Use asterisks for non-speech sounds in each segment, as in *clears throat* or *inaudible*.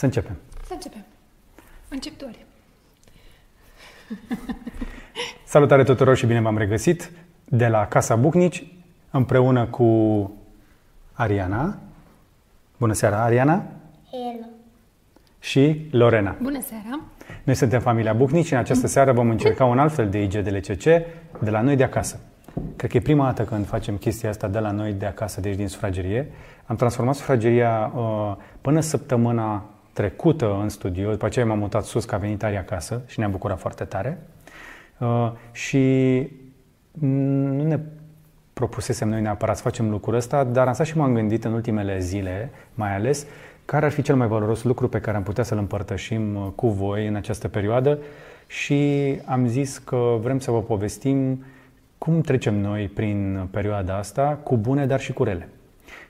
Să începem. Să începem. Încep tu, Ari. *laughs* Salutare tuturor și bine v-am regăsit de la Casa Bucnici împreună cu Ariana. Bună seara, Ariana! Hello. Și Lorena. Bună seara! Noi suntem familia Bucnici și în această seară vom încerca un alt fel de IGDLCC de la noi de acasă. Cred că e prima dată când facem chestia asta de la noi de acasă, deci din sufragerie. Am transformat sufrageria uh, până săptămâna trecută în studio, după aceea m-am mutat sus, că a venit Ari acasă și ne-am bucurat foarte tare. Uh, și nu ne propusesem noi neapărat să facem lucrul ăsta, dar am stat și m-am gândit în ultimele zile, mai ales, care ar fi cel mai valoros lucru pe care am putea să-l împărtășim uh, cu voi în această perioadă și am zis că vrem să vă povestim cum trecem noi prin perioada asta, cu bune, dar și cu rele.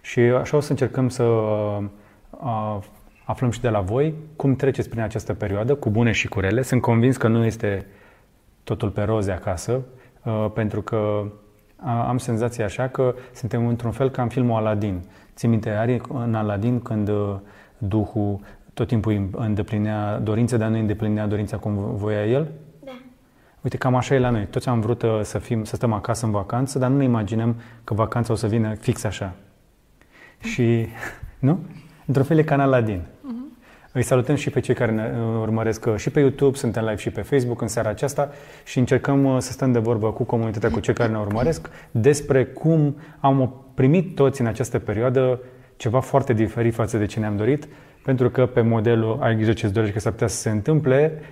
Și așa o să încercăm să uh, aflăm și de la voi cum treceți prin această perioadă, cu bune și cu rele. Sunt convins că nu este totul pe roze acasă, uh, pentru că am senzația așa că suntem într-un fel ca în filmul Aladdin. Ți minte, Ari, în Aladdin, când uh, Duhul tot timpul îndeplinea dorințe, dar nu îndeplinea dorința cum voia el? Da. Uite, cam așa e la noi. Toți am vrut uh, să, fim, să stăm acasă în vacanță, dar nu ne imaginăm că vacanța o să vină fix așa. Și, *laughs* nu? Într-un fel e ca în Aladdin. Îi salutăm și pe cei care ne uh, urmăresc uh, și pe YouTube, suntem live și pe Facebook în seara aceasta și încercăm uh, să stăm de vorbă cu comunitatea, cu cei care ne urmăresc, despre cum am primit toți în această perioadă ceva foarte diferit față de ce ne-am dorit, pentru că pe modelul ai grijă ce-ți dorești că s-ar putea să se întâmple,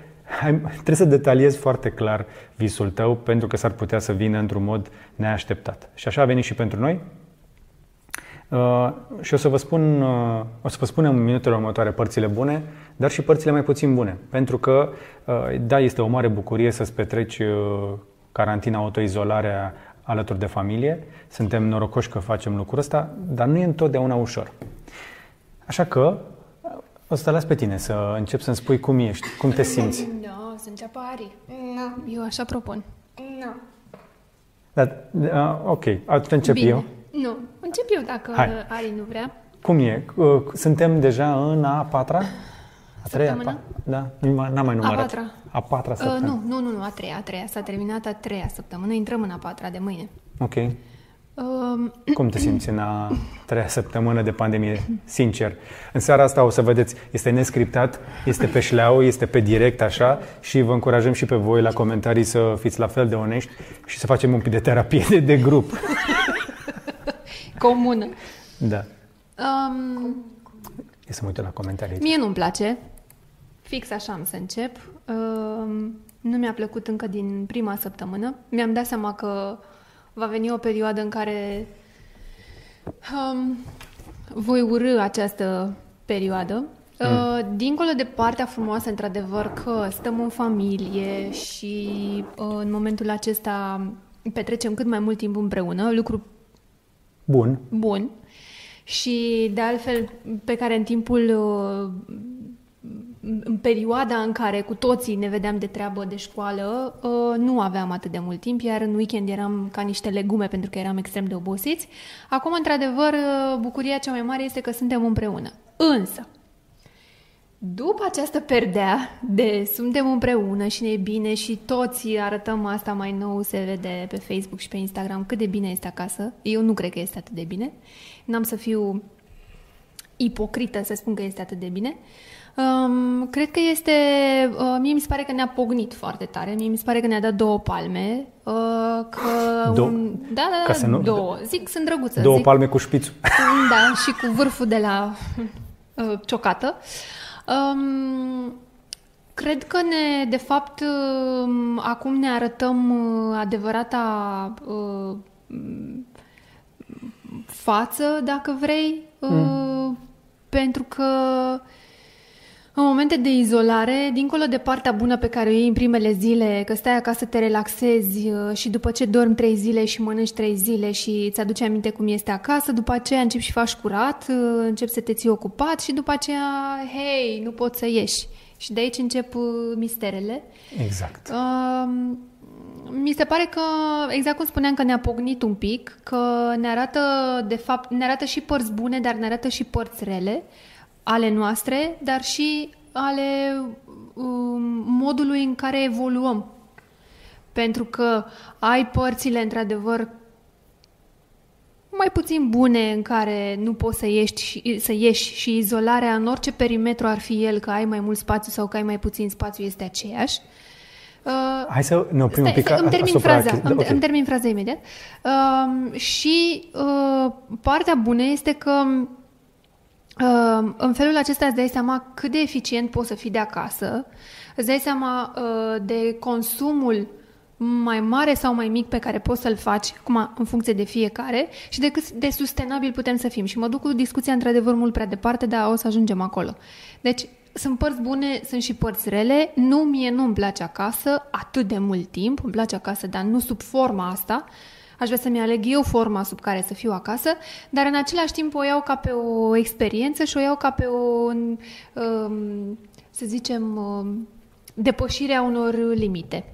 trebuie să detaliezi foarte clar visul tău, pentru că s-ar putea să vină într-un mod neașteptat. Și așa a venit și pentru noi. Uh, și o să vă spun, uh, o să vă spun în minutele următoare părțile bune, dar și părțile mai puțin bune. Pentru că, uh, da, este o mare bucurie să-ți petreci uh, carantina, autoizolarea alături de familie. Suntem norocoși că facem lucrul ăsta, dar nu e întotdeauna ușor. Așa că o să te las pe tine să încep să-mi spui cum ești, cum te simți. Nu, să înceapă Ari. Nu. Eu așa propun. Nu. Dar, uh, ok, atunci încep Bine. eu. Nu, încep eu dacă Hai. Ari nu vrea. Cum e? Uh, Suntem deja în a patra? A treia? Săptămână? pa- Da, Nu mai- n-am mai numărat. patra. A patra Uh, săptămână. nu, nu, nu, nu, a treia, a treia. S-a terminat a treia săptămână. Intrăm în a patra de mâine. Ok. Uh, *clears throat* Cum te simți în a treia săptămână de pandemie? Sincer. În seara asta o să vedeți, este nescriptat, este pe șleau, este pe direct așa și vă încurajăm și pe voi la comentarii să fiți la fel de onești și să facem un pic de terapie de, de grup. *laughs* comună. Da. Um, E să mă uit la comentarii. aici. Mie nu-mi place. Fix așa am să încep. Um, nu mi-a plăcut încă din prima săptămână. Mi-am dat seama că va veni o perioadă în care um, voi urâ această perioadă. Uh, dincolo de partea frumoasă, într-adevăr, că stăm în familie și uh, în momentul acesta petrecem cât mai mult timp împreună, lucru Bun. bun și de altfel pe care în timpul uh, în perioada în care cu toții ne vedeam de treabă de școală, uh, nu aveam atât de mult timp, iar în weekend eram ca niște legume pentru că eram extrem de obosiți. Acum, într-adevăr, uh, bucuria cea mai mare este că suntem împreună. Însă, după această perdea de suntem împreună și ne e bine și toți arătăm asta mai nou, se vede pe Facebook și pe Instagram cât de bine este acasă. Eu nu cred că este atât de bine. N-am să fiu ipocrită să spun că este atât de bine. Um, cred că este... Uh, mie mi se pare că ne-a pognit foarte tare. Mie mi se pare că ne-a dat două palme. Uh, că Două? Un, da, da, Ca da, să nu- două. Zic, sunt drăguță. Două zic, palme cu șpițul. da, și cu vârful de la uh, ciocată. Um, cred că ne, de fapt, um, acum ne arătăm uh, adevărata uh, față, dacă vrei, uh, pentru că în momente de izolare, dincolo de partea bună pe care o iei în primele zile, că stai acasă, te relaxezi uh, și după ce dormi trei zile și mănânci trei zile și îți aduce aminte cum este acasă, după aceea începi și faci curat, uh, începi să te ții ocupat și după aceea, hei, nu poți să ieși. Și de aici încep uh, misterele. Exact. Um, mi se pare că, exact cum spuneam, că ne-a pognit un pic, că ne arată, de fapt, ne arată și părți bune, dar ne arată și părți rele. Ale noastre, dar și ale um, modului în care evoluăm. Pentru că ai părțile, într-adevăr, mai puțin bune în care nu poți să ieși, și, să ieși și izolarea în orice perimetru ar fi el, că ai mai mult spațiu sau că ai mai puțin spațiu, este aceeași. Uh, Hai să ne oprim stai, un pic stai, îmi termin asupra... fraza, îmi, okay. îmi termin fraza imediat. Uh, și uh, partea bună este că uh, în felul acesta îți dai seama cât de eficient poți să fii de acasă, îți dai seama uh, de consumul mai mare sau mai mic pe care poți să-l faci, acum în funcție de fiecare, și de cât de sustenabil putem să fim. Și mă duc cu discuția într-adevăr mult prea departe, dar o să ajungem acolo. Deci, sunt părți bune, sunt și părți rele. Nu, mie nu-mi place acasă atât de mult timp, îmi place acasă, dar nu sub forma asta. Aș vrea să-mi aleg eu forma sub care să fiu acasă, dar în același timp o iau ca pe o experiență și o iau ca pe o, um, să zicem, um, depășirea unor limite.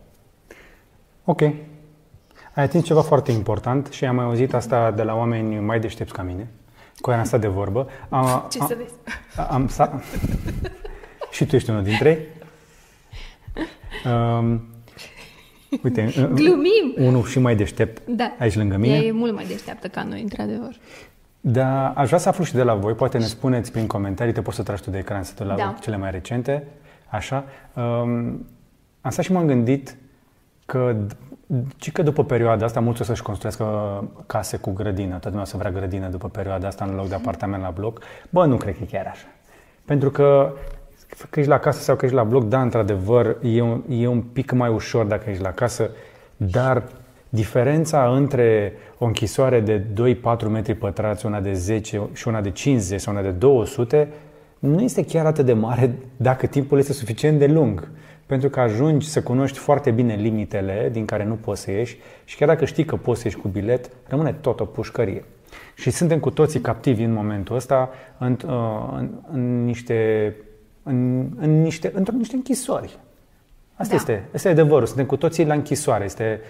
Ok. Ai atins ceva foarte important și am mai auzit asta de la oameni mai deștepți ca mine. Cu aia am stat de vorbă. Am, Ce să vezi? Am, am sta... *laughs* și tu ești unul dintre ei. Um, uite, Glumim! unul și mai deștept Da. aici lângă mine. Ea e mult mai deșteaptă ca noi, într-adevăr. Da, aș vrea să aflu și de la voi, poate ne spuneți prin comentarii, te poți să tragi tu de ecran, să te la Da. cele mai recente, așa. Um, am stat și m-am gândit că, ci că după perioada asta, mulți o să-și construiască case cu grădină, toată lumea o să vrea grădină după perioada asta în loc de apartament la bloc. Bă, nu cred că e chiar așa. Pentru că că ești la casă sau că ești la bloc, da, într-adevăr, e un, e un pic mai ușor dacă ești la casă, dar diferența între o închisoare de 2-4 metri pătrați, una de 10 și una de 50 sau una de 200, nu este chiar atât de mare dacă timpul este suficient de lung. Pentru că ajungi să cunoști foarte bine limitele din care nu poți să ieși și chiar dacă știi că poți să ieși cu bilet, rămâne tot o pușcărie. Și suntem cu toții captivi în momentul ăsta în, în, în niște în, în niște, într-o niște închisori. Asta Da. este, asta e adevărul. Suntem cu toții la închisoare. Este,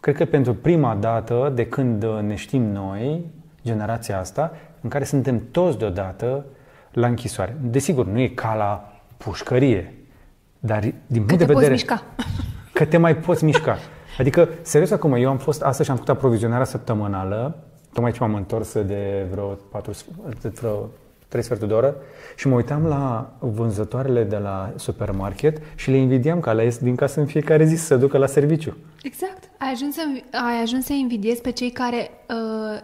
cred că pentru prima dată de când ne știm noi, generația asta, în care suntem toți deodată la închisoare. Desigur, nu e ca la pușcărie, dar din punct Că de te poți vedere mișca. *laughs* că te mai poți mișca. Adică, serios acum, eu am fost astăzi și am făcut aprovizionarea săptămânală, tocmai ce m-am întors de vreo, 4, de vreo 3 sferturi de oră și mă uitam la vânzătoarele de la supermarket și le invidiam că alea ies din casă în fiecare zi să se ducă la serviciu. Exact. Ai ajuns să, ai ajuns să invidiezi pe cei care uh,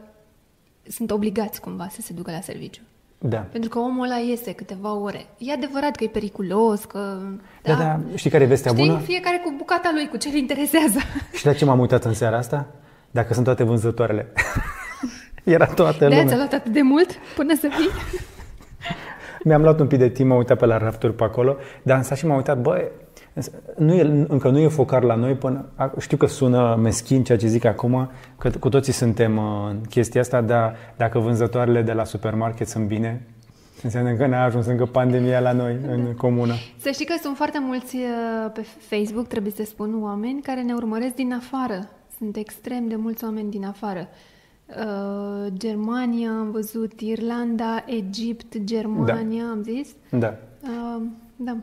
sunt obligați cumva să se ducă la serviciu. Da. Pentru că omul ăla iese câteva ore. E adevărat că e periculos, că... Da, da, știi care e vestea Știi? bună? Fiecare cu bucata lui, cu ce îl interesează. Și la ce m-am uitat în seara asta? Dacă sunt toate vânzătoarele. *laughs* Era toată De-aia ți-a lumea. luat atât de mult până să vii? Mi-am luat un pic de timp, m-am uitat pe la rafturi pe acolo, dar am stat și m-am uitat, băi, nu e, încă nu e focar la noi până... Știu că sună meschin ceea ce zic acum, că cu toții suntem în chestia asta, dar dacă vânzătoarele de la supermarket sunt bine, înseamnă că n-a ajuns încă pandemia la noi, în *laughs* comună. Să știi că sunt foarte mulți uh, pe Facebook, trebuie să spun, oameni care ne urmăresc din afară. Sunt extrem de mulți oameni din afară. Uh, Germania, am văzut, Irlanda, Egipt, Germania, am zis. Da. Uh, da.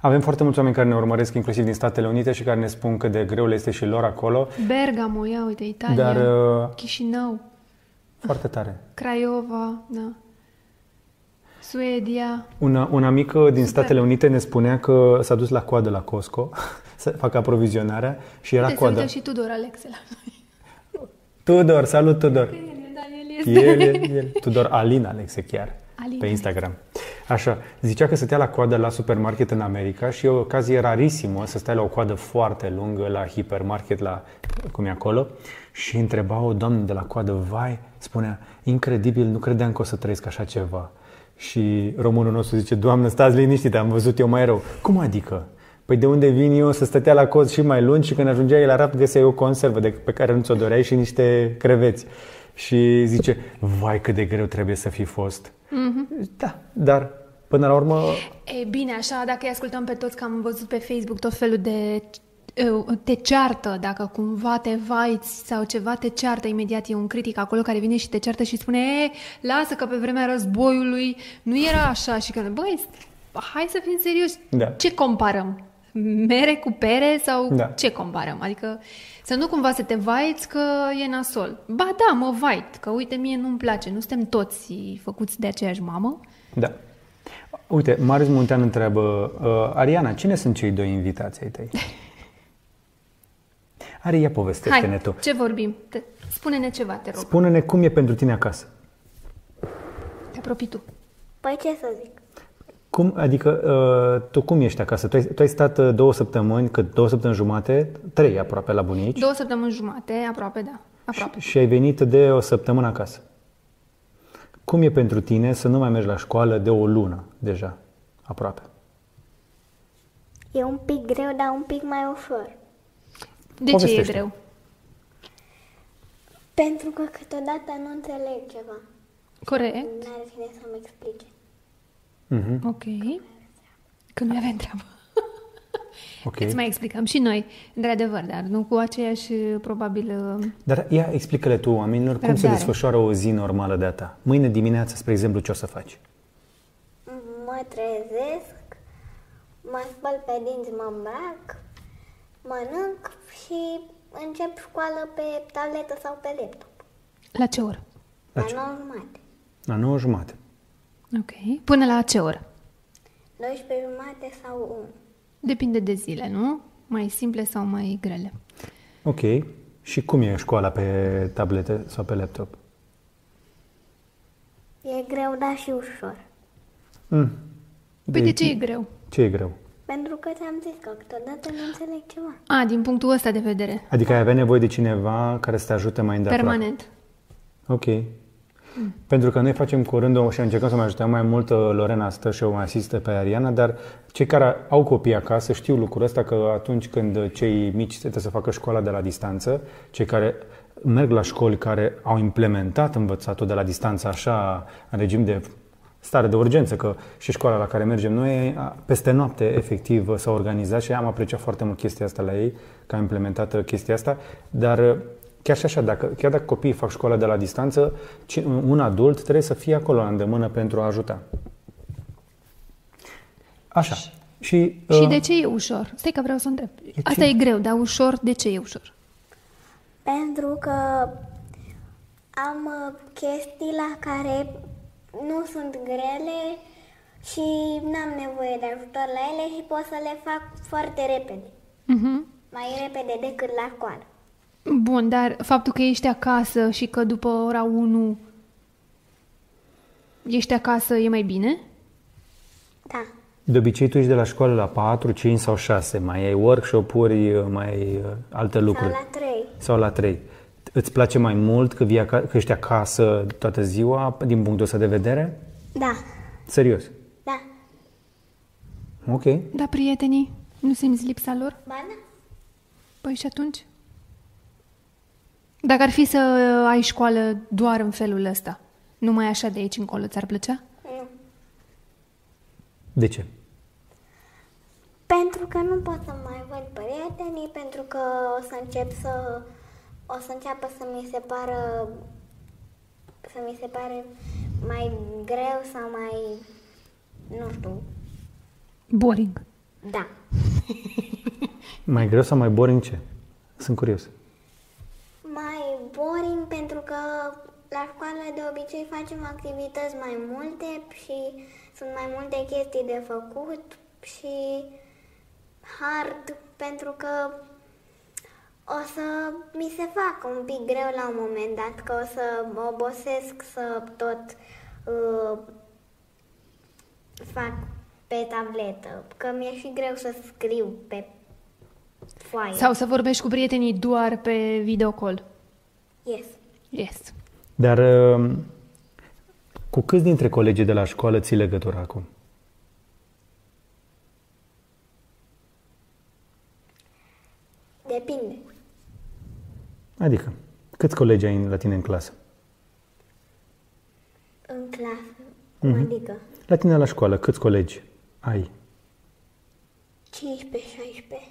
Avem foarte mulți oameni care ne urmăresc, inclusiv din Statele Unite, și care ne spun cât de greu le este și lor acolo. Bergamo, ia uite, Italia, Dar uh, Chișinău, foarte tare. Craiova, da. Suedia. Una, un amic uh, din Statele Unite ne spunea că s-a dus la coadă la Costco *laughs* să facă aprovizionarea și era Uite, se coadă. uită și Tudor Alexe la noi. Tudor, salut Tudor! Da, el este. El, el, el. Tudor Alin Alexe chiar, Alin pe Instagram. Așa, zicea că stătea la coadă la supermarket în America și e o ocazie rarisimă să stai la o coadă foarte lungă la hipermarket, la cum e acolo, și întreba o doamnă de la coadă, vai, spunea, incredibil, nu credeam că o să trăiesc așa ceva. Și românul nostru zice, Doamnă, stați liniștite, am văzut eu mai rău. Cum adică? Păi de unde vin eu să stătea la cozi și mai lungi și când ajungeai la raft găseai o conservă de, pe care nu ți-o doreai și niște creveți. Și zice, vai cât de greu trebuie să fi fost. Mm-hmm. Da, dar până la urmă, E bine, așa, dacă îi ascultăm pe toți, că am văzut pe Facebook tot felul de uh, te ceartă, dacă cumva te vaiți sau ceva te ceartă, imediat e un critic acolo care vine și te ceartă și spune e, lasă că pe vremea războiului nu era așa și că, băi, hai să fim serioși, Da. ce comparăm? Mere cu pere sau Da. ce comparăm? Adică să nu cumva să te vaiți că e nasol. Ba da, mă vait, că uite, mie nu-mi place, nu suntem toți făcuți de aceeași mamă. Da. Uite, Marius Muntean întreabă, uh, Ariana, cine sunt cei doi invitați ai tăi? *laughs* Are, ia povestește-ne Hai, tu. ce vorbim? Te, spune-ne ceva, te rog. Spune-ne cum e pentru tine acasă. Te apropii tu. Păi ce să zic? Cum, adică, uh, tu cum ești acasă? Tu ai, tu ai stat uh, două săptămâni, cât două săptămâni jumate, trei aproape la bunici Două săptămâni jumate, aproape, da. Aproape. și ai venit de o săptămână acasă. Cum e pentru tine să nu mai mergi la școală de o lună deja, aproape? E un pic greu, dar un pic mai ușor. De ce e Povestește. greu? Pentru că câteodată nu înțeleg ceva. Corect. N-are cine să-mi explice. Mhm. Ok. Că nu avem treabă. *laughs* Ok. Îți mai explicăm și noi, într-adevăr, dar nu cu aceeași, probabil, uh, Dar ia explică-le tu oamenilor cum se Răbdare. desfășoară o zi normală de-a ta. Mâine dimineață, spre exemplu, ce o să faci? Mă trezesc, mă spăl pe dinți, mă îmbrac, mănânc și încep școală pe tabletă sau pe laptop. la ce oră? La La ce? 9 jumate. La 9 jumate. Ok. Până la ce oră? 12 jumate sau 1. Depinde de zile, nu? Mai simple sau mai grele. Ok. Și cum e școala pe tablete sau pe laptop? E greu, dar și ușor. Mm. Păi de ce e greu? Ce e greu? Pentru că ți-am zis că câteodată nu înțeleg ceva. A, din punctul ăsta de vedere. Adică ai avea nevoie de cineva care să te ajute mai îndeaproape. Permanent. Ok. Pentru că noi facem curând și încercăm să mai ajutăm mai mult, uh, Lorena stă și o mai asistă pe Ariana, dar cei care au copii acasă știu lucrul ăsta că atunci când cei mici trebuie să facă școala de la distanță, cei care merg la școli care au implementat învățatul de la distanță așa, în regim de stare de urgență, că și școala la care mergem noi, a- peste noapte, efectiv, s-a organizat și am apreciat foarte mult chestia asta la ei, că a implementat uh, chestia asta, dar uh, chiar și așa, dacă, chiar dacă copiii fac școala de la distanță, ci- un adult trebuie să fie acolo la îndemână pentru a ajuta. Așa. Și, Și uh, de ce e ușor? Stai că vreau să întreb. ce? Asta e greu, dar ușor, de ce e ușor? Pentru că am uh, chestii la care nu sunt grele și n-am nevoie de ajutor la ele și pot să le fac foarte repede. Mhm. Mai repede decât la școală. Bun, dar faptul că ești acasă și că după ora 1 ești acasă e mai bine? Da. De obicei tu ești de la școală la 4, 5 sau 6, mai ai workshop-uri, mai ai uh, alte Sau lucruri. la trei. Sau la 3. Îți place mai mult că, vii aca- că ești acasă toată ziua, din punctul ăsta de vedere? Da. Serios. Da. Ok. Da, prietenii? Nu simți lipsa lor? Ba da. Păi și atunci? Dacă ar fi să ai școală doar în felul ăsta, numai așa de aici încolo, ți-ar plăcea? Nu. De ce? Pentru că nu pot să mai văd prietenii, pentru că o să încep să... O să înceapă să mi se pară... Să mi se pare mai greu sau mai... Nu știu. Boring. Da. Mai greu sau mai boring ce? Sunt curios. Mai boring pentru că la școală de obicei facem activități mai multe și sunt mai multe chestii de făcut și hard pentru că o să mi se facă un pic greu la un moment dat, că o să mă obosesc să tot uh, fac pe tabletă, că mi-e și greu să scriu pe foaie. Sau să vorbești cu prietenii doar pe videocall. Yes. um, Yes. Dar uh, cu câți dintre colegii de la școală ții legătura acum? Depinde. Adică, câți colegi ai la tine în clasă? În clasă. Cum Mhm. adică? La tine la școală, câți colegi ai? 15-16.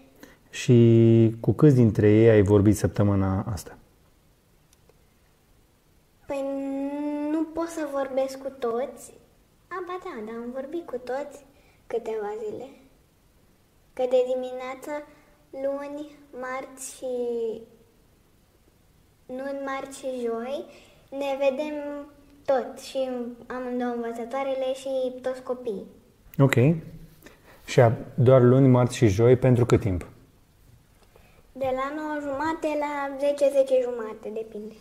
Și cu câți dintre ei ai vorbit săptămâna asta? Păi nu pot să vorbesc cu toți. A, ba da, dar am vorbit cu toți câteva zile. Că de dimineață, luni, marți și... luni, marți și joi, ne vedem tot și amândouă învățătoarele și toți copiii. Ok. Și a- doar luni, marți și joi pentru cât timp? De la 9 jumate la 10-10 jumate, depinde.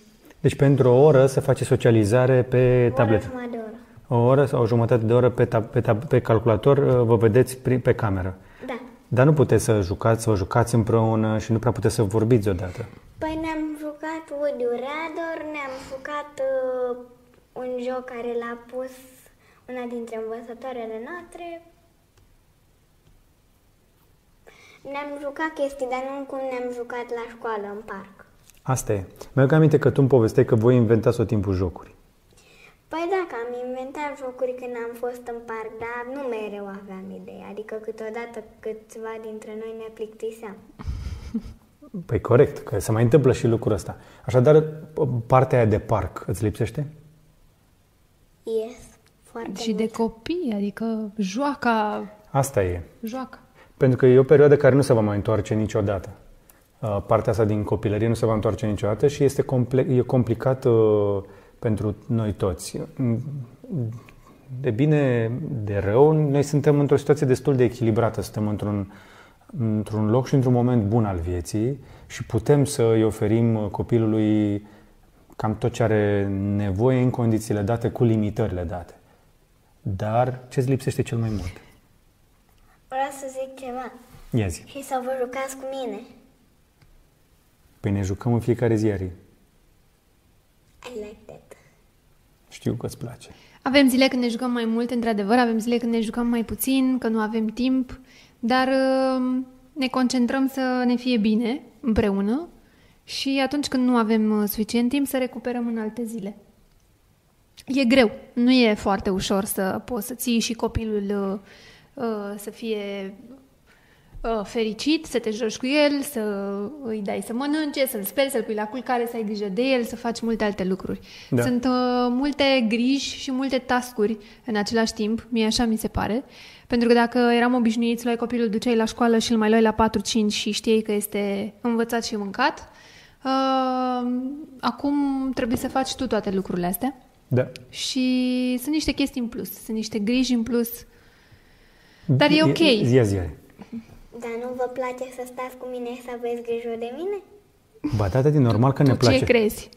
Deci pentru o oră se face socializare pe O tabletă. oră jumătate de oră. O oră sau o jumătate de oră pe, tab- pe, tab- pe calculator uh, vă vedeți pri- pe cameră. Da. Dar nu puteți să jucați, să vă jucați împreună și nu prea puteți să vorbiți odată. Păi ne-am jucat Woody Radar, ne-am jucat uh, un joc care l-a pus una dintre învățătoarele noastre. Ne-am jucat chestii, dar nu cum ne-am jucat la școală, în parc. Asta e. Mi-aduc aminte că tu îmi povesteai că voi inventați o timpul jocuri. Păi da, că am inventat jocuri când am fost în parc, dar nu mereu aveam idei. Adică câteodată câțiva dintre noi ne plictiseam. *laughs* Păi corect, că se mai întâmplă și lucrul ăsta. Așadar, partea aia de parc îți lipsește? Yes, foarte Și mult. de copii, adică joaca, Asta e. joacă. Pentru că e o perioadă care nu se va mai întoarce niciodată. Uh, Partea asta din copilărie nu se va întoarce niciodată și este comple- e complicat uh, pentru noi toți. Mm, De bine, de rău, noi suntem într-o situație destul de echilibrată, suntem într-un, într-un loc și într-un moment bun al vieții și putem să îi oferim copilului cam tot ce are nevoie în condițiile date, cu limitările date. Dar ce îți lipsește cel mai mult? Vreau să zic ceva. Ia zi. Și să vă jucați cu mine. Păi ne jucăm în fiecare zi, Ari. I like that. Știu că îți place. Avem zile când ne jucăm mai mult, într-adevăr, avem zile când ne jucăm mai puțin, că nu avem timp, dar uh, ne concentrăm să ne fie bine împreună și atunci când nu avem uh, suficient timp să recuperăm în alte zile. E greu, nu e foarte ușor să poți să ții și copilul uh, uh, să fie uh, fericit, să te joci cu el, să îi dai să mănânce, să-l speli, să-l pui la culcare, să ai grijă de el, să faci multe alte lucruri. Da. Sunt uh, multe griji și multe tascuri în același timp, mie așa mi se pare, pentru că dacă eram obișnuiți, luai copilul, duceai la școală și îl mai luai la 4-5 și știai că este învățat și mâncat, uh, acum trebuie să faci tu toate lucrurile astea. Da. Și sunt niște chestii în plus, sunt niște griji în plus. Dar e ok. Zia, zia. Dar nu vă place să stați cu mine și să aveți grijă de mine? Ba da, da, normal că ne tu place. ce crezi?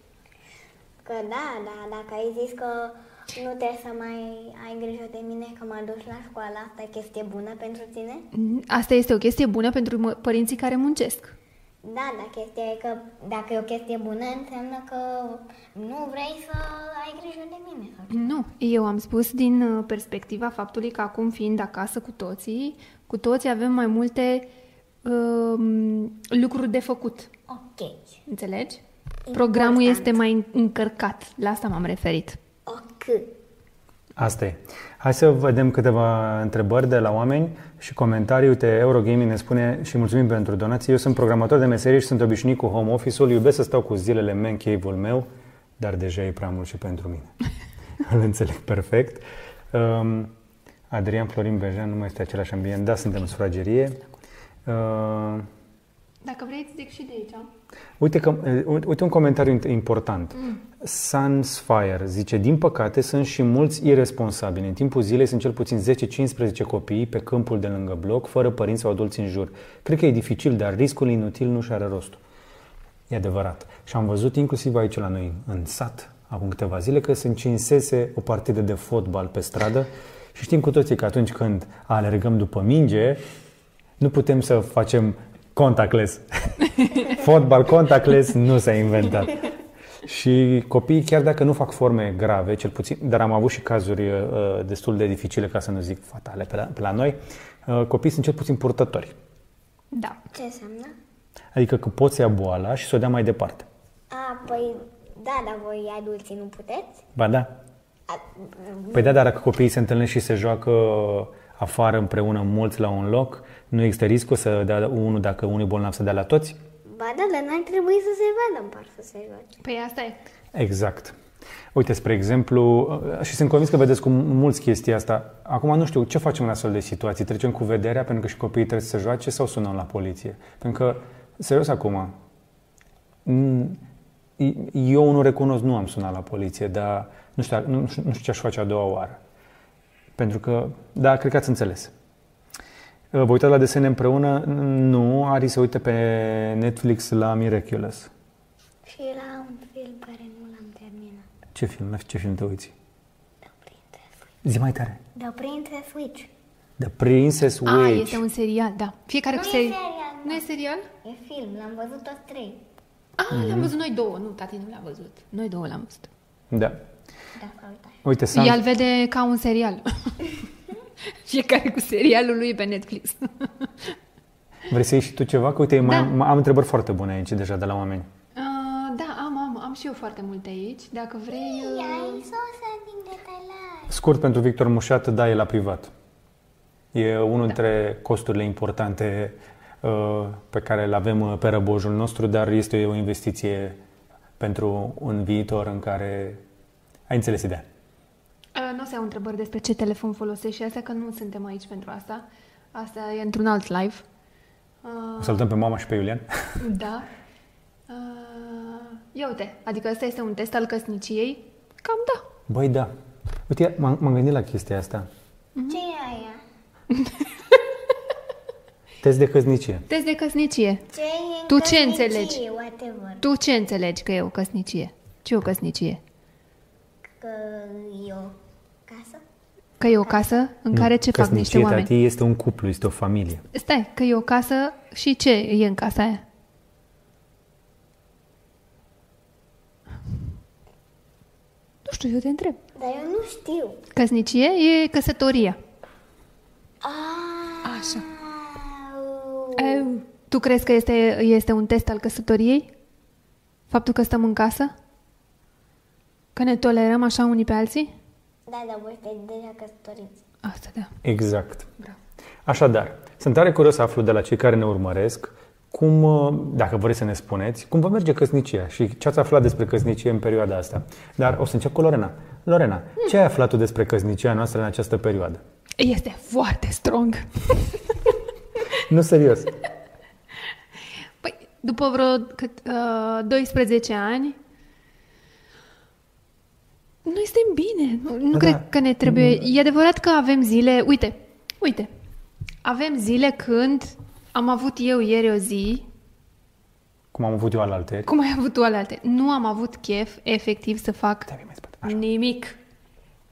Că da, da, dacă ai zis că nu trebuie să mai ai grijă de mine că mă duci la școală, asta e chestie bună pentru tine? Asta este o chestie bună pentru mă- părinții care muncesc. Da, dar chestia e că dacă e o chestie bună, înseamnă că nu vrei să ai grijă de mine. Sau ce? Nu, eu am spus din uh, perspectiva faptului că acum fiind acasă cu toții, cu toții avem mai multe um, lucruri de făcut. Ok. Înțelegi? Programul Important. este mai în- încărcat. La asta m-am referit. Ok. Asta e. Hai să vedem câteva întrebări de la oameni și comentarii. Uite, Eurogaming ne spune și mulțumim pentru donații. Eu sunt programator de meserie și sunt obișnuit cu home office-ul. Iubesc să stau cu zilele man cave-ul meu, dar deja e prea mult și pentru mine. *laughs* Îl înțeleg perfect. Um, Adrian Florin Benjan nu mai este același ambient. Da, suntem în sufragerie. Uh, Dacă vrei, îți zic și de aici. Uite, că, uh, uite un comentariu int- important. Mm. Sunsfire zice, din păcate sunt și mulți irresponsabili. În timpul zilei sunt cel puțin 10-15 copii pe câmpul de lângă bloc, fără părinți sau adulți în jur. Cred că e dificil, dar riscul inutil nu și are rostul. E adevărat. Și am văzut inclusiv aici la noi, în sat, acum câteva zile, că se încinsese o partidă de fotbal pe stradă și știm cu toții că atunci când alergăm după minge, nu putem să facem contactless. *laughs* Fotbal contactless nu s-a inventat. Și copiii, chiar dacă nu fac forme grave, cel puțin, dar am avut și cazuri uh, destul de dificile, ca să nu zic fatale, pe la, pe la noi, uh, copiii sunt cel puțin purtători. Da. Ce înseamnă? Adică că poți ia boala și să o dea mai departe. A, păi, da, dar voi adulții nu puteți? Ba da. A, Păi da, dar dacă copiii se întâlnesc și se joacă afară împreună mulți la un loc, nu există riscul să dea unul dacă unul e bolnav să dea la toți? Ba da, dar n-ar trebui să se vadă în par să se joace. Păi asta e. Exact. Uite, spre exemplu, și sunt convins că vedeți cu mulți chestia asta. Acum nu știu ce facem în astfel de situații. Trecem cu vederea pentru că și copiii trebuie să se joace sau sunăm la poliție? Pentru că, serios acum, n- eu nu recunosc, nu am sunat la poliție, dar nu știu, nu, nu știu ce aș face a doua oară. Pentru că, da, cred că ați înțeles. Vă uitați la desene împreună? Nu, Ari se uită pe Netflix la Miraculous. Și era un film care nu l-am terminat. Ce film? La ce film te uiți? The Princess Switch. Zi mai tare. The Princess Switch. The Princess A, Witch. este un serial, da. Fiecare Nu cu e seri... serial, Nu e serial? E film, l-am văzut toți trei. Ah, l-am văzut noi două. Nu, tati nu l-a văzut. Noi două l-am văzut. Da. Dacă uitați. Uite, Sam, El vede ca un serial. *laughs* Fiecare cu serialul lui pe Netflix. vrei să iei și tu ceva? Că uite, mai, Da. am, am întrebări foarte bune aici deja de la oameni. Uh, da, am, am, am și eu foarte multe aici. Dacă vrei... Ia, Uh... ai sosa din detalai. Scurt pentru Victor Mușat, da, e la privat. E unul dintre costurile importante uh, pe care le avem uh, pe răbojul nostru, dar este o investiție pentru un viitor în care ai înțeles ideea. Uh, nu o să iau întrebări despre ce telefon folosești și astea, că nu suntem aici pentru asta. Asta e într-un alt live. O Uh, salutăm pe mama și pe Iulian. *laughs* da. Uh, ia uite, adică ăsta este un test al căsniciei? Cam da. Băi, da. Uite, m-am, m-am gândit la chestia asta. Ce e aia? *laughs* Test de căsnicie. Test de căsnicie. Ce e în Tu ce căsnicie, înțelegi? Whatever. Tu ce înțelegi că e o căsnicie? Ce e o căsnicie? Că e o casă? Că e o casă în care ce fac niște Căsnicie, oameni? tati, este un cuplu, este o familie. Stai, că e o casă și ce e în casa aia? Nu știu, eu te întreb. Dar eu nu știu. Căsnicie e căsătoria. Ah, Așa. au. Eu, tu crezi că este, este un test al căsătoriei? Faptul că stăm în casă? Că ne tolerăm așa unii pe alții? Da, dar voi sunteți deja căsătoriți. Asta da. Exact. Bravo. Așadar, sunt tare curios să aflu de la cei care ne urmăresc cum, uh, dacă vreți să ne spuneți, cum vă merge căsnicia și ce ați aflat despre căsnicie în perioada asta. Dar o să încep cu Lorena. Lorena, ce ai aflat tu despre căsnicia noastră în această perioadă? Este foarte strong. *laughs* Nu serios. Păi, după vreo cât, uh, 12 ani, noi suntem bine. Nu, nu Da, cred da. că ne trebuie... E adevărat că avem zile... Uite, uite. Avem zile când am avut eu ieri o zi, Cum am avut eu alaltări. cum ai avut tu alte. Nu am avut chef, efectiv, să fac Stai mai spate. Așa. nimic.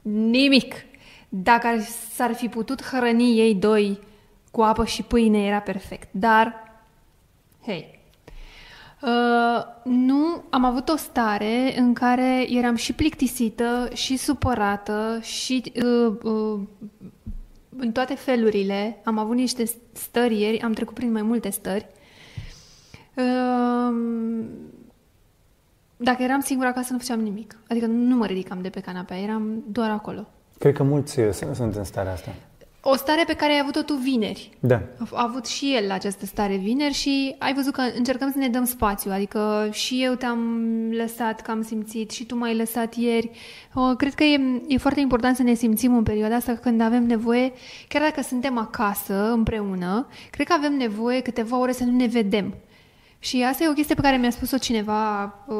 Nimic. Dacă ar- s-ar fi putut hrăni ei doi cu apă și pâine, era perfect. Dar, hei, uh, nu am avut o stare în care eram și plictisită, și supărată, și uh, uh, în toate felurile. Am avut niște stări ieri, am trecut prin mai multe stări. Uh, dacă eram singură acasă, nu făceam nimic. Adică nu mă ridicam de pe canapea, eram doar acolo. Cred că mulți uh, sunt sunt în starea asta. O stare pe care ai avut-o tu vineri. Da. A a avut și el această stare vineri și ai văzut că încercăm să ne dăm spațiu, adică și eu te-am lăsat că am simțit și tu m-ai lăsat ieri. O, cred că e, e foarte important să ne simțim în perioada asta când avem nevoie, chiar dacă suntem acasă împreună, cred că avem nevoie câteva ore să nu ne vedem. Și asta e o chestie pe care mi-a spus-o cineva, uh,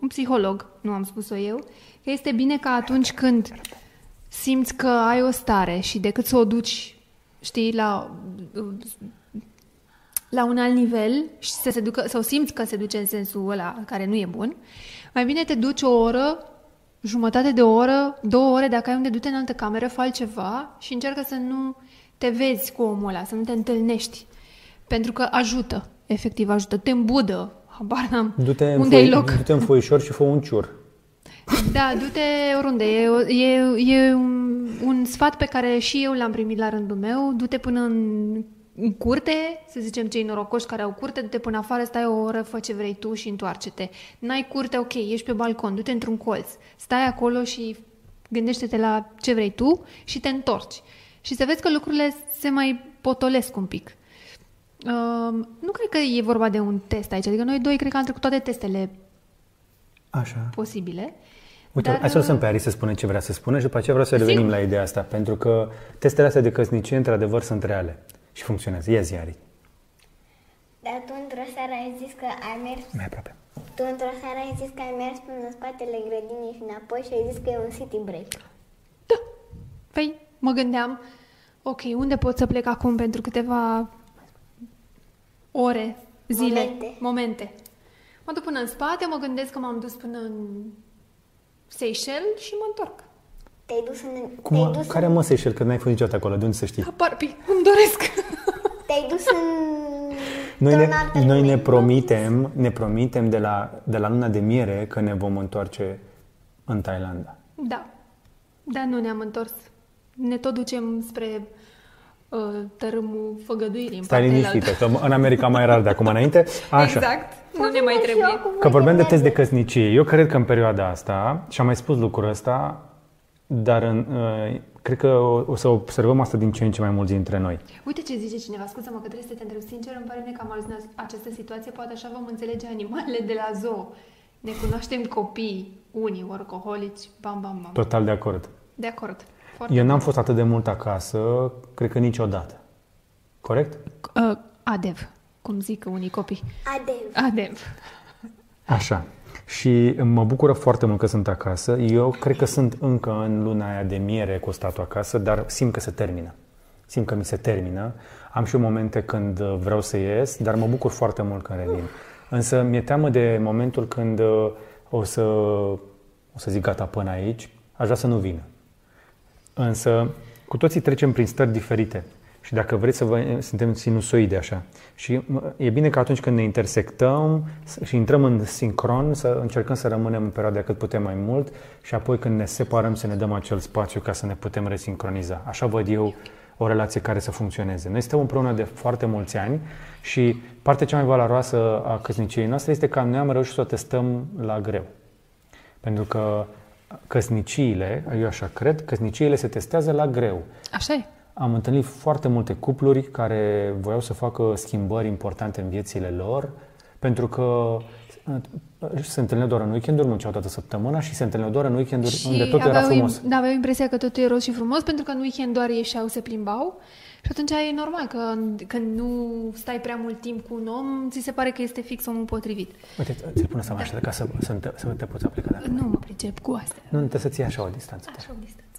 un psiholog, nu am spus-o eu, că este bine că atunci când simți că ai o stare și decât să o duci, știi, la, la un alt nivel și să se ducă, sau simți că se duce în sensul ăla care nu e bun, mai bine te duci o oră, jumătate de oră, două ore, dacă ai unde du-te în altă cameră, fă altceva și încearcă să nu te vezi cu omul ăla, să nu te întâlnești. Pentru că ajută, efectiv ajută, te îmbudă, habar n-am Du-te în, unde ai foi, loc. du-te în foișor și fă un ciur. Da, du-te oriunde. E, e, e un, un sfat pe care și eu l-am primit la rândul meu. Du-te până în, în curte, să zicem cei norocoși care au curte, du-te până afară, stai o oră, fă ce vrei tu și întoarce-te. N-ai curte, ok, ești pe balcon, du-te într-un colț. Stai acolo și gândește-te la ce vrei tu și te întorci. și să vezi că lucrurile se mai potolesc un pic. Uh, nu cred că e vorba de un test aici, adică noi doi cred că am trecut toate testele Așa. posibile. Uite, Dar, hai să lăsăm uh, pe Ari să spună ce vrea să spună și după aceea vreau să revenim Sigur. la ideea asta, pentru că testele astea de căsnicie, într-adevăr, sunt reale și funcționează. Ia zi, Ari. Dar tu într-o seară ai zis că ai mers Mai aproape. Tu într-o seară ai zis că ai mers până în spatele grădinii și înapoi și ai zis că e un city break. Da. Păi, mă gândeam, ok, unde pot să plec acum pentru câteva ore, zile, Momente. momente. Mă duc până în spate, mă gândesc că m-am dus până în Seychelles și mă întorc. Te-ai dus în... Cum, te-ai dus care în, mă Seychelles, că n-ai fost niciodată acolo, de unde să știi? La Barbie, îmi doresc. *laughs* Te-ai dus în... Noi într-o ne, altă noi lume. ne promitem, ne promitem de la, de la luna de miere că ne vom întoarce în Thailanda. Da, dar nu ne-am întors. Ne tot ducem spre uh, tărâmul făgăduirii în Stai partea liniștită, că în America mai rar de acum înainte. Așa. Exact, nu ne mai Și trebuie. eu cu voi Că vorbeam de de test de merge. căsnicie. Eu cred că în perioada asta, și am mai spus lucrul ăsta, dar în, uh, cred că o, o să observăm asta din ce în ce mai mulți dintre noi. Uite ce zice cineva, scuză-mă că trebuie să te întreb sincer, îmi pare mie că am ajuns în această situație, poate așa vom înțelege animalele de la zoo. Ne cunoaștem copii, unii workaholici, bam, bam, bam. Total de acord. De acord. Foarte Eu n-am fost atât de mult acasă, cred că niciodată. Corect? Uh, adev, cum zic unii copii. Adev. Adev. Așa. Și mă bucură foarte mult că sunt acasă. Eu cred că sunt încă în luna aia de miere cu statul acasă, dar simt că se termină. Simt că mi se termină. Am și eu momente când uh, vreau să ies, dar mă bucur foarte mult când revin. Însă mi-e teamă de momentul când uh, o să, o să zic gata până aici, aș vrea să nu vină. Însă, cu toții trecem prin stări diferite. Și dacă vreți să vă, suntem sinusoide așa. Și mă, e bine că atunci când ne intersectăm și intrăm în sincron, să încercăm să rămânem în perioada cât putem mai mult și apoi când ne separăm să ne dăm acel spațiu ca să ne putem resincroniza. Așa văd eu o relație care să funcționeze. Noi suntem împreună de foarte mulți ani și partea cea mai valoroasă a căsniciei noastre este că noi am reușit să o testăm la greu. Pentru că căsniciile, eu așa cred, căsniciile se testează la greu. Așa e. Am întâlnit foarte multe cupluri care voiau să facă schimbări importante în viețile lor, pentru că uh, se întâlneau doar în weekenduri, munceau toată săptămâna și se întâlneau doar în weekenduri unde totul era aveau, frumos. Da, aveau impresia că totul e roz și frumos, pentru că în weekend doar ieșeau, se plimbau. Și atunci e normal că când nu stai prea mult timp cu un om, ți se pare că este fix omul potrivit. Uite, ți-l pun să mai așa, ca să, să, te, să te poți aplica de acum. Nu mă pricep cu astea. Nu, trebuie să ții așa o distanță. Așa o distanță.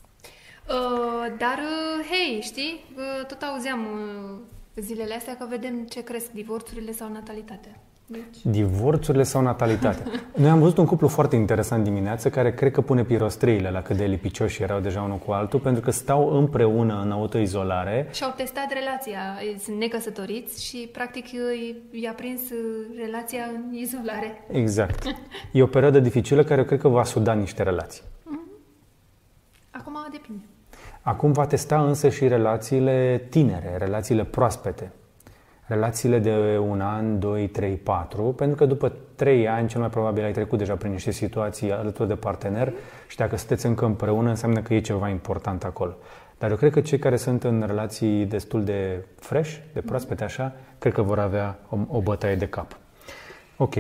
Uh, dar, uh, hei, știi, uh, tot auzeam uh, zilele astea că vedem ce cresc divorțurile sau natalitatea. Deci, Divorțurile sau natalitatea. Noi am văzut un cuplu foarte interesant dimineață care cred că pune pirostreile la cât de lipicioși erau deja unul cu altul pentru că stau împreună în autoizolare și-au testat relația, ei sunt necăsătoriți și, practic, i- i-a prins uh, relația în izolare. Exact. E o perioadă dificilă care eu cred că va suda niște relații. Acum depinde. Acum va testa însă și relațiile tinere, relațiile proaspete. Relațiile de un an, doi, trei, patru, pentru că după trei ani cel mai probabil ai trecut deja prin niște situații alături de partener și dacă sunteți încă împreună înseamnă că e ceva important acolo. Dar eu cred că cei care sunt în relații destul de fresh, de proaspete așa, cred că vor avea o, o bătaie de cap. Ok.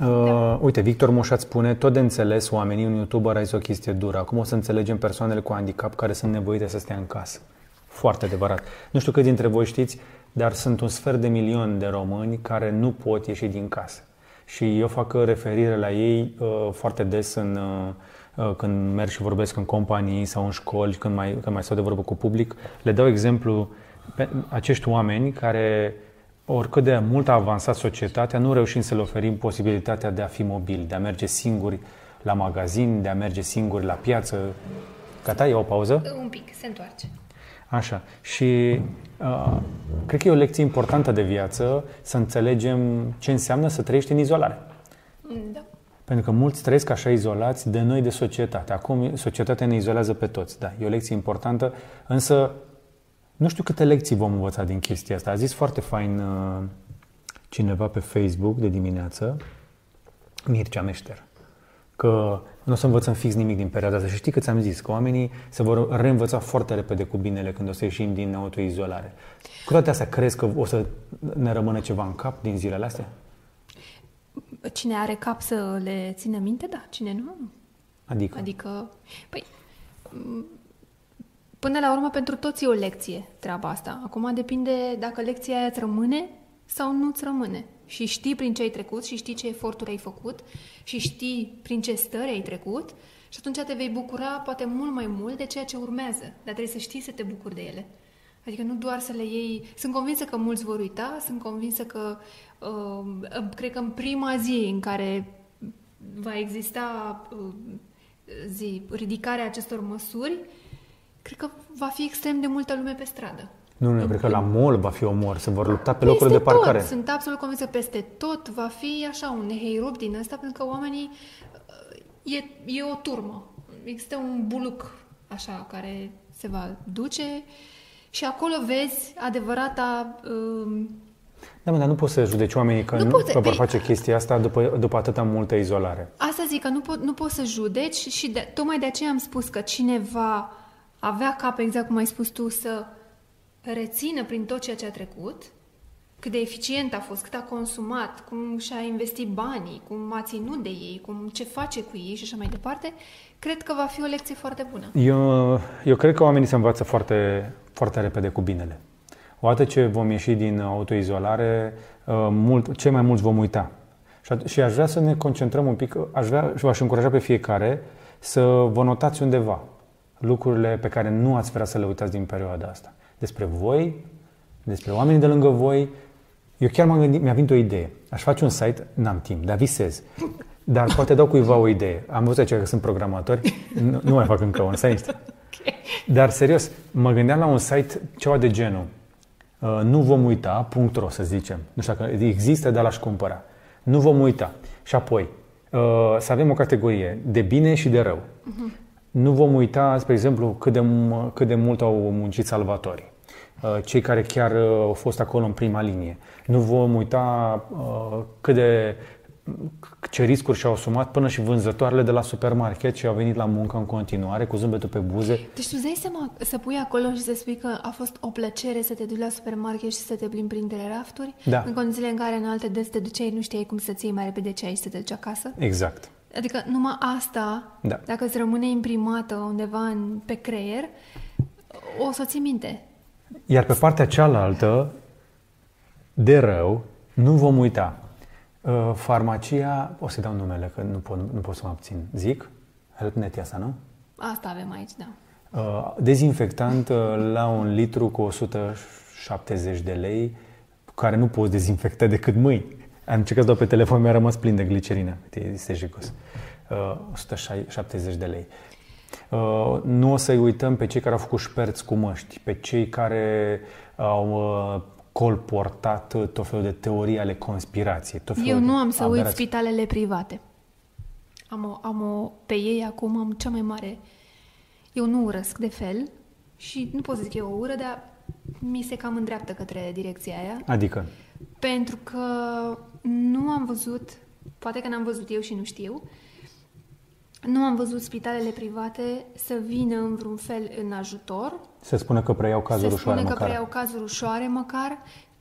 Uh, uite, Victor Moșat spune, tot de înțeles, oamenii, un youtuber a zis o chestie dură. Acum o să înțelegem persoanele cu handicap care sunt nevoite să stea în casă. Foarte adevărat. Nu știu câți dintre voi știți, dar sunt un sfert de milion de români care nu pot ieși din casă. Și eu fac referire la ei uh, foarte des în, uh, uh, când merg și vorbesc în companii sau în școli, când mai, când mai stau de vorbă cu public. Le dau exemplu pe acești oameni care oricât de mult a avansat societatea, nu reușim să le oferim posibilitatea de a fi mobili, de a merge singuri la magazin, de a merge singuri la piață. Gata, e o pauză? Un pic, se întoarce. Așa. Și uh, cred că e o lecție importantă de viață să înțelegem ce înseamnă să trăiești în izolare. Da. Pentru că mulți trăiesc așa izolați de noi de societate. Acum societatea ne izolează pe toți. Da, e o lecție importantă, însă nu știu câte lecții vom învăța din chestia asta. A zis foarte fain uh, cineva pe Facebook de dimineață, Mircea Meșter, că nu o să învățăm fix nimic din perioada asta. Și știi că ți-am zis că oamenii se vor reînvăța foarte repede cu binele când o să ieșim din autoizolare. Cu toate astea, crezi că o să ne rămână ceva în cap din zilele astea? Cine are cap să le țină minte, da. Cine nu, nu. Adică? Adică, păi, până la urmă, pentru toți e o lecție treaba asta. Acum depinde dacă lecția aia îți rămâne sau nu îți rămâne. Și știi prin ce ai trecut și știi ce eforturi ai făcut și știi prin ce stări ai trecut și atunci te vei bucura poate mult mai mult de ceea ce urmează. Dar trebuie să știi să te bucuri de ele. Adică nu doar să le iei... Sunt convinsă că mulți vor uita, sunt convinsă că, uh, cred că în prima zi în care va exista uh, zi, ridicarea acestor măsuri, cred că va fi extrem de multă lume pe stradă. Nu, nu, cred că la mall va fi omor, se vor lupta pe locurile de parcare. Tot. Sunt absolut convinsă peste tot va fi așa un heirup din ăsta, pentru că oamenii uh, e, e o turmă. Există un buluc așa care se va duce și acolo vezi adevărata uh, da, mă, dar nu poți să judeci oamenii că nu, nu poți, că vor face chestia asta după, după atâta multă izolare. Asta zic, că nu, po- nu poți să judeci și de, tocmai de aceea am spus că cineva avea cap, exact cum ai spus tu, să rețină prin tot ceea ce a trecut, cât de eficient a fost, cât a consumat, cum și-a investit banii, cum a ținut de ei, cum ce face cu ei și așa mai departe, cred că va fi o lecție foarte bună. Eu, eu cred că oamenii se învață foarte, foarte repede cu binele. Odată ce vom ieși din autoizolare, uh, mult, cei mai mulți vom uita. Și aș vrea să ne concentrăm un pic, aș vrea și v-aș încuraja pe fiecare să vă notați undeva lucrurile pe care nu ați vrea să le uitați din perioada asta. Despre voi, despre oamenii de lângă voi. Eu chiar m-am gândit, mi-a venit o idee. Aș face un site, n-am timp, dar visez. Dar poate dau cuiva o idee. Am văzut aici că sunt programatori, nu, nu mai fac încă un site. *laughs* Dar serios, mă gândeam la un site ceva de genul Uh, nu vom uita, .ro să zicem, nu știu dacă există, dar l-aș cumpăra. Nu vom uita. Și apoi, uh, să avem o categorie de bine și de rău. Uh-huh. Nu vom uita, spre exemplu, cât de, cât de mult au muncit salvatorii. Uh, cei care chiar au fost acolo în prima linie. Nu vom uita cât de ce riscuri și-au asumat până și vânzătoarele de la supermarket și au venit la muncă în continuare cu zâmbetul pe buze. Deci tu dai seama să pui acolo și să spui că a fost o plăcere să te duci la supermarket și să te plimbi printre rafturi? Da. În condițiile în care în alte dăți te duceai, nu știai cum să-ți iei mai repede ce ai și să te duci acasă? Exact. Adică numai asta, da. dacă îți rămâne imprimată undeva în, pe creier, o să ții minte. Iar pe partea cealaltă, de rău, nu vom uita Uh, farmacia, o să-i dau numele, că nu pot, nu pot să mă abțin. Zic? HelpNet e asta, nu? Asta avem aici, da. Uh, dezinfectant uh, la un litru cu 170 de lei, care nu poți dezinfecta decât mâini. Am încercat să dau pe telefon, mi-a rămas plin de glicerină. Este jicos. 170 de lei. Nu o să-i uităm pe cei care au făcut șperți cu măști, pe cei care au colportat tot felul de teorii ale conspirației. Tot Eu nu am să uit spitalele private. Am o, am o, pe ei acum am cea mai mare... Eu nu urăsc de fel și nu pot să zic eu o ură, dar mi se cam îndreaptă către direcția aia. Adică? Pentru că nu am văzut, poate că n-am văzut eu și nu știu, nu am văzut spitalele private să vină în vreun fel în ajutor. Se spune că preiau cazuri ușoare măcar. Se spune că preiau cazuri ușoare măcar,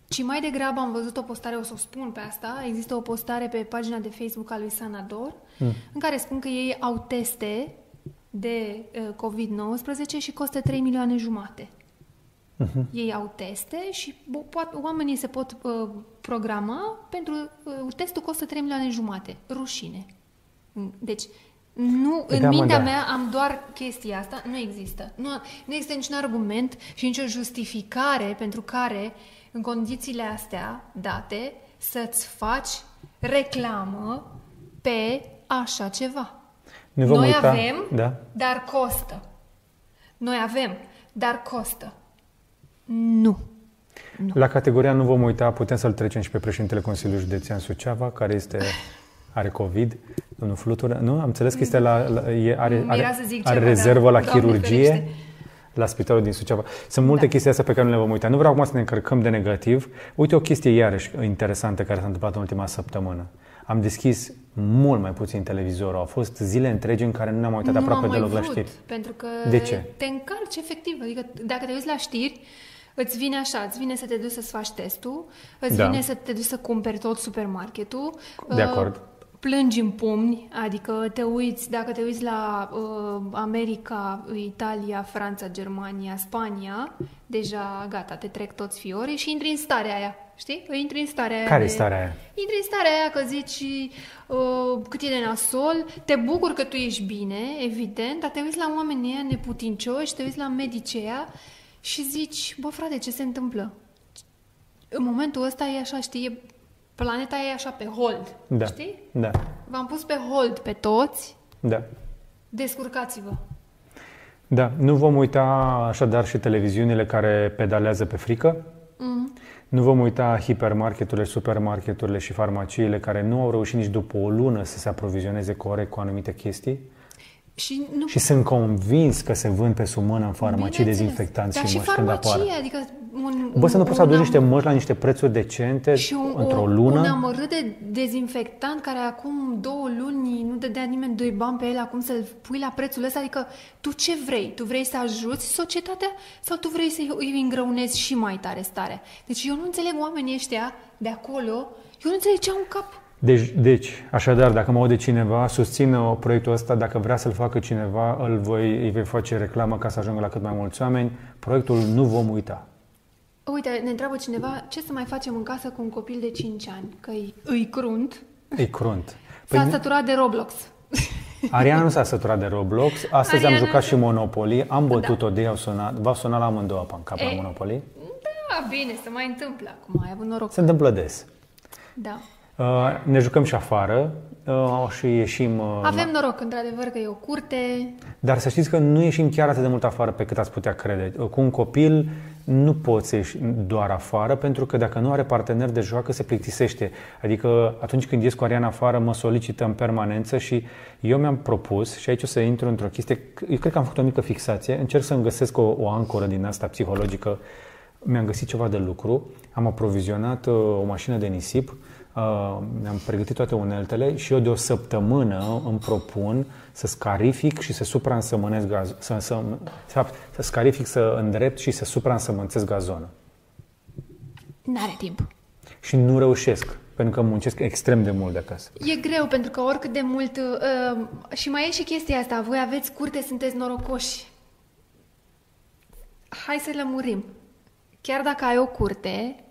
ci mai degrabă am văzut o postare, o să o spun pe asta, există o postare pe pagina de Facebook a lui Sanador, hmm. în care spun că ei au teste de uh, COVID-19 și costă 3 milioane jumate. Uh-huh. Ei au teste și po- oamenii se pot uh, programa pentru... Uh, testul costă 3 milioane jumate. Rușine. Deci, nu, în da, mintea da. mea am doar chestia asta, nu există. Nu, nu există niciun argument și nicio justificare pentru care, în condițiile astea date, să-ți faci reclamă pe așa ceva. Nu Noi uita. avem, da. dar costă. Noi avem, dar costă. Nu. nu. La categoria nu vom uita, putem să-l trecem și pe președintele Consiliului Județean Suceava, care este are COVID, domnul Flutură. Nu? Am înțeles că este la, la e, are, are, zic are ceva, rezervă da. la chirurgie la spitalul din Suceava. Sunt multe da. chestii astea pe care nu le vom uita. Nu vreau acum să ne încărcăm de negativ. Uite o chestie iarăși interesantă care s-a întâmplat în ultima săptămână. am deschis mult mai puțin televizorul. Au fost zile întregi în care nu ne-am uitat nu aproape am mai deloc la vrut, știri. pentru că De ce? te încarci efectiv. Adică dacă te uiți la știri, îți vine așa, îți vine să te duci să-ți faci testul, îți Da. vine să te duci să cumperi tot supermarketul. De uh, acord. Plângi în pumni, adică te uiți, dacă te uiți la uh, America, Italia, Franța, Germania, Spania, deja gata, te trec toți fiorii și intri în starea aia, știi? Intri în starea aia Care e de- starea aia? Intri în starea aia că zici uh, cât e de nasol, te bucur că tu ești bine, evident, dar te uiți la oamenii ăia neputincioși, te uiți la medicii ăia și zici, bă frate, ce se întâmplă? În momentul ăsta e așa, știi, e- planeta e așa pe hold, Da. știi? Da. V-am pus pe hold pe toți, Da. descurcați-vă. Da, nu vom uita așadar și televiziunile care pedalează pe frică. Mm. Nu vom uita hipermarketurile, supermarketurile și farmaciile care nu au reușit nici după o lună să se aprovizioneze corect cu anumite chestii. Și nu Și sunt convins că se vând pe sub mână în farmacii Bineînțeles. dezinfectanți Dar și și măști când apar. farmacie, adică un, Bă, să nu un- poți să aduci un niște am- măști la niște prețuri decente Și un, într-o un, lună? un amărât de dezinfectant care acum două luni nu dădea nimeni doi bani pe el, acum să-l pui la prețul ăsta, adică tu ce vrei? Tu vrei să ajuți societatea sau tu vrei să îi îngreunezi și mai tare starea? Deci eu nu înțeleg oamenii ăștia de acolo, eu nu înțeleg ce au în cap. Deci, deci, așadar, dacă mă aude cineva, susțină proiectul ăsta, dacă vrea să-l facă cineva, îl voi, îi voi face reclamă ca să ajungă la cât mai mulți oameni. Proiectul nu vom uita. Uite, ne întreabă cineva ce să mai facem în casă cu un copil de 5 ani, că îi, îi crunt, E crunt. s-a Păi, săturat de Roblox. Ariana nu s-a săturat de Roblox. Astăzi Ariana- am jucat și Monopoly. Am bătut-o de ei, au sunat. V-a sunat la amândouă pe în cap la E. Monopoly. Da, bine, se mai întâmplă acum, ai avut noroc. Se întâmplă des. Da. Uh, ne jucăm și afară uh, și ieșim... Uh, Avem noroc, într-adevăr, că e o curte, Dar să știți că nu ieșim chiar atât de mult afară pe cât ați putea crede. Cu un copil nu poți să ieși doar afară, pentru că dacă nu are partener de joacă, se plictisește. Adică atunci când ies cu Ariana afară, mă solicită în permanență și eu mi-am propus, și aici o să intru într-o chestie, eu cred că am făcut o mică fixație, încerc să-mi găsesc o, o ancoră din asta psihologică, mi-am găsit ceva de lucru, am aprovizionat uh, o mașină de nisip, uh, mi-am pregătit toate uneltele și eu de o săptămână îmi propun să scarific și să supraînsămânez gaz, să, să, să, să scarific, să îndrept și să supraînsămânțez gazonul. n-are timp. Și nu reușesc, pentru că muncesc extrem de mult de acasă. E greu, pentru că oricât de mult... Uh, și mai e și chestia asta, voi aveți curte, sunteți norocoși. Hai să lămurim. Chiar dacă ai o curte,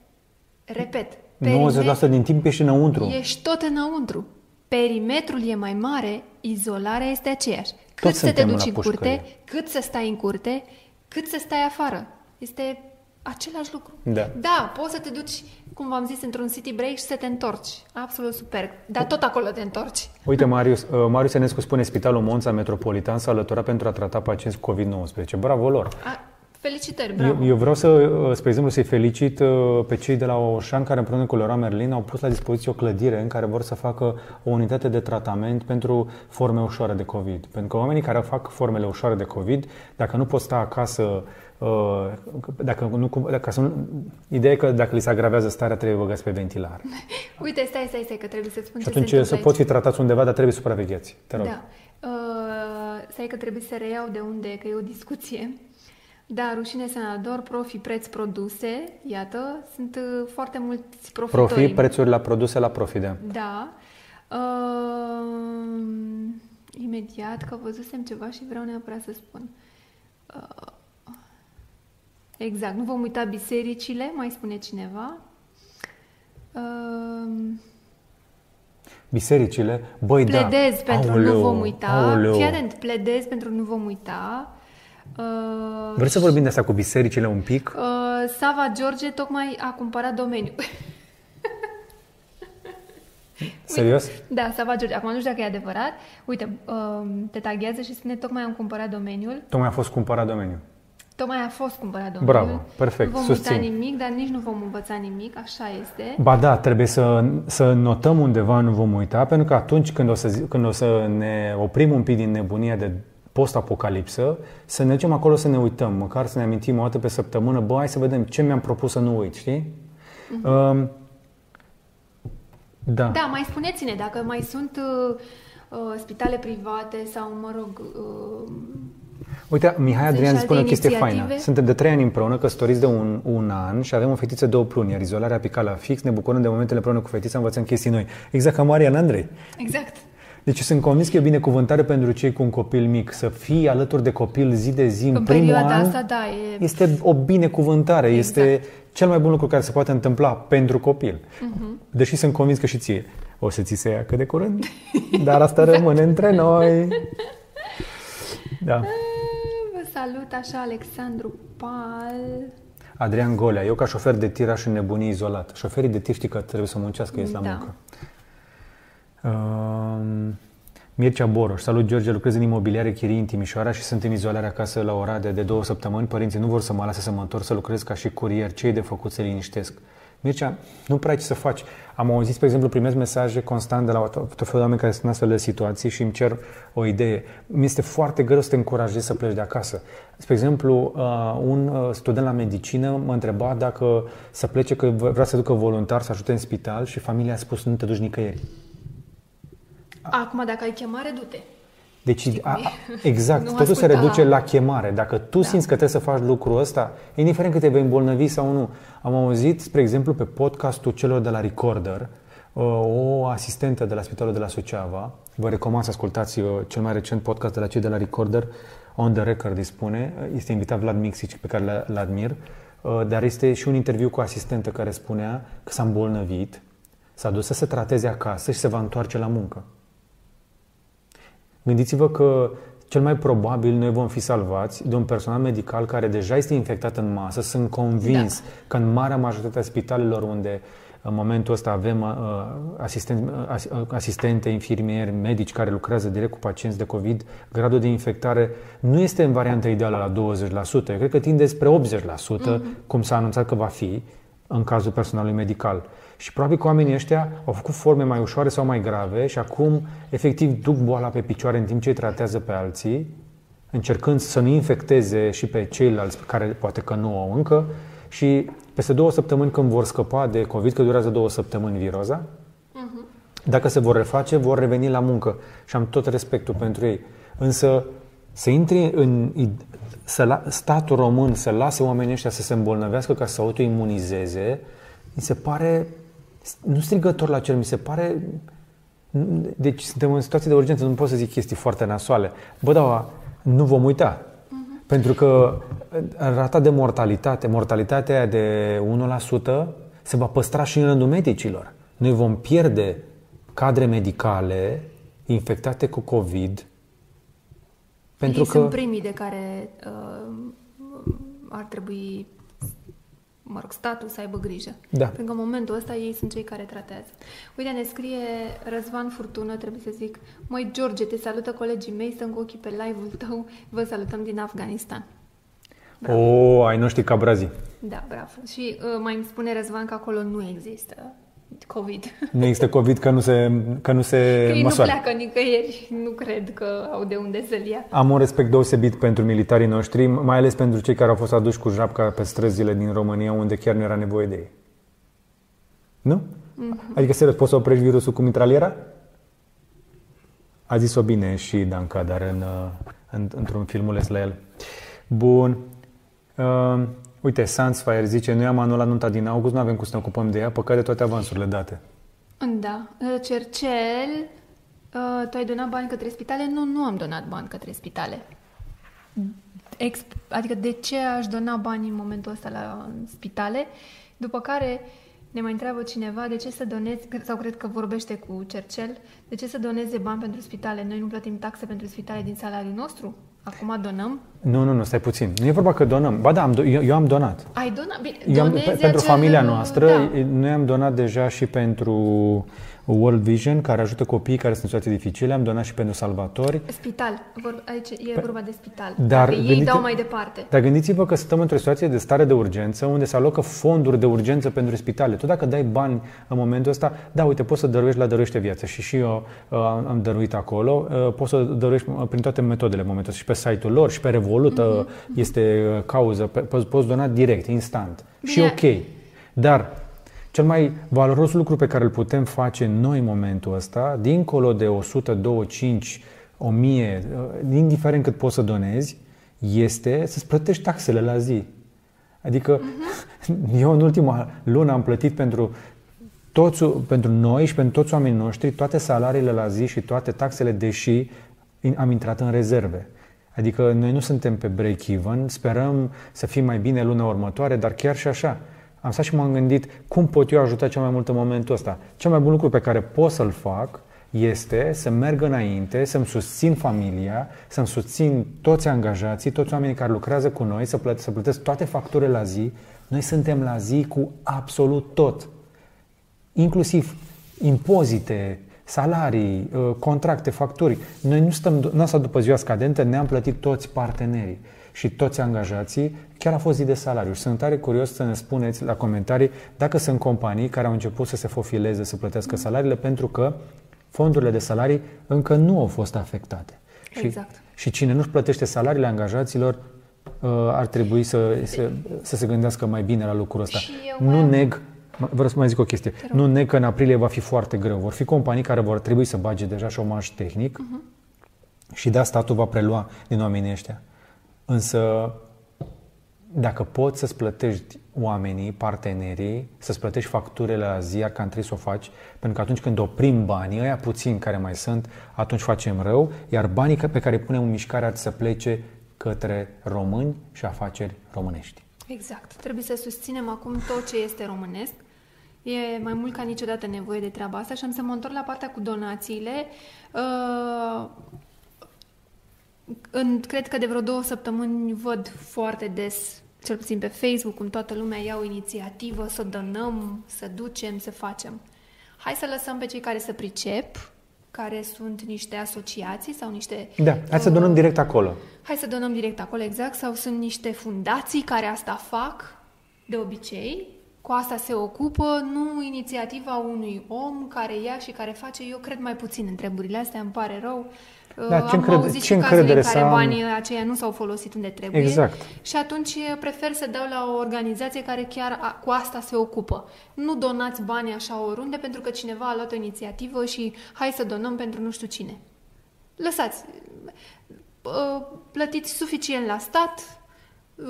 repet, 90% din timp ești înăuntru. ești tot înăuntru. Perimetrul e mai mare, izolarea este aceeași. Cât Toți să te suntem duci la în curte, pușcărie. cât să stai în curte, cât să stai afară. Este același lucru. Da. Da, poți să te duci, cum v-am zis, într-un city break și să te întorci. Absolut super. Dar tot acolo te întorci. Uite, Marius, uh, Marius Enescu spune Spitalul Monța Metropolitan s-a alăturat pentru a trata pacienți COVID-19. Bravo lor! A, felicitări, bravo. Eu, eu vreau să, uh, spre exemplu, să-i felicit uh, pe cei de la Oșan care împreună cu Leroy Merlin au pus la dispoziție o clădire în care vor să facă o unitate de tratament pentru forme ușoare de COVID. Pentru că oamenii care fac formele ușoare de COVID, dacă nu pot sta acasă, uh, dacă nu, dacă să nu, ideea e că dacă li se agravează starea, trebuie băgați pe ventilar. *laughs* Uite, stai, stai, stai, că trebuie să-ți spun Și ce atunci se să întâmplă pot fi tratați undeva, dar trebuie supravegheați. Te rog. Da. Uh, stai că trebuie să reiau de unde, că e o discuție. Da, rușine senador, profi, preț, produse. Iată, sunt uh, foarte mulți profitori. Profi, prețuri la produse la profit, da. Da. Uh, imediat, că văzusem ceva și vreau neapărat să spun. Uh, exact, nu vom uita bisericile, mai spune cineva. Uh, Bisericile, băi, da. pledez pentru Aoleu, nu vom uita. aoleu. Fii atent, pledez pentru nu vom uita. Uh, Vreți să vorbim de asta cu bisericile un pic? Uh, Sava George tocmai a cumpărat domeniu. *laughs* Serios? da, Sava George. Acum nu știu dacă e adevărat. Uite, uh, te taghează și spune tocmai am cumpărat domeniul. Tocmai a fost cumpărat domeniul. Tocmai a fost cumpărat domeniul. Bravo, perfect, Nu vom susțin. uita nimic, dar nici nu vom învăța nimic, așa este. Ba da, trebuie să, să notăm undeva, nu vom uita, pentru că atunci când o, să, zi- când o să ne oprim un pic din nebunia de post-apocalipsă, să ne ducem acolo să ne uităm, măcar să ne amintim o dată pe săptămână, bă, hai să vedem ce mi-am propus să nu uit, știi? Mhm. Um, Da. Da, mai spuneți-ne dacă mai sunt uh, uh, spitale private sau, mă rog, uh, Uite, Mihai Sunt Adrian și spune o alte chestie inițiative? faină. Suntem de trei ani împreună, căsătoriți de un, un an și avem o fetiță de 8 luni, iar izolarea apicală fix, ne bucurăm de momentele împreună cu fetița, învățăm chestii noi. Exact ca Marian Andrei. exact. Deci sunt convins că e o binecuvântare pentru cei cu un copil mic, să fii alături de copil zi de zi în, În primul perioada an. asta, da, e... Este o binecuvântare, Exact. este cel mai bun lucru care se poate întâmpla pentru copil. Mhm. Deși sunt convins că și ție o să ți se ia cât de curând, dar asta rămâne între noi. Da. Vă salut așa, Alexandru Pal. Adrian Golea, eu ca șofer de tir aș înnebuni izolat. Șoferii de tir știi că trebuie să muncească, ies la Da. muncă. Um, Mircea Boroș, salut George, lucrez în imobiliare chirii în Timișoara și sunt în izolare acasă la Oradea de două săptămăni. Părinții nu vor să mă lase să mă întorc să lucrez ca și curier. Ce e de făcut să liniștesc? Mircea, nu prea ai ce să faci. Am auzit, spre exemplu, primesc mesaje constant de la tot tot felul de oameni care sunt în astfel de situații și îmi cer o idee. Mi este foarte greu să te încurajezi să pleci de acasă. Spre exemplu, uh, un uh, student la medicină mă întreba dacă să plece, că vrea să ducă voluntar, să ajute în spital și familia a spus nu te duci nicăieri. Acum, dacă ai chemare, du-te. Deci, cum a, e? a, exact, *laughs* Nu totul se asculta reduce la- la chemare. Dacă tu da. simți că trebuie să faci lucrul ăsta, indiferent că te vei îmbolnăvi sau nu. Am auzit, spre exemplu, pe podcastul celor de la Recorder, uh, o asistentă de la Spitalul de la Suceava, vă recomand să ascultați uh, cel mai recent podcast de la cei de la Recorder, On the Record îi spune, este invitat Vlad Mixic, pe care l- l admir, uh, dar este și un interviu cu o asistentă care spunea că s-a îmbolnăvit, s-a dus să se trateze acasă și se va întoarce la muncă. Gândiți-vă că cel mai probabil noi vom fi salvați de un personal medical care deja este infectat în masă. Sunt convins da. că în marea majoritate a spitalelor unde în momentul ăsta avem uh, asisten, uh, as- uh, asistente, infirmieri, medici care lucrează direct cu pacienți de COVID, gradul de infectare nu este în varianta ideală la 20%. Eu cred că tinde spre 80%, cum s-a anunțat că va fi în cazul personalului medical. Și probabil că oamenii ăștia au făcut forme mai ușoare sau mai grave și acum efectiv duc boala pe picioare în timp ce îi tratează pe alții, încercând să nu infecteze și pe ceilalți care poate că nu au încă. Și peste două săptămâni când vor scăpa de COVID, că durează două săptămâni viroza, dacă se vor reface, vor reveni la muncă. Și am tot respectul pentru ei. Însă să intri în să la, statul român să lase oamenii ăștia să se îmbolnăvească ca să se autoimunizeze, mi se pare nu strigător la cer, mi se pare deci suntem în situație de urgență, nu pot să zic chestii foarte nasoale. Bă, da, nu vom uita. Pentru că rata de mortalitate, mortalitatea aia de 1% se va păstra și în rândul medicilor. Noi vom pierde cadre medicale infectate cu COVID pentru Ei că... sunt primii de care uh, ar trebui mă rog, statul să aibă grijă. Da. Pentru că în momentul ăsta ei sunt cei care tratează. Uite, ne scrie Răzvan Furtună, trebuie să zic, măi, George, te salută colegii mei, stăm cu ochii pe live-ul tău, vă salutăm din Afganistan. O, oh, ai noștri ca brazii. Da, bravo. Și uh, mai îmi spune Răzvan că acolo nu există COVID. Nu există COVID că nu se, că nu se Că ei nu măsoară. pleacă nicăieri, nu cred că au de unde să-l ia. Am un respect deosebit pentru militarii noștri, mai ales pentru cei care au fost aduși cu japca pe străzile din România, unde chiar nu era nevoie de ei. Nu? Mm-hmm. Adică, serios, poți să oprești virusul cu mitraliera? A zis-o bine și Dan Cadar în, în, într-un filmuleț la el. Bun. Uh, uite, Sansfire zice, noi am anulat nunta din august, nu avem cum să ne ocupăm de ea, păcat de toate avansurile date. Da. Uh, Cercel, uh, tu ai donat bani către spitale? Nu, nu am donat bani către spitale. Ex- adică de ce aș dona bani în momentul ăsta la spitale? După care ne mai întreabă cineva de ce să donezi, sau cred că vorbește cu Cercel, de ce să doneze bani pentru spitale? Noi nu plătim taxe pentru spitale din salariul nostru? Acum donăm? Nu, nu, nu, stai puțin. Nu e vorba că donăm. Ba da, am, do- eu, eu am donat. Ai donat? Bine, Eu am, donezi pe, pentru acel- familia noastră, Da. noi am donat deja și pentru World Vision, care ajută copiii care sunt în situații dificile, am donat și pentru salvatori. Spital. Vor, aici e vorba de spital. Dar Dar ei gândite- dau mai departe. Dar gândiți-vă că stăm într-o situație de stare de urgență, unde se alocă fonduri de urgență pentru spitale. Tu dacă dai bani în momentul ăsta, da, uite, poți să dăruiești la Dăruiește Viață și și eu uh, am dăruit acolo, uh, poți să dăruiești uh, prin toate metodele în momentul ăsta, și pe site-ul lor, și pe Revolut uh, este uh, cauză, pe, poți, poți dona direct, instant. Și Bine. ok. Dar Cel mai valoros lucru pe care îl putem face noi în momentul ăsta, dincolo de 125, 1000, indiferent cât poți să donezi, este să-ți plătești taxele la zi. Adică uh-huh. *laughs* eu în ultima lună am plătit pentru, toți, pentru noi și pentru toți oamenii noștri toate salariile la zi și toate taxele, deși am intrat în rezerve. Adică noi nu suntem pe break-even, sperăm să fim mai bine luna următoare, dar chiar și așa. Am stat și m-am gândit cum pot eu ajuta cel mai mult în momentul ăsta. Cel mai bun lucru pe care pot să-l fac este să merg înainte, să-mi susțin familia, să-mi susțin toți angajații, toți oamenii care lucrează cu noi, să, plăt- să plătesc toate facturile la zi. Noi suntem la zi cu absolut tot. Inclusiv impozite, salarii, uh, contracte, facturi. Noi nu stăm, nu asta după ziua scadentă, ne-am plătit toți partenerii și toți angajații, chiar a fost zi de salariu. Și sunt tare curios să ne spuneți la comentarii dacă sunt companii care au început să se fofileze, să plătească salariile, pentru că fondurile de salarii încă nu au fost afectate. Exact. Și, și cine nu-și plătește salariile angajaților uh, ar trebui să, să, să se gândească mai bine la lucrul ăsta. Nu neg Vreau să mai zic o chestie. Nu neg că în aprilie va fi foarte greu. Vor fi companii care vor trebui să bage deja șomaj tehnic uh-huh. și da, statul va prelua din oamenii ăștia. Însă, dacă poți să-ți plătești oamenii, partenerii, să-ți plătești facturile la zi, ar cam trebuie să o faci, pentru că atunci când oprim banii, ăia puțini care mai sunt, atunci facem rău, iar banii pe care îi punem în mișcare ar să plece către români și afaceri românești. Exact. Trebuie să susținem acum tot ce este românesc. E mai mult ca niciodată nevoie de treaba asta și am să mă întorc la partea cu donațiile. Uh, în, cred că de vreo două săptămâni văd foarte des, cel puțin pe Facebook, cum toată lumea ia o inițiativă să donăm, să ducem, să facem. Hai să lăsăm pe cei care să pricep, care sunt niște asociații sau niște... Da, hai să donăm direct acolo. Hai să donăm direct acolo, exact, sau sunt niște fundații care asta fac de obicei, cu asta se ocupă, nu inițiativa unui om care ia și care face, eu cred mai puțin în treburile astea, îmi pare rău. Da, am ce auzit ce și cazuri în care am... banii aceia nu s-au folosit unde trebuie. Exact. Și atunci prefer să dau la o organizație care chiar a, cu asta se ocupă. Nu donați bani așa oriunde pentru că cineva a luat o inițiativă și hai să donăm pentru nu știu cine. Lăsați. Plătiți suficient la stat,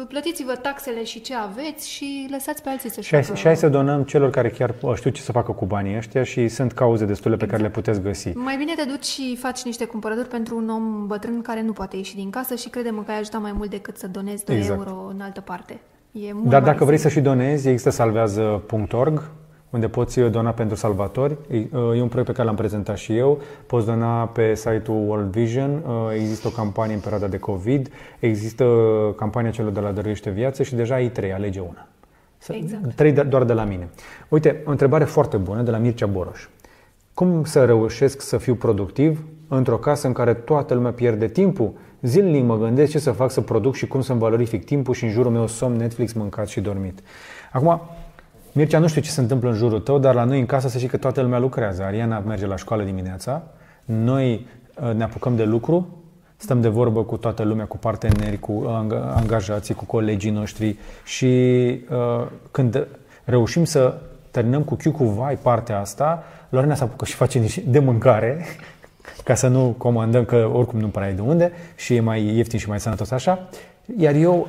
plătiți-vă taxele și ce aveți și lăsați pe alții să-și și, facă... și hai să donăm celor care chiar știu ce să facă cu banii ăștia și sunt cauze destule exact. pe care le exact. puteți găsi. Mai bine te duci și faci niște cumpărături pentru un om bătrân care nu poate ieși din casă și credem că ai ajutat mai mult decât să donezi 2 exact. euro în altă parte. E mult Dar dacă vrei să și donezi, există salvează.org unde poți dona pentru salvatori. E un proiect pe care l-am prezentat și eu. Poți dona pe site-ul World Vision. Există o campanie în perioada de COVID. Există campania celor de la Dăruiește Viață și deja ai trei, alege una. Exact. Trei doar de la mine. Uite, o întrebare foarte bună de la Mircea Boroș. Cum să reușesc să fiu productiv într-o casă în care toată lumea pierde timpul? Zilnic mă gândesc ce să fac să produc și cum să-mi valorific timpul și în jurul meu somn, Netflix, mâncat și dormit. Acum, Mircea, nu știu ce se întâmplă în jurul tău, dar la noi în casă să știi că toată lumea lucrează. Ariana merge la școală dimineața, noi uh, ne apucăm de lucru, stăm de vorbă cu toată lumea, cu parteneri, cu angajații, cu colegii noștri și uh, când reușim să terminăm cu chiu cu vai partea asta, Lorena se apucă și face niște de mâncare, ca să nu comandăm, că oricum nu prea ai de unde și e mai ieftin și mai sănătos așa. Iar eu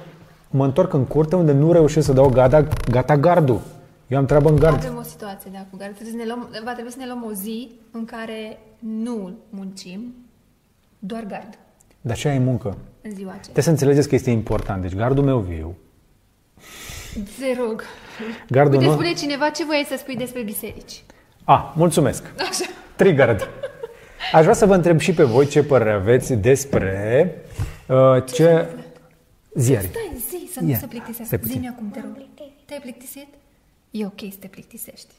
mă întorc în curte unde nu reușesc să dau gata, gata gardul. Eu am treabă în gard. Avem o situație de acum. Trebuie să ne luăm, va trebui să ne luăm o zi în care nu muncim, doar gard. Dar ce ai muncă? În ziua aceea. Trebuie să înțelegeți că este important. Deci gardul meu viu. Te rog. Gardul Uite, nu... spune cineva ce voiai să spui despre biserici. A, mulțumesc. Așa. Triggered. Aș vrea să vă întreb și pe voi ce părere aveți despre uh, ce... ce... Ziari. Stai, zi, să nu se plictisească. Zi-mi acum, te rog. Te-ai plictisit? E ok să te plictisești.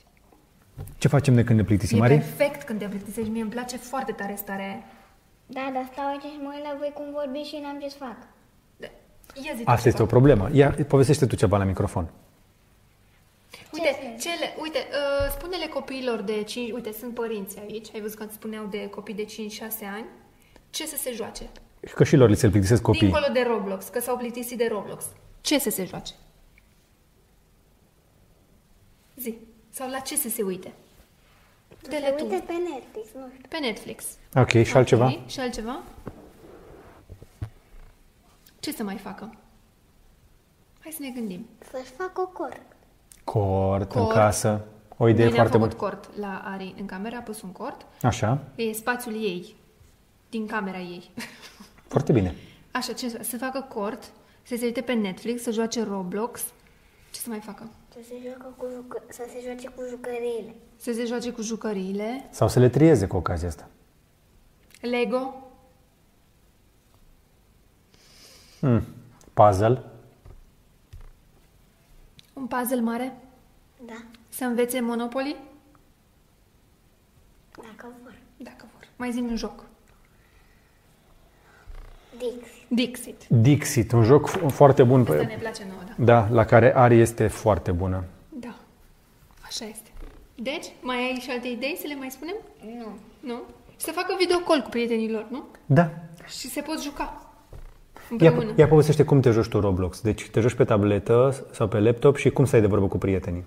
Ce facem de când ne plictisim, E Mari? perfect când te plictisești. Mie îmi place foarte tare starea aia. Da, dar stau aici și mă uit la voi cum vorbiți și n-am ce să fac. Da. Ia zi tu Asta este ceva. o problemă. Ia, povestește tu ceva la microfon. Uite, cele, uite, uh, spune-le copiilor de 5, uite, sunt părinți aici, ai văzut că îți spuneau de copii de 5-6 ani, ce să se joace. Că și lor li se plictisesc copiii. Dincolo de Roblox, că s-au plictisit de Roblox. Ce să se joace? Zi. Sau la ce să se uite? Se Dele tu. uite pe Netflix, nu știu. Pe Netflix. Ok, și altceva? Ok, Și altceva? Ce să mai facă? Hai să ne gândim. Să-și facă o cort. Cort, în Cort. casă. O idee Noi ne-am foarte făcut bună. cort la Ari în cameră, a pus un cort. Așa, E spațiul ei, din camera ei. *laughs* foarte bine. Așa, ce să, să facă cort, să se uite pe Netflix, să joace Roblox. Ce să mai facă? Să se, joacă cu jucă... să se joace cu jucăriile. Să se joace cu jucăriile. Sau să le trieze cu ocazia asta. Lego. Hmm. Puzzle. Un puzzle mare. Da, Să învețe Monopoly. dacă vor. Dacă vor. Mai zi un joc. Dix. Dixit. Dixit, un joc f- foarte bun. Asta pe- ne place nouă, da. Da, la care Ari este foarte bună. Da. Așa este. Deci, mai ai și alte idei să le mai spunem? Nu. Nu? Și să facă videocall cu prietenii lor, nu? Da. Și se pot juca. Ia, Împreună. ia povestește cum te joci tu Roblox. Deci te joci pe tabletă sau pe laptop și cum stai de vorbă cu prietenii.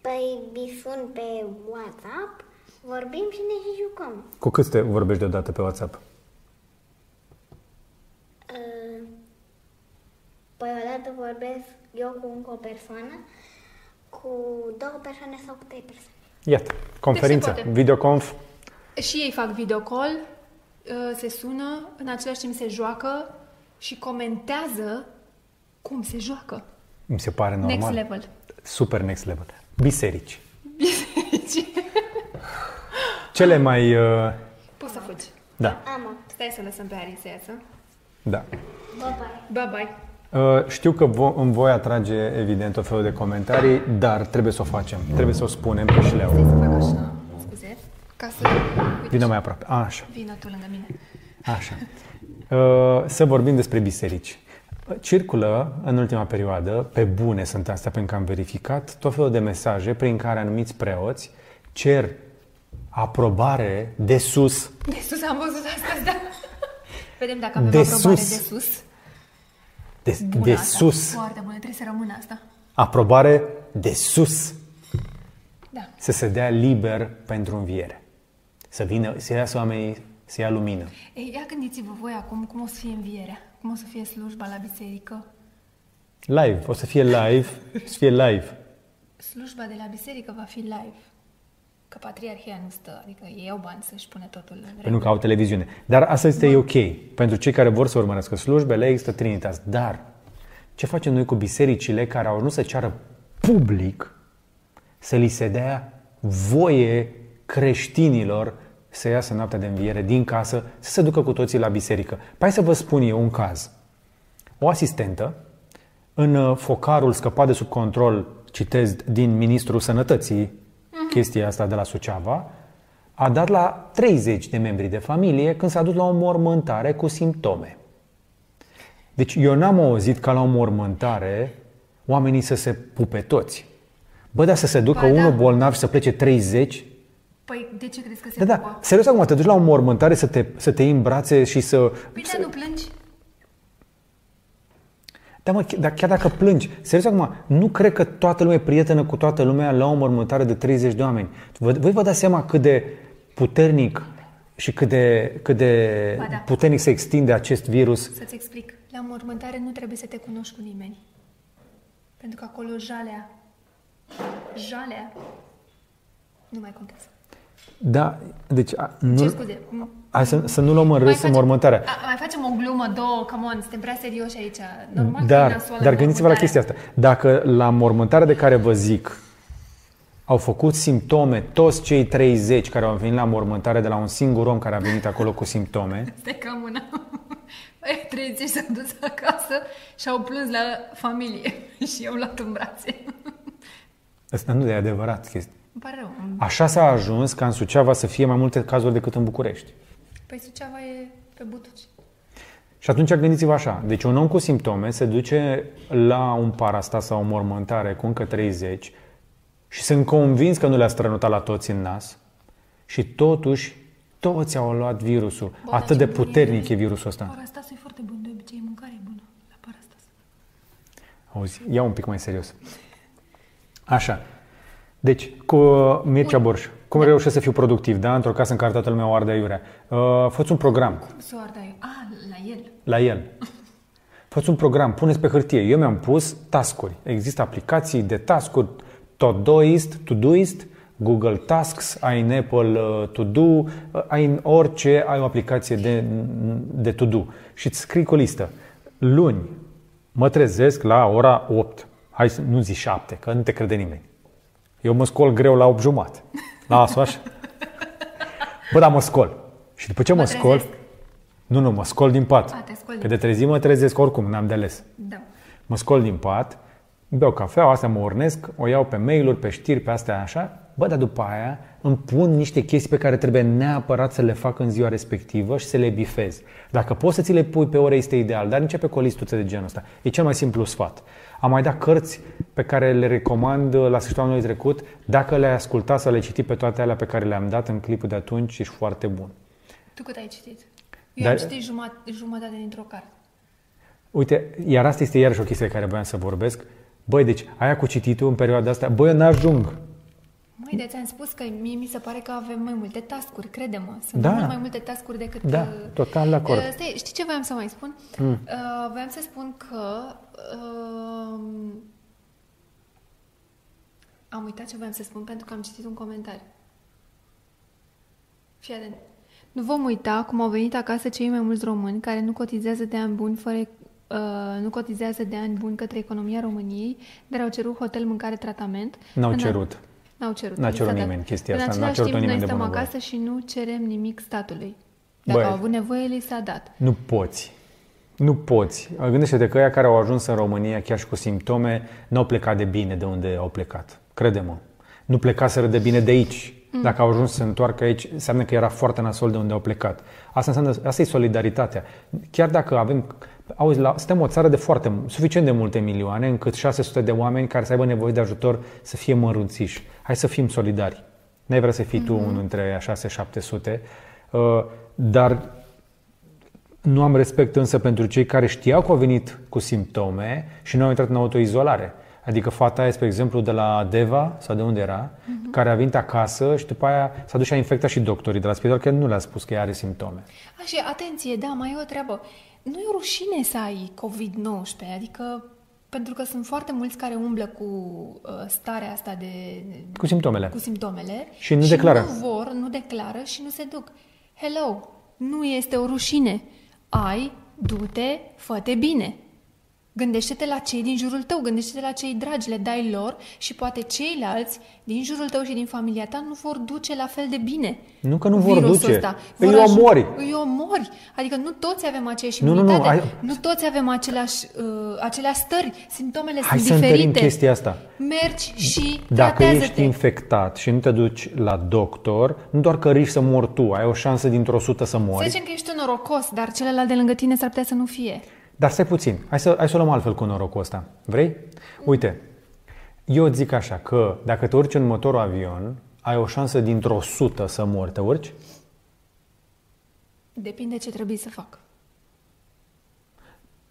Păi îi sun pe WhatsApp, vorbim și ne și jucăm. Cu cât te vorbești deodată pe WhatsApp? Uh, Păi odată vorbesc eu cu încă o persoană, cu două persoane sau cu trei persoane. Iată, conferință, poate. videoconf. Și ei fac videocall, uh, se sună, în același timp se joacă și comentează cum se joacă. Mi se pare normal. Next level. Super next level. Biserici. Cele mai... Uh, Poți să fugi. da, Am o. Stai să lăsăm pe Ari să iasă. Da. Bye bye. Bye-bye. Uh, știu că vo- îmi voi atrage, evident, o felul de comentarii, dar trebuie să o facem. Trebuie să o spunem pe șleau. Stai să fac așa, scuze, ca să... Uite, Vină mai aproape. Așa. Vină tu lângă mine. Așa. Uh, Să vorbim despre biserici. Circulă în ultima perioadă, pe bune sunt astea pentru că am verificat, tot felul de mesaje prin care anumiți preoți cer aprobare de sus. De sus am văzut asta, da. Vedem dacă avem De aprobare sus. de sus. De, Bună de asta. sus. Foarte bună, trebuie să rămână asta. Aprobare de sus. Da. Să se dea liber pentru înviere. Să vină, să iasă oamenii, să ia lumină. Ei, ia gândiți-vă voi acum cum o să fie învierea, cum o să fie slujba la biserică. Live, o să fie live, o să fie live. Slujba de la biserică va fi live. Că patriarhia nu stă, adică ei au bani să-și pune totul în Pentru regulă. că au televiziune. Dar asta este ok. Pentru cei care vor să urmărească slujbele, există Trinitas. Dar ce facem noi cu bisericile care au ajuns să ceară public să li se dea voie creștinilor să iasă noaptea de înviere din casă, să se ducă cu toții la biserică. Păi hai să vă spun eu un caz. O asistentă, în uh, focarul scăpat de sub control, citez din Ministrul Sănătății, chestia asta de la Suceava, a dat la 30 de membri de familie când s-a dus la o mormântare cu simptome. Deci eu n-am auzit ca la o mormântare oamenii să se pupe toți. Bă, dar să se ducă Ba da. unul bolnav și să plece 30? Păi, de ce crezi că se Da, da, pupă? serios acum, te duci la o mormântare să te, să te iei în brațe și să... Păi, dar nu plângi? Da, mă, dar chiar dacă plângi, serios acum, nu cred că toată lumea e prietenă cu toată lumea la o mormântare de 30 de oameni. Vă- Voi vă dați seama cât de puternic și cât de, cât de Ba da. puternic se extinde acest virus. Să-ți explic. La mormântare nu trebuie să te cunoști cu nimeni. Pentru că acolo jalea, jalea, nu mai contează. Da, deci a, Ce nu, scuze? M- hai să, să nu luăm în mai râs în mormântarea. a, mai facem o glumă, două, come on, suntem prea serioși aici. Normal că e Dar, nasoală dar gândiți-vă la mormântarea. chestia asta. Dacă la mormântarea de care vă zic au făcut simptome toți cei 30 care au venit la mormântare de la un singur om care a venit acolo cu simptome, *laughs* Stai ca mâna. Ei, 30 s-au dus acasă și au plâns la familie *laughs* și i-au luat în brațe. Asta nu e adevărat chestia. Îmi pare rău. Așa s-a ajuns ca în Suceava să fie mai multe cazuri decât în București. Păi Suceava e pe butuci. Și atunci gândiți-vă așa, deci un om cu simptome se duce la un parastas sau o mormântare cu încă 30 și sunt convins că nu le-a strănutat la toți în nas și totuși toți au luat virusul. Bă, Atât dar de ce bun puternic e. e virusul ăsta. Parastasul e foarte bun, de obicei mâncarea e bună la parastas. Auzi, ia un pic mai serios. Așa. Deci, cu uh, Mircea Borș, cum reușesc să fiu productiv, da? Într-o casă în care toată lumea o arde aiurea. Uh, făți un program Să o ardai. Ah, la el. la el. Făți un program, puneți pe hârtie. Eu mi-am pus task-uri. Există aplicații de task-uri, Todoist, Todoist, Google Tasks, ai în Apple uh, To Do, uh, ai în orice, ai o aplicație de, de To Do. Și îți scrii cu o listă. Luni mă trezesc la ora 8. Hai să nu zi 7, că nu te crede nimeni. Eu mă scol greu la 8 jumate. Lasă așa. Bă, dar mă scol. Și după ce mă, Mă scol, trezesc. nu, nu, mă scol din pat. A, te scoli Că din de trezi mă trezesc oricum, n-am de ales. Da. Mă scol din pat, beau cafea, astea mă urnesc, o iau pe mail-uri, pe știri, pe astea așa. Bă, dar după aia îmi pun niște chestii pe care trebuie neapărat să le fac în ziua respectivă și să le bifez. Dacă poți să ți le pui pe ore, este ideal, dar începe cu o listuță de genul ăsta. E cel mai simplu sfat. Am mai dat cărți pe care le recomand la sfârșitul anului trecut. Dacă le-ai ascultat sau le citi pe toate alea pe care le-am dat în clipul de atunci, ești foarte bun. Tu cât ai citit? Eu Dar- am citit jumătate, jumătate dintr-o carte. Uite, iar asta este iarăși o chestie de care voiam să vorbesc. Băi, deci aia cu cititul în perioada asta, băi, eu n-ajung. Măi, de ți-am spus că mie mi se pare că avem mai multe tascuri, crede-mă. Sunt Da. mult mai multe tascuri decât... Da, uh, total de acord. uh, Stai, știi ce voiam să mai spun? Mm. Uh, voiam să spun că... Uh, am uitat ce voiam să spun pentru că am citit un comentariu. Fii atent. Nu vom uita cum au venit acasă cei mai mulți români care nu cotizează de ani buni fără Uh, nu cotizează de ani buni către economia României, dar au cerut hotel, mâncare, tratament. N-au În a- cerut. N-au cerut. N-a li s-a cerut dat. nimeni chestia În asta, n-a același cerut timp, nimeni noi de stăm bunăvoie. acasă și nu cerem nimic statului. Dacă Băi. au avut nevoie, li s-a dat. Nu poți. Nu poți. Gândește-te că ăia care au ajuns în România, chiar și cu simptome, n-au plecat de bine de unde au plecat. Crede-mă. Nu plecaseră de bine de aici. Dacă au ajuns să se întoarcă aici, înseamnă că era foarte nasol de unde au plecat. Asta înseamnă, asta e solidaritatea. Chiar dacă avem, auzi, la, suntem o țară de foarte, suficient de multe milioane, încât 600 de oameni care să aibă nevoie de ajutor să fie mărunțiși. Hai să fim solidari. N-ai vrea să fii tu unul dintre aia 600-700, uh, dar nu am respect însă pentru cei care știau că au venit cu simptome și nu au intrat în autoizolare. Adică fata aia, spre exemplu, de la Deva, sau de unde era, care a venit acasă și după aia s-a dus și a infectat și doctorii de la spital, că nu le-a spus că ea are simptome. A, și atenție, da, mai e o treabă. Nu e rușine să ai COVID-19, adică pentru că sunt foarte mulți care umblă cu uh, starea asta de... Cu simptomele. Cu simptomele. Și nu declară. nu vor, nu declară și nu se duc. Hello, nu este o rușine. Ai, du-te, fă-te bine. Gândește-te la cei din jurul tău, gândește-te la cei dragi, le dai lor și poate ceilalți din jurul tău și din familia ta nu vor duce la fel de bine. Nu că nu vor virusul duce, ăsta. îi Vor aj- omori. Îi omori. Adică nu toți avem aceeași Nu, nu, nu, imunitate. ai- nu toți avem aceleași, uh, aceleași stări. Simptomele Hai sunt să întărim diferite. chestia asta. Mergi și Dacă tratează-te. ești infectat și nu te duci la doctor, nu doar că riști să mori tu, ai o șansă dintr-o sută să Să mori. zicem că ești un norocos, dar celălalt de lângă tine s-ar putea să nu fie. Dar stai puțin, hai să, hai să o luăm altfel cu norocul ăsta. Vrei? Uite, eu îți zic așa că dacă te urci în motorul avion, ai o șansă dintr-o sută să mori. Te urci? Depinde ce trebuie să fac.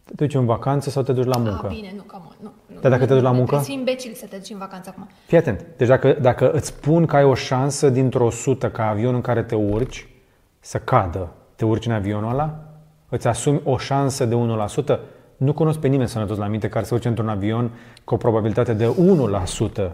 Te duci în vacanță sau te duci la muncă? Ah, bine, nu, come on, nu. nu Dar dacă nu, te duci la nu, muncă? Trebuie să fii imbecil să te duci în vacanță acum. Fii atent. Deci dacă, dacă îți spun că ai o șansă dintr-o sută ca avionul în care te urci să cadă, te urci în avionul ăla, îți asumi o șansă de 1%, nu cunosc pe nimeni sănătos la minte care să urce într-un avion cu o probabilitate de 1%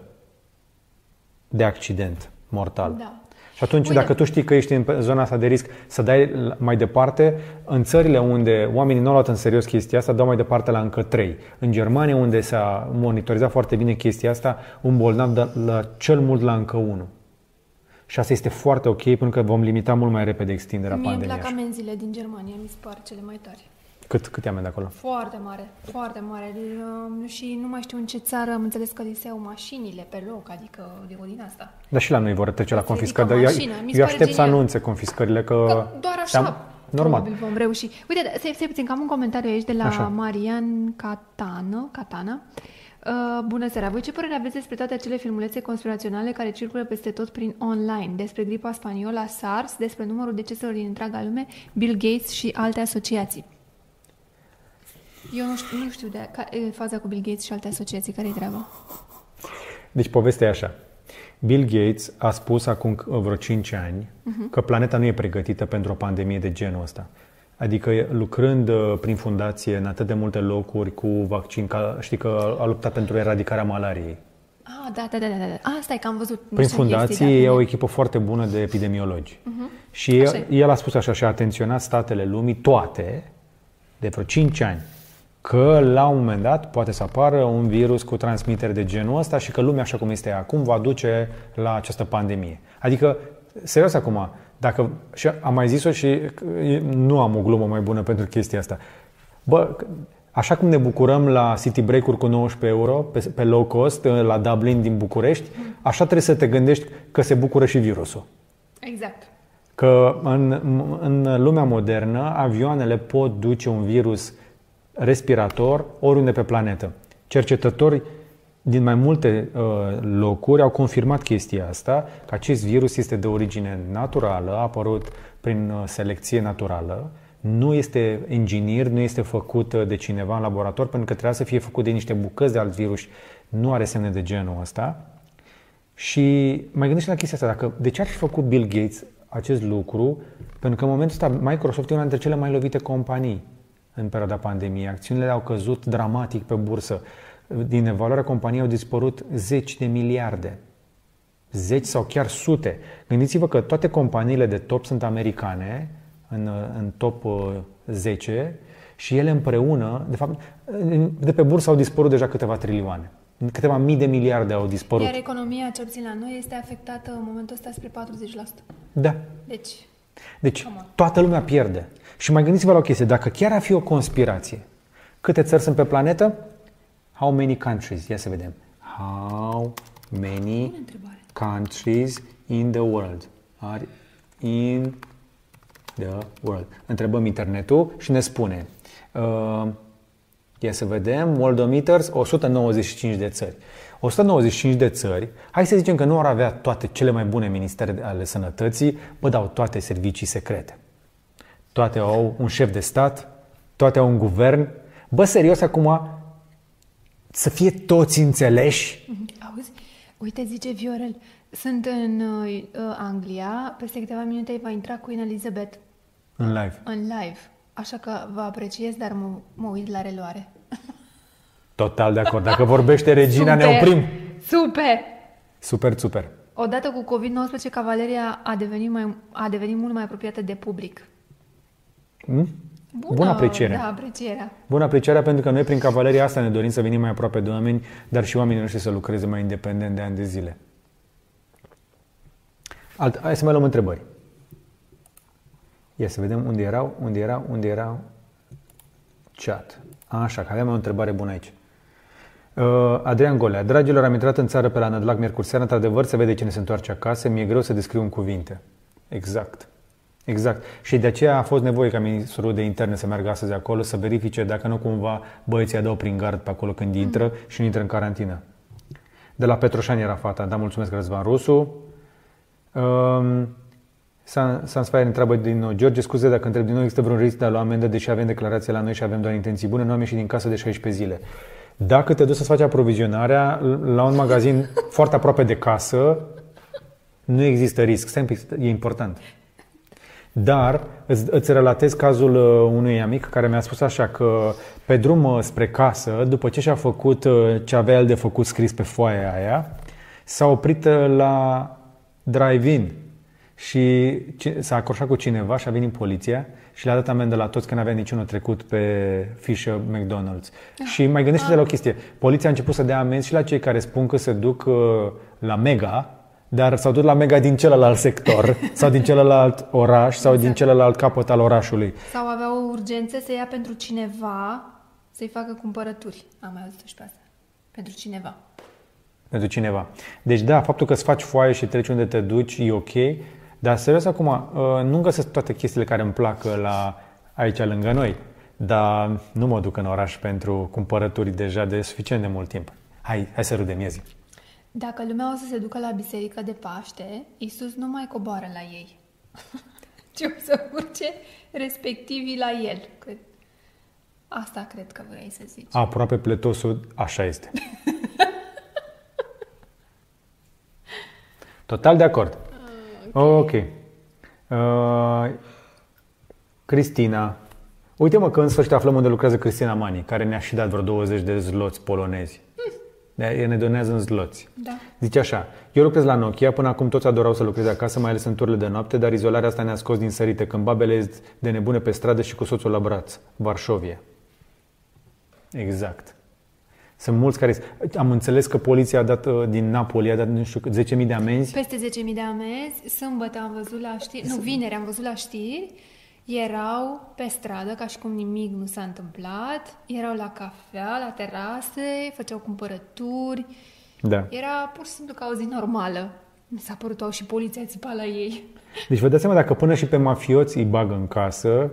de accident mortal. Da. Și atunci, Uite. dacă tu știi că ești în zona asta de risc, să dai la- mai departe, în țările unde oamenii nu au luat în serios chestia asta, dau mai departe la încă 3. În Germania, unde s-a monitorizat foarte bine chestia asta, un bolnav dă la cel mult la încă 1. Și asta este foarte ok, pentru că vom limita mult mai repede extinderea Mie îmi pandemiei. plac așa. amenziile din Germania, mi se par cele mai tari. Cât, cât e amenda acolo? Foarte mare, foarte mare. Um, Și nu mai știu în ce țară am înțeles că li se iau mașinile pe loc, adică de o din asta. Dar și la noi vor trece la Îți confiscări. ridică Dar eu, mașina. Mi se eu pare aștept să genial. anunțe confiscările, că... Că doar așa, Te-am- Normal. probabil vom reuși. Uite, da, stai, stai puțin, că am un comentariu aici de la Așa. Marian Catană. Catana. Uh, bună seara! Voi ce părere aveți despre toate acele filmulețe conspiraționale care circulă peste tot prin online? Despre gripa spaniolă, SARS, despre numărul deceselor din întreaga lume, Bill Gates și alte asociații. Eu nu știu, nu știu de ca, e faza cu Bill Gates și alte asociații. Care-i treaba? Deci povestea e așa. Bill Gates a spus acum vreo 5 ani uh-huh. că planeta nu e pregătită pentru o pandemie de genul ăsta. Adică lucrând uh, prin fundație în atât de multe locuri cu vaccin, ca, știi că a luptat pentru eradicarea malariei. Ah, da, da, da, da. da. Ah, stai că am văzut. Prin fundație e o echipă foarte bună de epidemiologi. Uh-huh. Și el, el a spus așa și a atenționat statele lumii toate, de vreo 5 ani, că la un moment dat poate să apară un virus cu transmitere de genul ăsta și că lumea așa cum este acum va duce la această pandemie. Adică, serios acum, dacă, și am mai zis-o și nu am o glumă mai bună pentru chestia asta. Bă, așa cum ne bucurăm la City Break-uri cu 19 euro pe, pe low cost la Dublin din București, așa trebuie să te gândești că se bucură și virusul. Exact. Că în, în lumea modernă avioanele pot duce un virus respirator oriunde pe planetă. Cercetători din mai multe uh, locuri au confirmat chestia asta, că acest virus este de origine naturală, a apărut prin uh, selecție naturală, nu este inginer, nu este făcut uh, de cineva în laborator, pentru că trebuia să fie făcut de niște bucăți de alt virus, nu are semne de genul ăsta. Și mai gândește la chestia asta, dacă, de ce ar fi făcut Bill Gates acest lucru? Pentru că în momentul ăsta Microsoft e una dintre cele mai lovite companii în perioada pandemiei. Acțiunile au căzut dramatic pe bursă. Din evaluarea companiei au dispărut zeci de miliarde. Zeci sau chiar sute. Gândiți-vă că toate companiile de top sunt americane, în, în top 10, uh, și ele împreună, de fapt, de pe bursă au dispărut deja câteva trilioane. Câteva mii de miliarde au dispărut. Iar economia, ce puțin la noi, este afectată în momentul ăsta spre 40%. Da. Deci, deci toată lumea pierde. Și mai gândiți-vă la o chestie. Dacă chiar ar fi o conspirație, câte țări sunt pe planetă? How many countries? Ia să vedem. How many countries in the world are in the world? Întrebăm internetul și ne spune. Uh, ia să vedem. Worldometers, 195 de țări. 195 de țări, hai să zicem că nu ar avea toate cele mai bune ministere ale sănătății, bă, dau toate servicii secrete. Toate au un șef de stat, toate au un guvern. Bă, serios, acum să fie toți înțeleși. Auzi, uite, zice Viorel, sunt în uh, Anglia, peste câteva minute va intra Queen Elizabeth. În live. În live. Așa că vă apreciez, dar mă, mă uit la reluare. *laughs* Total de acord. Dacă vorbește regina, super, ne oprim. Super! Super, super. Odată cu COVID-19, cavaleria a devenit, mai, a devenit mult mai apropiată de public. Hmm? Bună, Bună apreciere. Da, aprecierea. Bună aprecierea pentru că noi prin cavaleria asta ne dorim să venim mai aproape de oameni, dar și oamenii noștri să lucreze mai independent de ani de zile. Alt, hai să mai luăm întrebări. Ia să vedem unde erau, unde erau, unde erau. Chat. Așa, că avem o întrebare bună aici. Uh, Adrian Golea. Dragilor, am intrat în țară pe la Nădlac miercuri seara, într-adevăr se vede cine se întoarce acasă, mi-e greu să descriu în cuvinte. Exact. Exact. Și de aceea a fost nevoie ca ministrul de interne să meargă astăzi acolo să verifice dacă nu cumva băieții dau prin gard pe acolo când intră mm. și nu intră în carantină. De la Petroșani era fata. Da, mulțumesc, Răzvan Rusu. Um, Sansfire întreabă din nou. George, scuze dacă întreb din nou, există vreun risc de a lua amendă, deși avem declarație la noi și avem doar intenții bune, nu am ieșit din casă de 16 zile. Dacă te duci să-ți faci aprovizionarea la un magazin *laughs* foarte aproape de casă, nu există risc. E important. Dar îți, îți relatez cazul uh, unui amic care mi-a spus așa că pe drum uh, spre casă, după ce și-a făcut uh, ce avea el de făcut scris pe foaia aia, s-a oprit la drive-in și s-a acroșat cu cineva și a venit poliția și le-a dat amendă la toți că n-avea niciunul trecut pe fișă McDonald's. Ah. Și mai gândește-te ah. la o chestie. Poliția a început să dea amenzi și la cei care spun că se duc la Mega, dar s-au dus la Mega din celălalt sector *laughs* sau din celălalt oraș sau exact. din celălalt capăt al orașului. Sau aveau urgențe să ia pentru cineva să-i facă cumpărături. Am mai auzit și pe asta. Pentru cineva. Pentru cineva. Deci da, faptul că îți faci foaie și treci unde te duci e ok, dar serios acum, uh, nu găsesc toate chestiile care îmi plac la aici lângă noi, dar nu mă duc în oraș pentru cumpărături deja de suficient de mult timp. Hai, hai să râdem, miezi. Dacă lumea o să se ducă la biserică de Paște, Isus nu mai coboară la ei. *laughs* Ce o să urce respectivii la el. Cred. Asta cred că vrei să zici. Aproape pletosul, așa este. *laughs* Total de acord. Ok. Uh, Cristina. Uite mă că în sfârșit aflăm unde lucrează Cristina Mani, care ne-a și dat vreo 20 de zloți polonezi. De ne donează în zloți. Da. Zice așa, eu lucrez la Nokia, până acum toți adorau să lucreze acasă, mai ales în turile de noapte, dar izolarea asta ne-a scos din sărite, când babele de nebune pe stradă și cu soțul la braț. Varșovia. Exact. Sunt mulți care... Am înțeles că poliția a dat uh, din Napoli, a dat, nu știu, 10.000 de amenzi. Peste 10.000 de amenzi. Sâmbătă am văzut la știri, nu, vineri am văzut la știri, erau pe stradă, ca și cum nimic nu s-a întâmplat, erau la cafea, la terase, făceau cumpărături. Da. Era pur și simplu ca o zi normală. Mi s-a părut au și poliția țipa la ei. Deci vă dați seama dacă până și pe mafioți îi bagă în casă...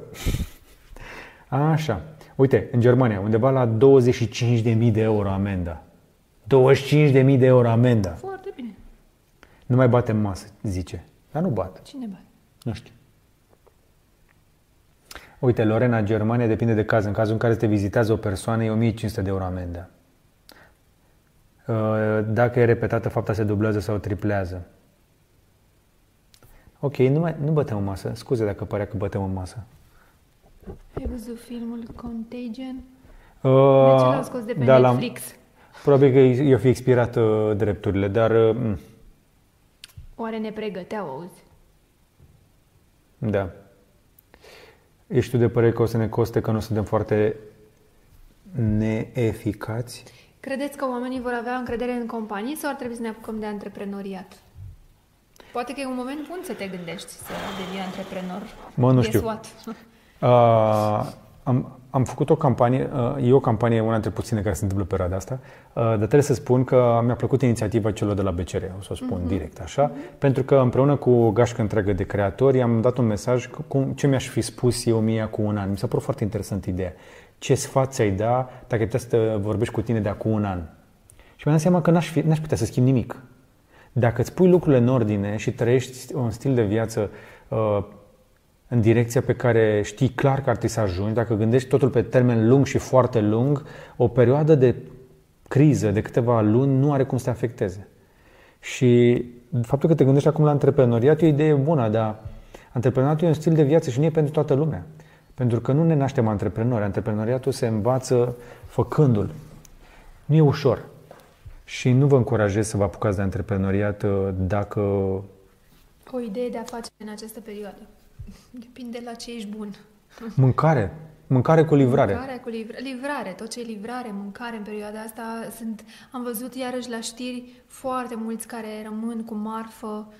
Așa. Uite, în Germania, undeva la 25.000 de euro amenda. 25.000 de euro amenda. Foarte bine. Nu mai batem masă, zice. Dar nu bat. Cine bate? Nu știu. Uite, Lorena, Germania depinde de caz. În cazul în care te vizitează o persoană, e 1500 de euro amenda. Uh, Dacă e repetată, fapta se dublează sau triplează. Ok, nu, mai, nu bătem în masă. Scuze dacă părea că bătem în masă. Ai văzut filmul Contagion? Uh, De ce l-au scos de pe da, l-am- Netflix? Probabil că i-au fi expirat uh, drepturile, dar... Uh, mm, Oare ne pregăteau, auzi? da. Ești tu de părere că o să ne coste că nu suntem foarte neeficați? Credeți că oamenii vor avea încredere în companii sau ar trebui să ne apucăm de antreprenoriat? Poate că e un moment bun să te gândești să devii antreprenor. Mă, nu Guess știu. What? Uh, *laughs* am, am făcut o campanie, uh, e o campanie, una dintre puține care se întâmplă pe perioada asta, uh, dar trebuie să spun că mi-a plăcut inițiativa celor de la BCR, o să o spun direct așa, pentru că împreună cu o gașcă întreagă de creatori am dat un mesaj cu cum, ce mi-aș fi spus eu mie cu un an. Mi s-a părut foarte interesant ideea. Ce sfat ți-ai da dacă ai putea să vorbești cu tine de acum un an? Și mi-am dat seama că n-aș, fi, n-aș putea să schimb nimic. Dacă îți pui lucrurile în ordine și trăiești un stil de viață uh, în direcția pe care știi clar că ar trebui să ajungi, dacă gândești totul pe termen lung și foarte lung, o perioadă de criză de câteva luni nu are cum să te afecteze. Și faptul că te gândești acum la antreprenoriat e o idee bună, dar antreprenoriatul e un stil de viață și nu e pentru toată lumea. Pentru că nu ne naștem antreprenori. Antreprenoriatul se învață făcându-l. Nu e ușor. Și nu vă încurajez să vă apucați de antreprenoriat uh, dacă O idee de afacere în această perioadă. Depinde la ce ești bun. mâncare, mâncare cu livrare. Mâncare cu livra- livrare, tot ce e livrare, mâncare în perioada asta. Sunt, am văzut iarăși la știri foarte mulți care rămân cu marfă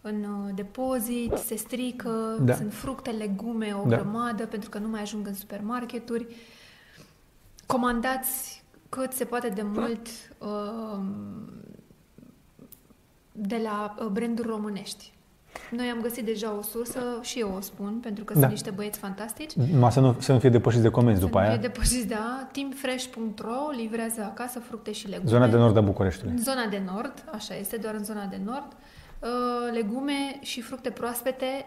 în uh, depozit, se strică, Da. sunt fructe, legume, o Da. grămadă, pentru că nu mai ajung în supermarketuri. Comandați cât se poate de mult uh, de la uh, branduri românești. Noi am găsit deja o sursă și eu o spun, pentru că Da. sunt niște băieți fantastici. Ma să nu, să nu fie depășiți de comenzi după Să nu aia. fie depășiți, da. Teamfresh.ro livrează acasă fructe și legume. Zona de nord a Bucureștiului. În zona de nord, așa este, doar în zona de nord. Uh, legume și fructe proaspete,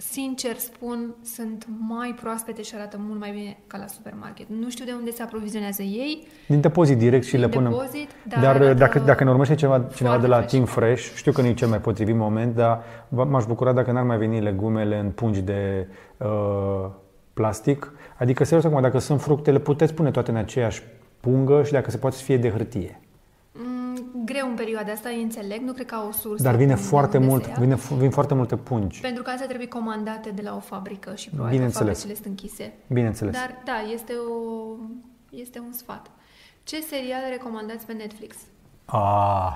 sincer spun, sunt mai proaspete și arată mult mai bine ca la supermarket. Nu știu de unde se aprovizionează ei, Din depozit direct și Din le punem. depozit, dar dar arată dacă, dacă ne urmărește ceva, cineva de la fresh. Team Fresh, știu că nu e cel mai potrivit moment, dar v- m-aș bucura dacă n-ar mai veni legumele în pungi de uh, plastic. Adică, serios acum, dacă sunt fructe, le puteți pune toate în aceeași pungă și dacă se poate să fie de hârtie. Mm, greu în perioada asta, îi înțeleg, nu cred că au o sursă. Dar vine de foarte unde mult, să ia. vine, vin foarte multe pungi. Pentru că astea trebuie comandate de la o fabrică și probabil că Bineînțeles. fabricile sunt închise. Bineînțeles. Dar da, este, o, este un sfat. Ce seriale recomandați pe Netflix? Ah.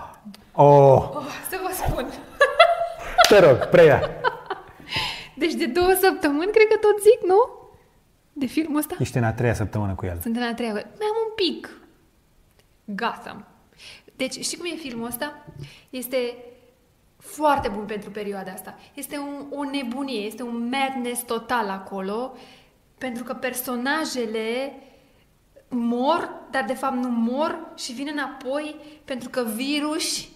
Oh, Oh, să vă spun. *laughs* te rog, preia. Deci de două săptămâni, cred că tot zic, nu? De filmul ăsta? Ești în a treia săptămână cu el. Sunt în a treia. Mai am un pic. Gotham. Deci, știi cum e filmul ăsta? Este foarte bun pentru perioada asta. Este un, o nebunie, este un madness total acolo, pentru că personajele mor, dar de fapt nu mor și vin înapoi pentru că virus,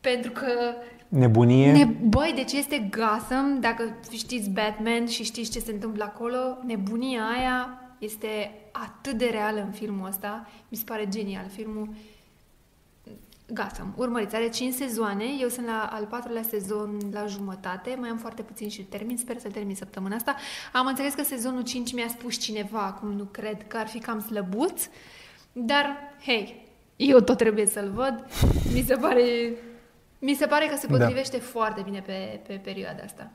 pentru că Nebunie. ne, băi, deci este Gotham, dacă știți Batman și știți ce se întâmplă acolo, nebunia aia este atât de reală în filmul ăsta, mi se pare genial filmul. Gata, urmăriți. Are 5 sezoane, eu sunt la al patrulea sezon la jumătate, mai am foarte puțin și termin, sper să termin săptămâna asta. Am înțeles că sezonul 5 mi-a spus cineva, acum nu cred, că ar fi cam slăbuț, dar, hei, eu tot trebuie să-l văd. Mi se pare, mi se pare că se Da. potrivește da. foarte bine pe, pe perioada asta.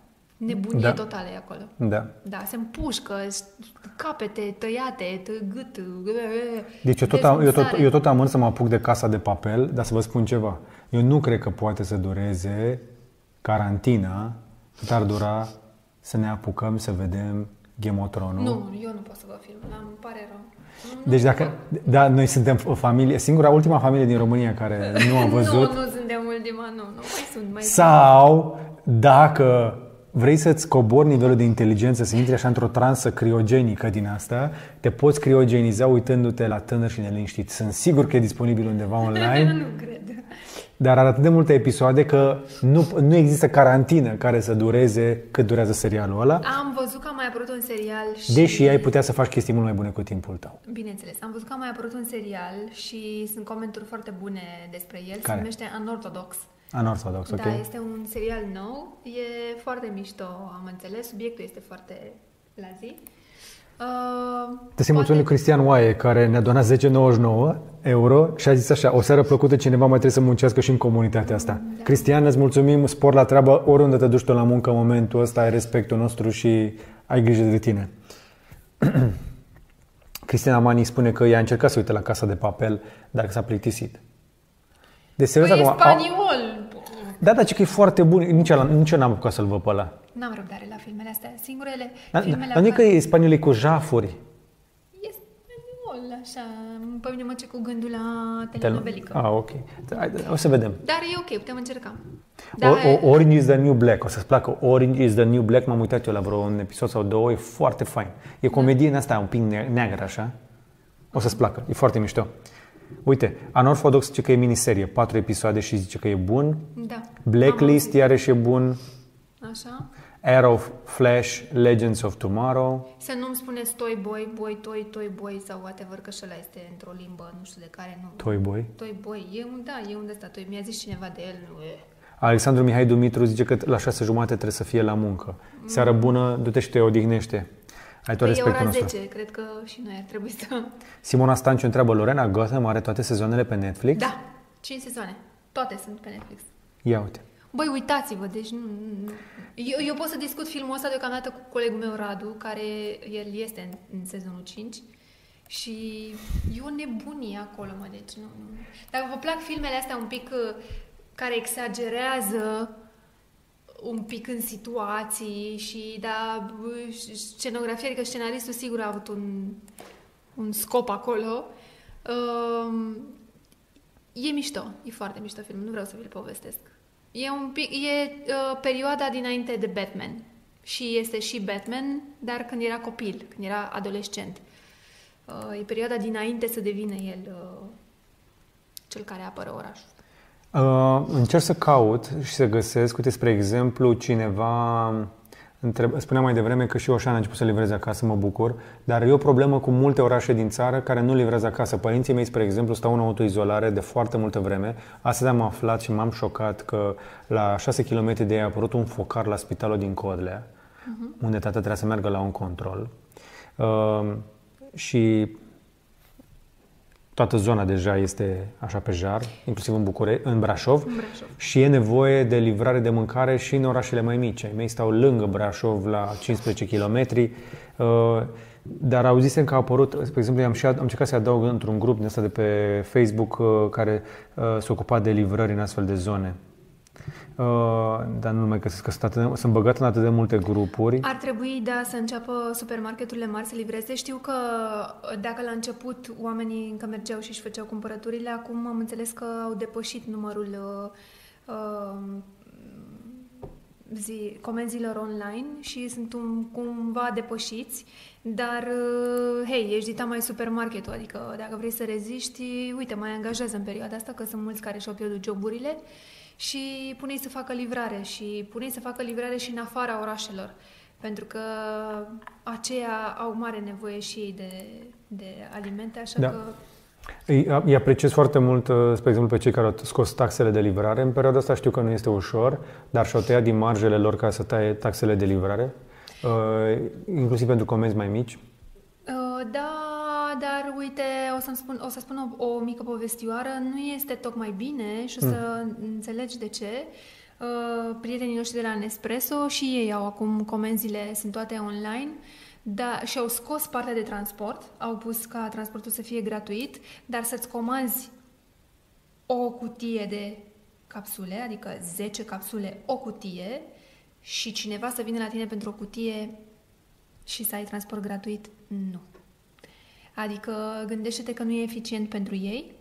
Nebunie Da. da. totală e acolo. Da. Da, se împușcă, s- capete tăiate, t- gât, Deci eu tot, am, eu, tot, dezbuțare. eu tot am să mă apuc de casa de papel, dar să vă spun ceva. Eu nu cred că poate să dureze carantina cât ar dura să ne apucăm să vedem Game of Thrones. Nu, eu nu pot să vă film, îmi pare rău. Nu, Deci dacă, da, noi suntem o familie, singura, ultima familie din România care nu a *laughs* văzut. Nu, nu suntem ultima, nu, nu, mai sunt, mai sunt. Sau dacă vrei să-ți cobori nivelul de inteligență, să intri așa într-o transă criogenică din asta, te poți criogeniza uitându-te la tânăr și neliniștit. Sunt sigur că e disponibil undeva online, nu cred. dar are atât de multe episoade că nu, nu există carantină care să dureze cât durează serialul ăla, Am văzut că a mai apărut un serial și... deși ai putea să faci chestii mult mai bune cu timpul tău. Bineînțeles, am văzut că a mai apărut un serial și sunt comenturi foarte bune despre el. Care? Se numește Unorthodox. Unorthodox, ok? Da, este un serial nou, e foarte mișto, am înțeles, subiectul este foarte la zi. Uh, Te să mulțumim lui Cristian Oaie, care ne-a donat 10,99 euro și a zis așa, o seară plăcută, cineva mai trebuie să muncească și în comunitatea asta. Da. Cristian, îți mulțumim, spor la treabă, oriunde te duci tu la muncă în momentul ăsta, ai respectul nostru și ai grijă de tine. *clears throat* Cristian Amani spune că i-a încercat să uite la casa de papel, dar că s-a plictisit. De serios păi e acum... spaniol! Da, dar ce că e foarte bun. Nici, ăla, nici eu n-am apucat să-l văd pe ăla. N-am răbdare la filmele astea. Singurele Dar filmele dar nu e că care- e spaniolii cu jafuri. E spaniol, așa. Pe mine mă ce cu gândul la telenovelică. Ah, ok. Hai, O să vedem. Dar e ok, putem încerca. O, o, Orange is the New Black. O să-ți placă Orange is the New Black. M-am uitat eu la vreo un episod sau două. E foarte fain. E comedie în asta un pic ne- neagră, așa. O să-ți placă. E foarte mișto. Uite, Unorthodox zice că e miniserie. Patru episoade și zice că e bun. Da. Blacklist iarăși e bun. Așa. Arrow, Flash, Legends of Tomorrow. Să nu-mi spuneți toy boy, boy, toy, toy boy sau whatever, că și ăla este într-o limbă, nu știu de care, nu. Toy Boy. Toy boy, e un, da, e un de ăsta, toy. Mi-a zis cineva de el, nu e. Alexandru Mihai Dumitru zice că la șase jumate trebuie să fie la muncă. Seară bună, du-te și te odihnește. Ai tot Păi e respectul ora nostru. 10, cred că și noi ar trebui să... Simona Stanciu întreabă, Lorena Gotham are toate sezoanele pe Netflix? Da, 5 sezoane. Toate sunt pe Netflix. Ia uite. Băi, uitați-vă, deci nu, nu. Eu, eu pot să discut filmul ăsta deocamdată cu colegul meu Radu, care el este în, în sezonul 5 și e o nebunie acolo, mă, deci nu, nu. Dacă vă plac filmele astea un pic uh, care exagerează un pic în situații și da, bă, scenografia, adică scenaristul sigur a avut un, un scop acolo. Um, e mișto, e foarte mișto film, nu vreau să vi-l povestesc. E un pic, e uh, perioada dinainte de Batman. Și este și Batman, dar când era copil, când era adolescent. Uh, e perioada dinainte să devină el uh, cel care apără orașul. Uh, încerc să caut și să găsesc, uite, spre exemplu, cineva întreb, spunea mai devreme că și Oșan a început să livreze acasă, mă bucur, dar e o problemă cu multe orașe din țară care nu livrează acasă. Părinții mei, spre exemplu, stau în autoizolare de foarte multă vreme. Astăzi am aflat și m-am șocat că la 6 km de ei a apărut un focar la spitalul din Codlea, uh-huh. unde tata trebuia să meargă la un control. Uh, și toată zona deja este așa pe jar, inclusiv în, Bucure- în Brașov, În Brașov. și e nevoie de livrare de mâncare și în orașele mai mici. Ai mei stau lângă Brașov la 15 km, uh, dar auzisem că a apărut, spre exemplu, am, și, am încercat să adaug într-un grup din asta de pe Facebook uh, care uh, se ocupa de livrări în astfel de zone. Uh, dar nu mai găsesc că sunt, atât de, sunt băgat în atât de multe grupuri. Ar trebui, da, să înceapă supermarketurile mari să livreze. Știu că dacă la început oamenii încă mergeau și își făceau cumpărăturile, acum am înțeles că au depășit numărul uh, uh, zi, comenzilor online și sunt un, cumva depășiți, dar, uh, hei, ești dita mai supermarketul, adică dacă vrei să reziști, uite, mai angajează în perioada asta, că sunt mulți care și-au pierdut joburile și pune să facă livrare și pune să facă livrare și în afara orașelor, pentru că aceia au mare nevoie și ei de, de alimente, așa Da. că Îi, îi apreciez foarte mult, uh, spre exemplu, pe cei care au scos taxele de livrare. În perioada asta știu că nu este ușor, dar și-au tăiat din marjele lor ca să taie taxele de livrare, uh, inclusiv pentru comenzi mai mici. Uh, da, dar uite, o, să spun, o să spun o, o mică povestioară. Nu este tocmai bine și o să mm. înțelegi de ce. Uh, prietenii noștri de la Nespresso și ei au acum comenzile, sunt toate online. Da, și au scos partea de transport, au pus ca transportul să fie gratuit, dar să-ți comanzi o cutie de capsule, adică 10 capsule, o cutie, și cineva să vină la tine pentru o cutie și să ai transport gratuit, nu. Adică gândește-te că nu e eficient pentru ei.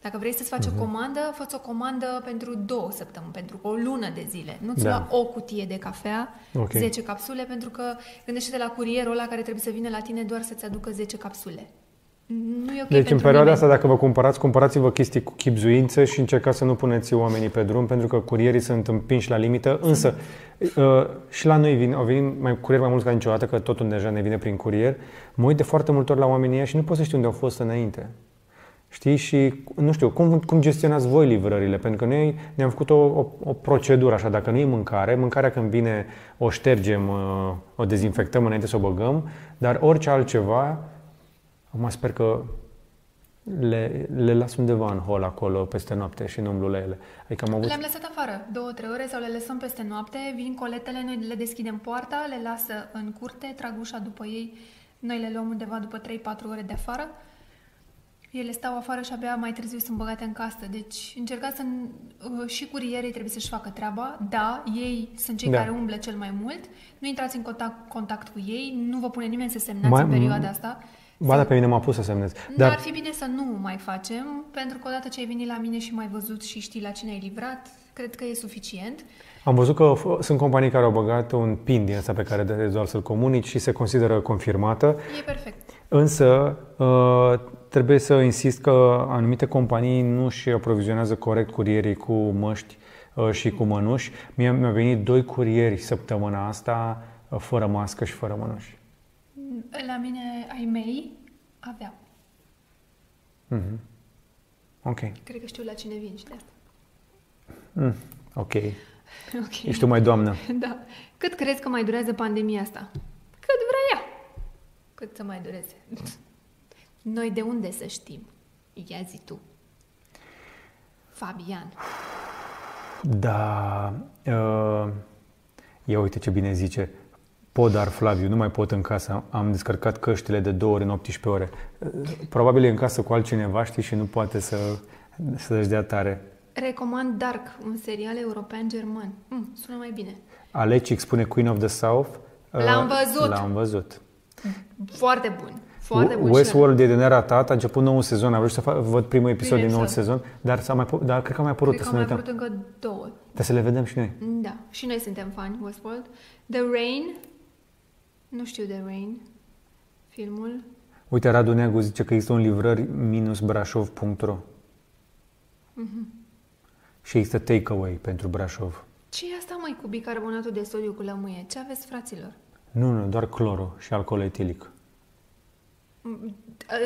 Dacă vrei să-ți faci uh-huh. o mhm. comandă, fă o comandă pentru două săptămâni, pentru o lună de zile. Nu-ți da. lua o cutie de cafea, okay. 10 capsule, pentru că gândește-te la curierul ăla care trebuie să vină la tine doar să-ți aducă 10 capsule. Nu e okay deci în perioada nimeni. asta, dacă vă cumpărați, cumpărați-vă chestii cu chipzuință și încercați să nu puneți oamenii pe drum, pentru că curierii sunt împinși la limită. Însă, uh, și la noi vin, au venit mai curieri mai mulți ca niciodată, că totul deja ne vine prin curier. Mă uit de foarte multe ori la oamenii ăia și nu pot să știu unde au fost înainte. Știi? Și, nu știu, cum, cum gestionați voi livrările? Pentru că noi ne-am făcut o, o, o procedură așa, dacă nu e mâncare, mâncarea când vine o ștergem, uh, o dezinfectăm înainte să o băgăm, dar orice altceva, Acum sper că le, le las undeva în hol acolo peste noapte și nu umblu la ele. Adică am avut... Le-am lăsat afară două, trei ore sau le lăsăm peste noapte, vin coletele, noi le deschidem poarta, le lasă în curte, trag ușa după ei, noi le luăm undeva după 3-4 ore de afară. Ele stau afară și abia mai târziu sunt băgate în casă. Deci încercați să... Uh, și curierii trebuie să-și facă treaba. Da, ei sunt cei da. care umblă cel mai mult. Nu intrați în contact, contact cu ei, nu vă pune nimeni să semnați mai, în perioada asta. Ba da, pe mine m-a pus să semnez. Dar ar fi bine să nu mai facem, pentru că odată ce ai venit la mine și mai văzut și știi la cine ai livrat, cred că e suficient. Am văzut că sunt companii care au băgat un PIN din asta pe care de doar să-l comunici și se consideră confirmată. E perfect. Însă, uh, trebuie să insist că anumite companii nu și aprovizionează corect curierii cu măști uh, și cu mănuși. Mie mi-au venit doi curieri săptămâna asta uh, fără mască și fără mănuși. La mine, ai mei aveau. Mm-hmm. Ok. Cred că știu la cine vin și de asta. Mm, ok. ok. Ești tu mai doamnă. *laughs* da. Cât crezi că mai durează pandemia asta? Cât vrea ea. Cât să mai dureze. *laughs* Noi de unde să știm? Ia zi tu. Fabian. Da. Uh, ia uite ce bine zice. Podar Flaviu, nu mai pot în casă, am descărcat căștile de două ori în 18 ore. Probabil e în casă cu altcineva, știi, și nu poate să, să-și dea tare. Recomand Dark, un serial european-german. Mm, sună mai bine. Alecic spune Queen of the South. L-am uh, văzut. L-am văzut. Foarte bun. Foarte bun Westworld e de neratat, a început nou sezon, am vrut să fac, văd primul episod din nou sezon, dar, s-a mai, dar cred că a mai apărut. Cred că a mai apărut încă două. Dar să le vedem și noi. Da, și noi suntem fani Westworld. The Rain, nu știu de Rain, filmul. Uite, Radu Neagu zice că există un livrări minus brașov.ro mm-hmm. și există takeaway pentru Brașov. Ce e asta, mai cu bicarbonatul de sodiu cu lămâie? Ce aveți, fraților? Nu, nu, doar cloro și alcool etilic. Mm,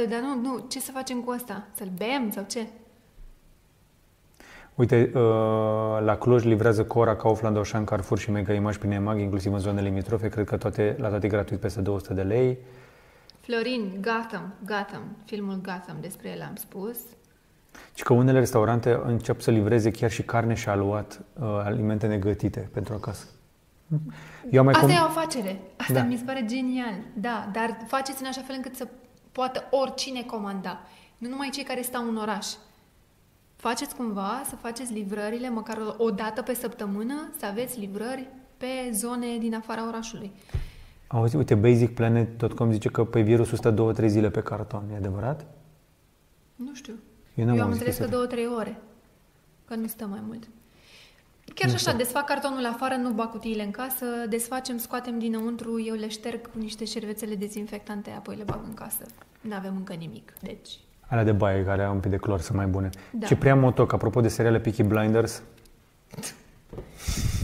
dar nu, nu, ce să facem cu asta? Să-l bem sau ce? Uite, uh, la Cluj livrează Cora, Kaufland, Auchan, Carrefour și Mega Image prin EMAG, inclusiv în zonele limitrofe, cred că toate, la toate gratuit peste 200 de lei. Florin, Gotham, Gotham, filmul Gotham, despre el am spus. Și că unele restaurante încep să livreze chiar și carne și aluat, uh, alimente negătite pentru acasă. Eu mai Asta com... e o afacere. Asta da. mi se pare genial. Da, dar faceți în așa fel încât să poată oricine comanda. Nu numai cei care stau în oraș faceți cumva să faceți livrările măcar o dată pe săptămână, să aveți livrări pe zone din afara orașului. Auzi, uite, basicplanet.com zice că pe virusul stă 2-3 zile pe carton. E adevărat? Nu știu. Eu, Eu am înțeles că 2-3 ore. Că nu stă mai mult. Chiar și așa, desfac cartonul afară, nu bag cutiile în casă, desfacem, scoatem dinăuntru, eu le șterg cu niște șervețele dezinfectante, apoi le bag în casă. Nu avem încă nimic, deci Alea de baie care au un pic de clor sunt mai bune. Da. Ciprian Motoc, apropo de seriale Peaky Blinders.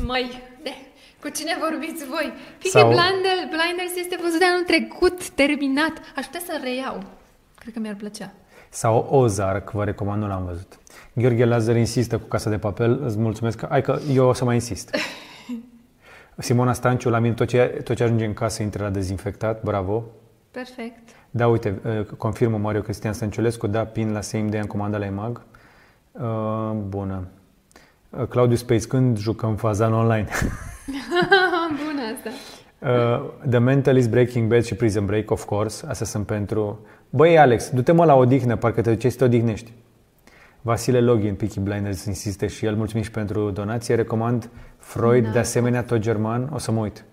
Mai, de, cu cine vorbiți voi? Peaky Sau... Blinders, Blinders este văzut de anul trecut, terminat. Aș putea să reiau. Cred că mi-ar plăcea. Sau Ozark, vă recomand, nu l-am văzut. Gheorghe Lazar insistă cu Casa de Papel, îți mulțumesc. Că, hai că eu o să mai insist. *laughs* Simona Stanciu, la mine tot ce, tot ce ajunge în casă intră la dezinfectat, bravo. Perfect. Da, uite, uh, confirmă Mario Cristian Stănciulescu, da, pin la same day am comandat la EMAG. Uh, bună. Uh, Claudiu Space, când jucăm faza în online? *laughs* Bună asta. Uh, The Mentalist, Breaking Bad și Prison Break, of course. Astea sunt pentru... Băi, Alex, du-te mă la odihnă, parcă te duceai să te odihnești. Vasile Login, Peaky Blinders, insiste și el. Mulțumim și pentru donație. Recomand Freud, Da. de asemenea, tot german. O să mă uit.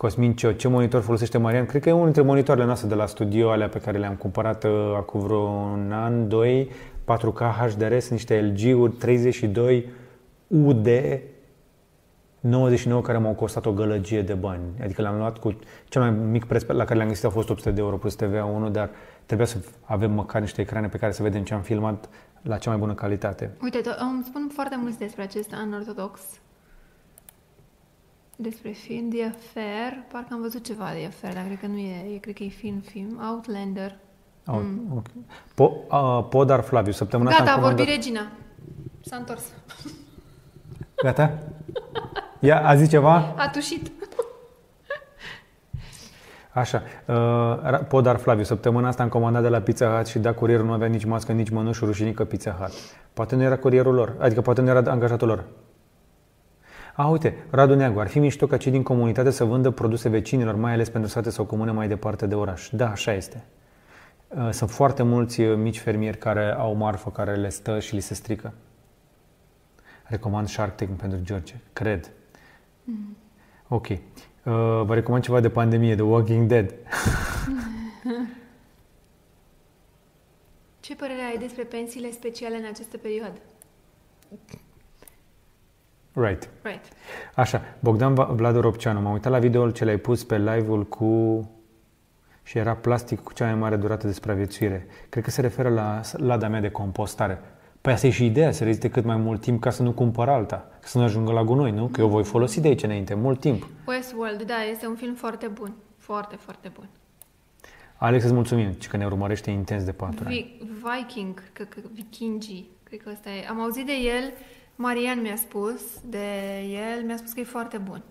Cosmin Cio, ce monitor folosește Marian? Cred că e unul dintre monitoarele noastre de la studio, alea pe care le-am cumpărat uh, acum vreo un an, doi, 4K HDR, sunt niște LG-uri 32 UD 99 care m-au costat o gălăgie de bani. Adică le-am luat cu cel mai mic preț pe- la care le-am găsit a fost 800 de euro plus TVA 1, dar trebuia să avem măcar niște ecrane pe care să vedem ce am filmat la cea mai bună calitate. Uite, to- îmi spun foarte mulți despre acest unortodox. Despre film, The Affair. Parcă am văzut ceva de Affair, dar cred că nu e, e cred că e film-film. Outlander. Au- ok. Po, uh, Podar Flaviu, săptămâna asta Gata, am a vorbit comandat... regina. S-a întors. Gata? Ia, a zis ceva? A tușit. Așa, uh, Ra- Podar Flaviu, săptămâna asta am comandat de la Pizza Hut și da, curierul nu avea nici mască, nici mănuși, rușinică Pizza Hut. Poate nu era curierul lor, adică poate nu era angajatul lor. A, uite, Radu Neagu, ar fi mișto ca cei din comunitate să vândă produse vecinilor, mai ales pentru sate sau comune mai departe de oraș. Da, așa este. Uh, Sunt foarte mulți uh, mici fermieri care au marfă, care le stă și li se strică. Recomand Shark Tank pentru George, cred. Ok. Uh, vă recomand ceva de pandemie, The Walking Dead. *laughs* Ce părere ai despre pensiile speciale în această perioadă? Right. Right. Așa, Bogdan Va- Vlad Ropceanu, m-am uitat la videoul ce l-ai pus pe live-ul cu... și era plastic cu cea mai mare durată de supraviețuire. Cred că se referă la lada mea de compostare. Păi asta e și ideea, să reziste cât mai mult timp ca să nu cumpăr alta, să nu ajungă la gunoi, nu? Că eu voi folosi de aici înainte, mult timp. Westworld, da, este un film foarte bun. Foarte, foarte bun. Alex, îți mulțumim că ne urmărește intens de patru ani. Vi- Viking, că, că, Vikingii, cred că ăsta e. Am auzit de el, Marian mi-a spus de el, mi-a spus că e foarte bun.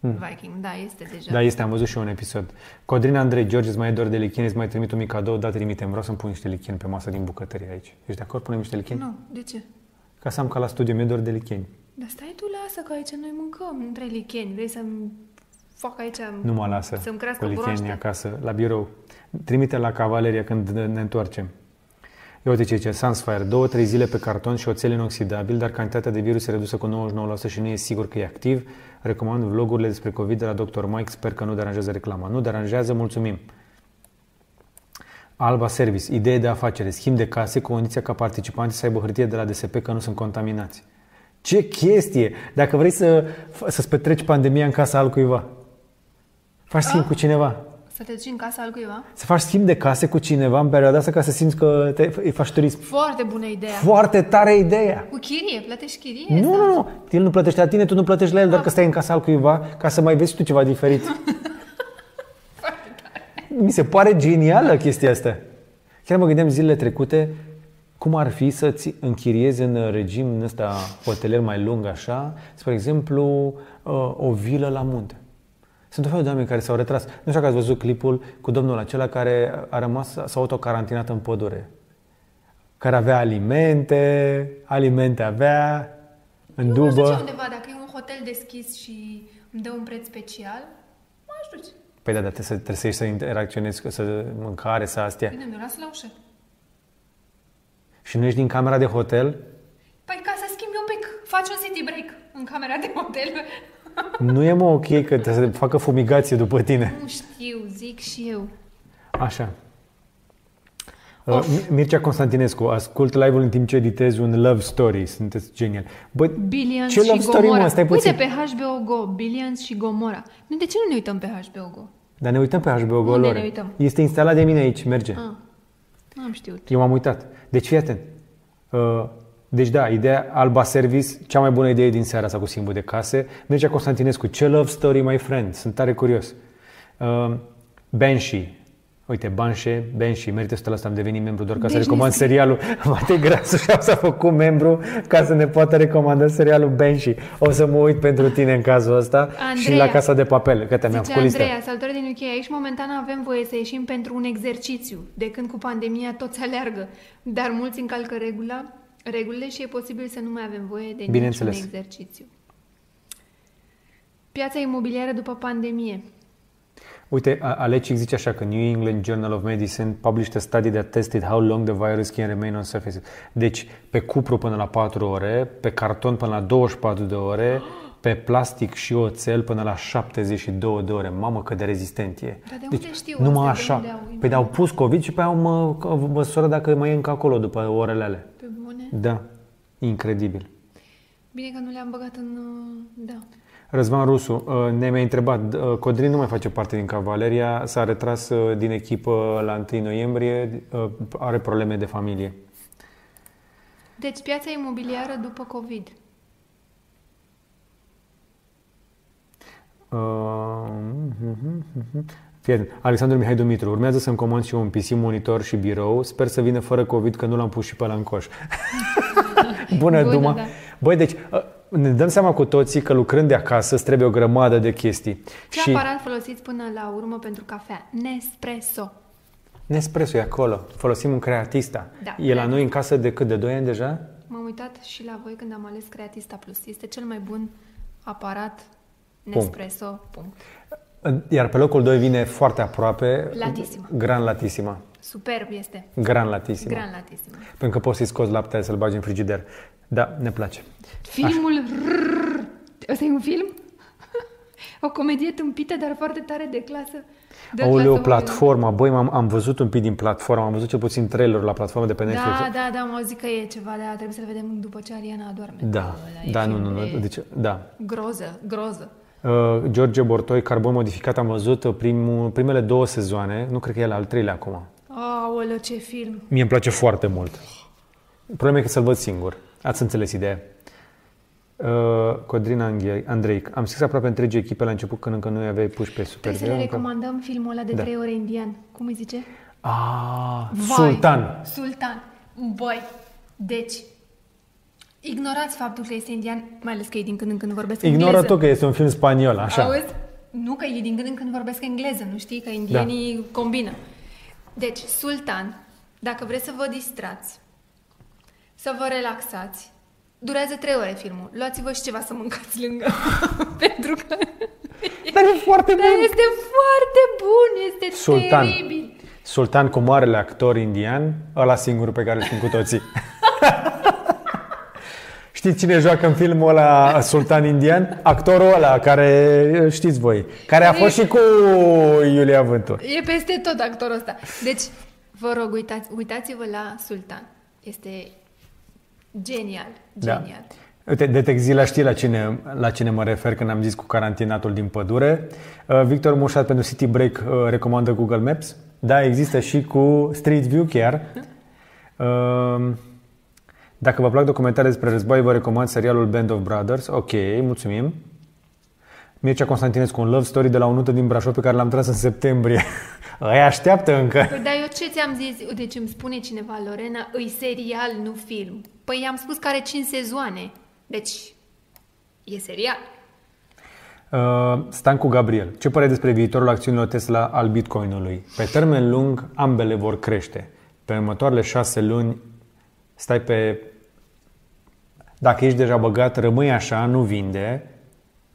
Viking, da, este deja. Da, este, am văzut și eu un episod. Codrin Andrei, George, îți mai e dor de licheni, îți mai trimit un mic cadou, da, trimitem. Vreau să-mi pun niște licheni pe masă din bucătărie aici. Ești de acord? Punem niște licheni? Nu, de ce? Ca să am ca la studio, mi-e dor de licheni. Dar stai tu, lasă că aici noi mâncăm, nu trei licheni. Vrei să-mi fac aici... Nu mă lasă Să-mi crească cu lichenii broaște? acasă, la birou. Trimite la Cavaleria când ne ne întoarcem. Eu uite ce zice, Sunsfire, două, trei zile pe carton și oțel inoxidabil, dar cantitatea de virus e redusă cu 99% și nu e sigur că e activ. Recomand vlogurile despre COVID de la Dr. Mike, sper că nu deranjează reclama. Nu deranjează, mulțumim. Alba Service, idee de afacere, schimb de case cu condiția ca participanții să aibă hârtie de la DSP că nu sunt contaminați. Ce chestie! Dacă vrei să, să-ți petreci pandemia în casa altcuiva, faci schimb cu cineva. Să te duci în casa al cuiva? Să faci schimb de case cu cineva în perioada asta ca să simți că te, îi faci turism. Foarte bună ideea. Foarte tare ideea! Cu chirie, plătești chirie? Nu, nu, nu. El nu plătește la tine, tu nu plătești la el, doar că stai în casa altcuiva ca să mai vezi tu ceva diferit. *laughs* Mi se pare genială chestia asta. Chiar mă gândeam zilele trecute cum ar fi să-ți închiriezi în regim ăsta hotelier mai lung așa, spre exemplu, uh, o vilă la munte. Sunt o fel de oameni care s-au retras. Nu știu dacă ați văzut clipul cu domnul acela care a rămas, s-a autocarantinat în pădure. Care avea alimente, alimente avea, în Nu știu ce dubă. undeva, dacă e un hotel deschis și îmi dă un preț special, m-aș duce. Păi da, dar trebuie să, trebuie să ieși să interacționezi, să mâncare, să astea. Bine, mi-o lasă la ușă. Și nu ești din camera de hotel, Păi ca să schimbi un pic, faci un city break în camera de hotel. Nu e mă ok că trebuie să facă fumigație după tine. Nu știu, zic și eu. Așa. Uh, Mircea Constantinescu, ascult live-ul în timp ce editez un love story. Sunteți genial. Bă, Billions ce și love story, Gomorra. mă? Stai puțin. Uite pe HBO Go, Billions și Gomorra. Nu, de ce nu ne uităm pe HBO Go? Dar ne uităm pe HBO Go, Unde Lore. ne uităm? Este instalat de mine aici, merge. Ah, nu am știut. Eu m-am uitat. Deci fii atent. Uh, deci da, ideea Alba Service, cea mai bună idee din seara asta cu schimbul de case. Mircea Constantinescu, ce love story, my friend? Sunt tare curios. Uh, Banshee, Uite, Banșe, Benși, merită 100% am devenit membru doar ca să Deci recomand ne- serialul. *laughs* Matei Grasu și s-a făcut membru ca să ne poată recomanda serialul Benși. O să mă uit pentru tine în cazul ăsta și Andreea. la Casa de Papel. Gata, mi-am Zice făcut lista. Andreea, salutări din UK. Aici momentan avem voie să ieșim pentru un exercițiu. De când cu pandemia toți aleargă. Dar mulți încalcă regula, regulile și e posibil să nu mai avem voie de niciun Bineînțeles. exercițiu. Piața imobiliară după pandemie. Uite, A- Alecic zice așa că New England Journal of Medicine published a study that tested how long the virus can remain on surfaces. Deci, pe cupru până la 4 ore, pe carton până la 24 de ore, pe plastic și oțel până la 72 de ore. Mamă, cât de rezistent e. Dar de deci, unde știu numai astea? De așa. unde au păi au pus COVID și pe aia au mă, măsură dacă mai e încă acolo după orele alea. Pe bune? Da, incredibil. Bine că nu le-am băgat în... uh, Da. Răzvan Rusu uh, ne mai întrebat, uh, Codrin nu mai face parte din Cavaleria, s-a retras uh, din echipă la 1 noiembrie, uh, are probleme de familie. Deci piața imobiliară după COVID. Uh, Fii atent. Alexandru Mihai Dumitru, urmează să-mi comand și eu un PC, monitor și birou. Sper să vină fără COVID, că nu l-am pus și pe la în coș. *laughs* Bună, Bună, Duma! da. Băi, deci uh, ne dăm seama cu toții că lucrând de acasă îți trebuie o grămadă de chestii. Ce și aparat folosiți până la urmă pentru cafea? Nespresso. Nespresso e acolo. Folosim un Creatista. Da. E la noi în casă de cât? De 2 ani deja? M-am uitat și la voi când am ales Creatista Plus. Este cel mai bun aparat Punct. Nespresso. Punct. Iar pe locul 2 vine foarte aproape Latissima. Gran Latissima. Superb este. Gran Latissima. Gran Latissima. Pentru că poți să-i scoți laptele să-l bagi în frigider. Da, ne place. Filmul Rrrr. Ăsta e un film? *laughs* o comedie tâmpită, dar foarte tare de clasă. De Aoleu, clasă platforma. Băi, am am văzut un pic din platforma. Am văzut cel puțin trailerul la platforma de pe Netflix. Da, da, da, m-au zis că e ceva de trebuie să-l vedem după ce Ariana adorme. Da, Ăla e da, nu, film nu, de nu. Deci, da. Groză, groză. Uh, George Bortoi, Carbon Modificat, am văzut uh, primul, primele două sezoane. Nu cred că e la al treilea acum. Aoleu, ce film. Mie îmi place foarte mult. Problema e că să-l văd singur. Ați înțeles ideea. Uh, Codrin Anghe- Andrei, am scris aproape întregi echipe la început când încă nu aveai puși pe super. Trebuie să le recomandăm filmul ăla de Da. trei ore indian. Cum îi zice? Ah, Vai, Sultan. Sultan. Băi, deci, ignorați faptul că este indian, mai ales că ei din când în când vorbesc Ignoră engleză. tu că este un film spaniol, așa. Auzi? Nu, că ei din când în când vorbesc engleză, nu știi? Că indienii da. combină. Deci, Sultan, dacă vreți să vă distrați, să vă relaxați, durează trei ore filmul. Luați-vă și ceva să mâncați lângă. *laughs* Pentru că... Dar e foarte Dar bun. este foarte bun, este Sultan. teribil. Sultan cu marele actor indian, ăla singurul pe care îl știm cu toții. *laughs* Știți cine joacă în filmul ăla Sultan Indian? Actorul ăla care știți voi, care a fost și cu Iulia Vântur. E peste tot actorul ăsta. Deci, vă rog, uitați, uitați-vă la Sultan. Este genial, Da. genial. Uite, Detexila știi la cine, la cine mă refer când am zis cu carantinatul din pădure. Uh, Victor Mușat pentru City Break uh, recomandă Google Maps. Da, există și cu Street View chiar. Uh, Dacă vă plac documentare despre război, vă recomand serialul Band of Brothers. Ok, mulțumim. Mircea Constantinescu, un love story de la o nută din Brașov pe care l-am tras în septembrie. *laughs* Aia așteaptă încă. Păi, dar eu ce ți-am zis? Deci îmi spune cineva, Lorena, îi serial, nu film. Păi am spus că are 5 sezoane. Deci, e serial. Uh, Stan cu Gabriel. Ce părere despre viitorul acțiunilor Tesla al Bitcoinului? Pe termen lung, ambele vor crește. Pe următoarele șase luni, stai pe... Dacă ești deja băgat, rămâi așa, nu vinde,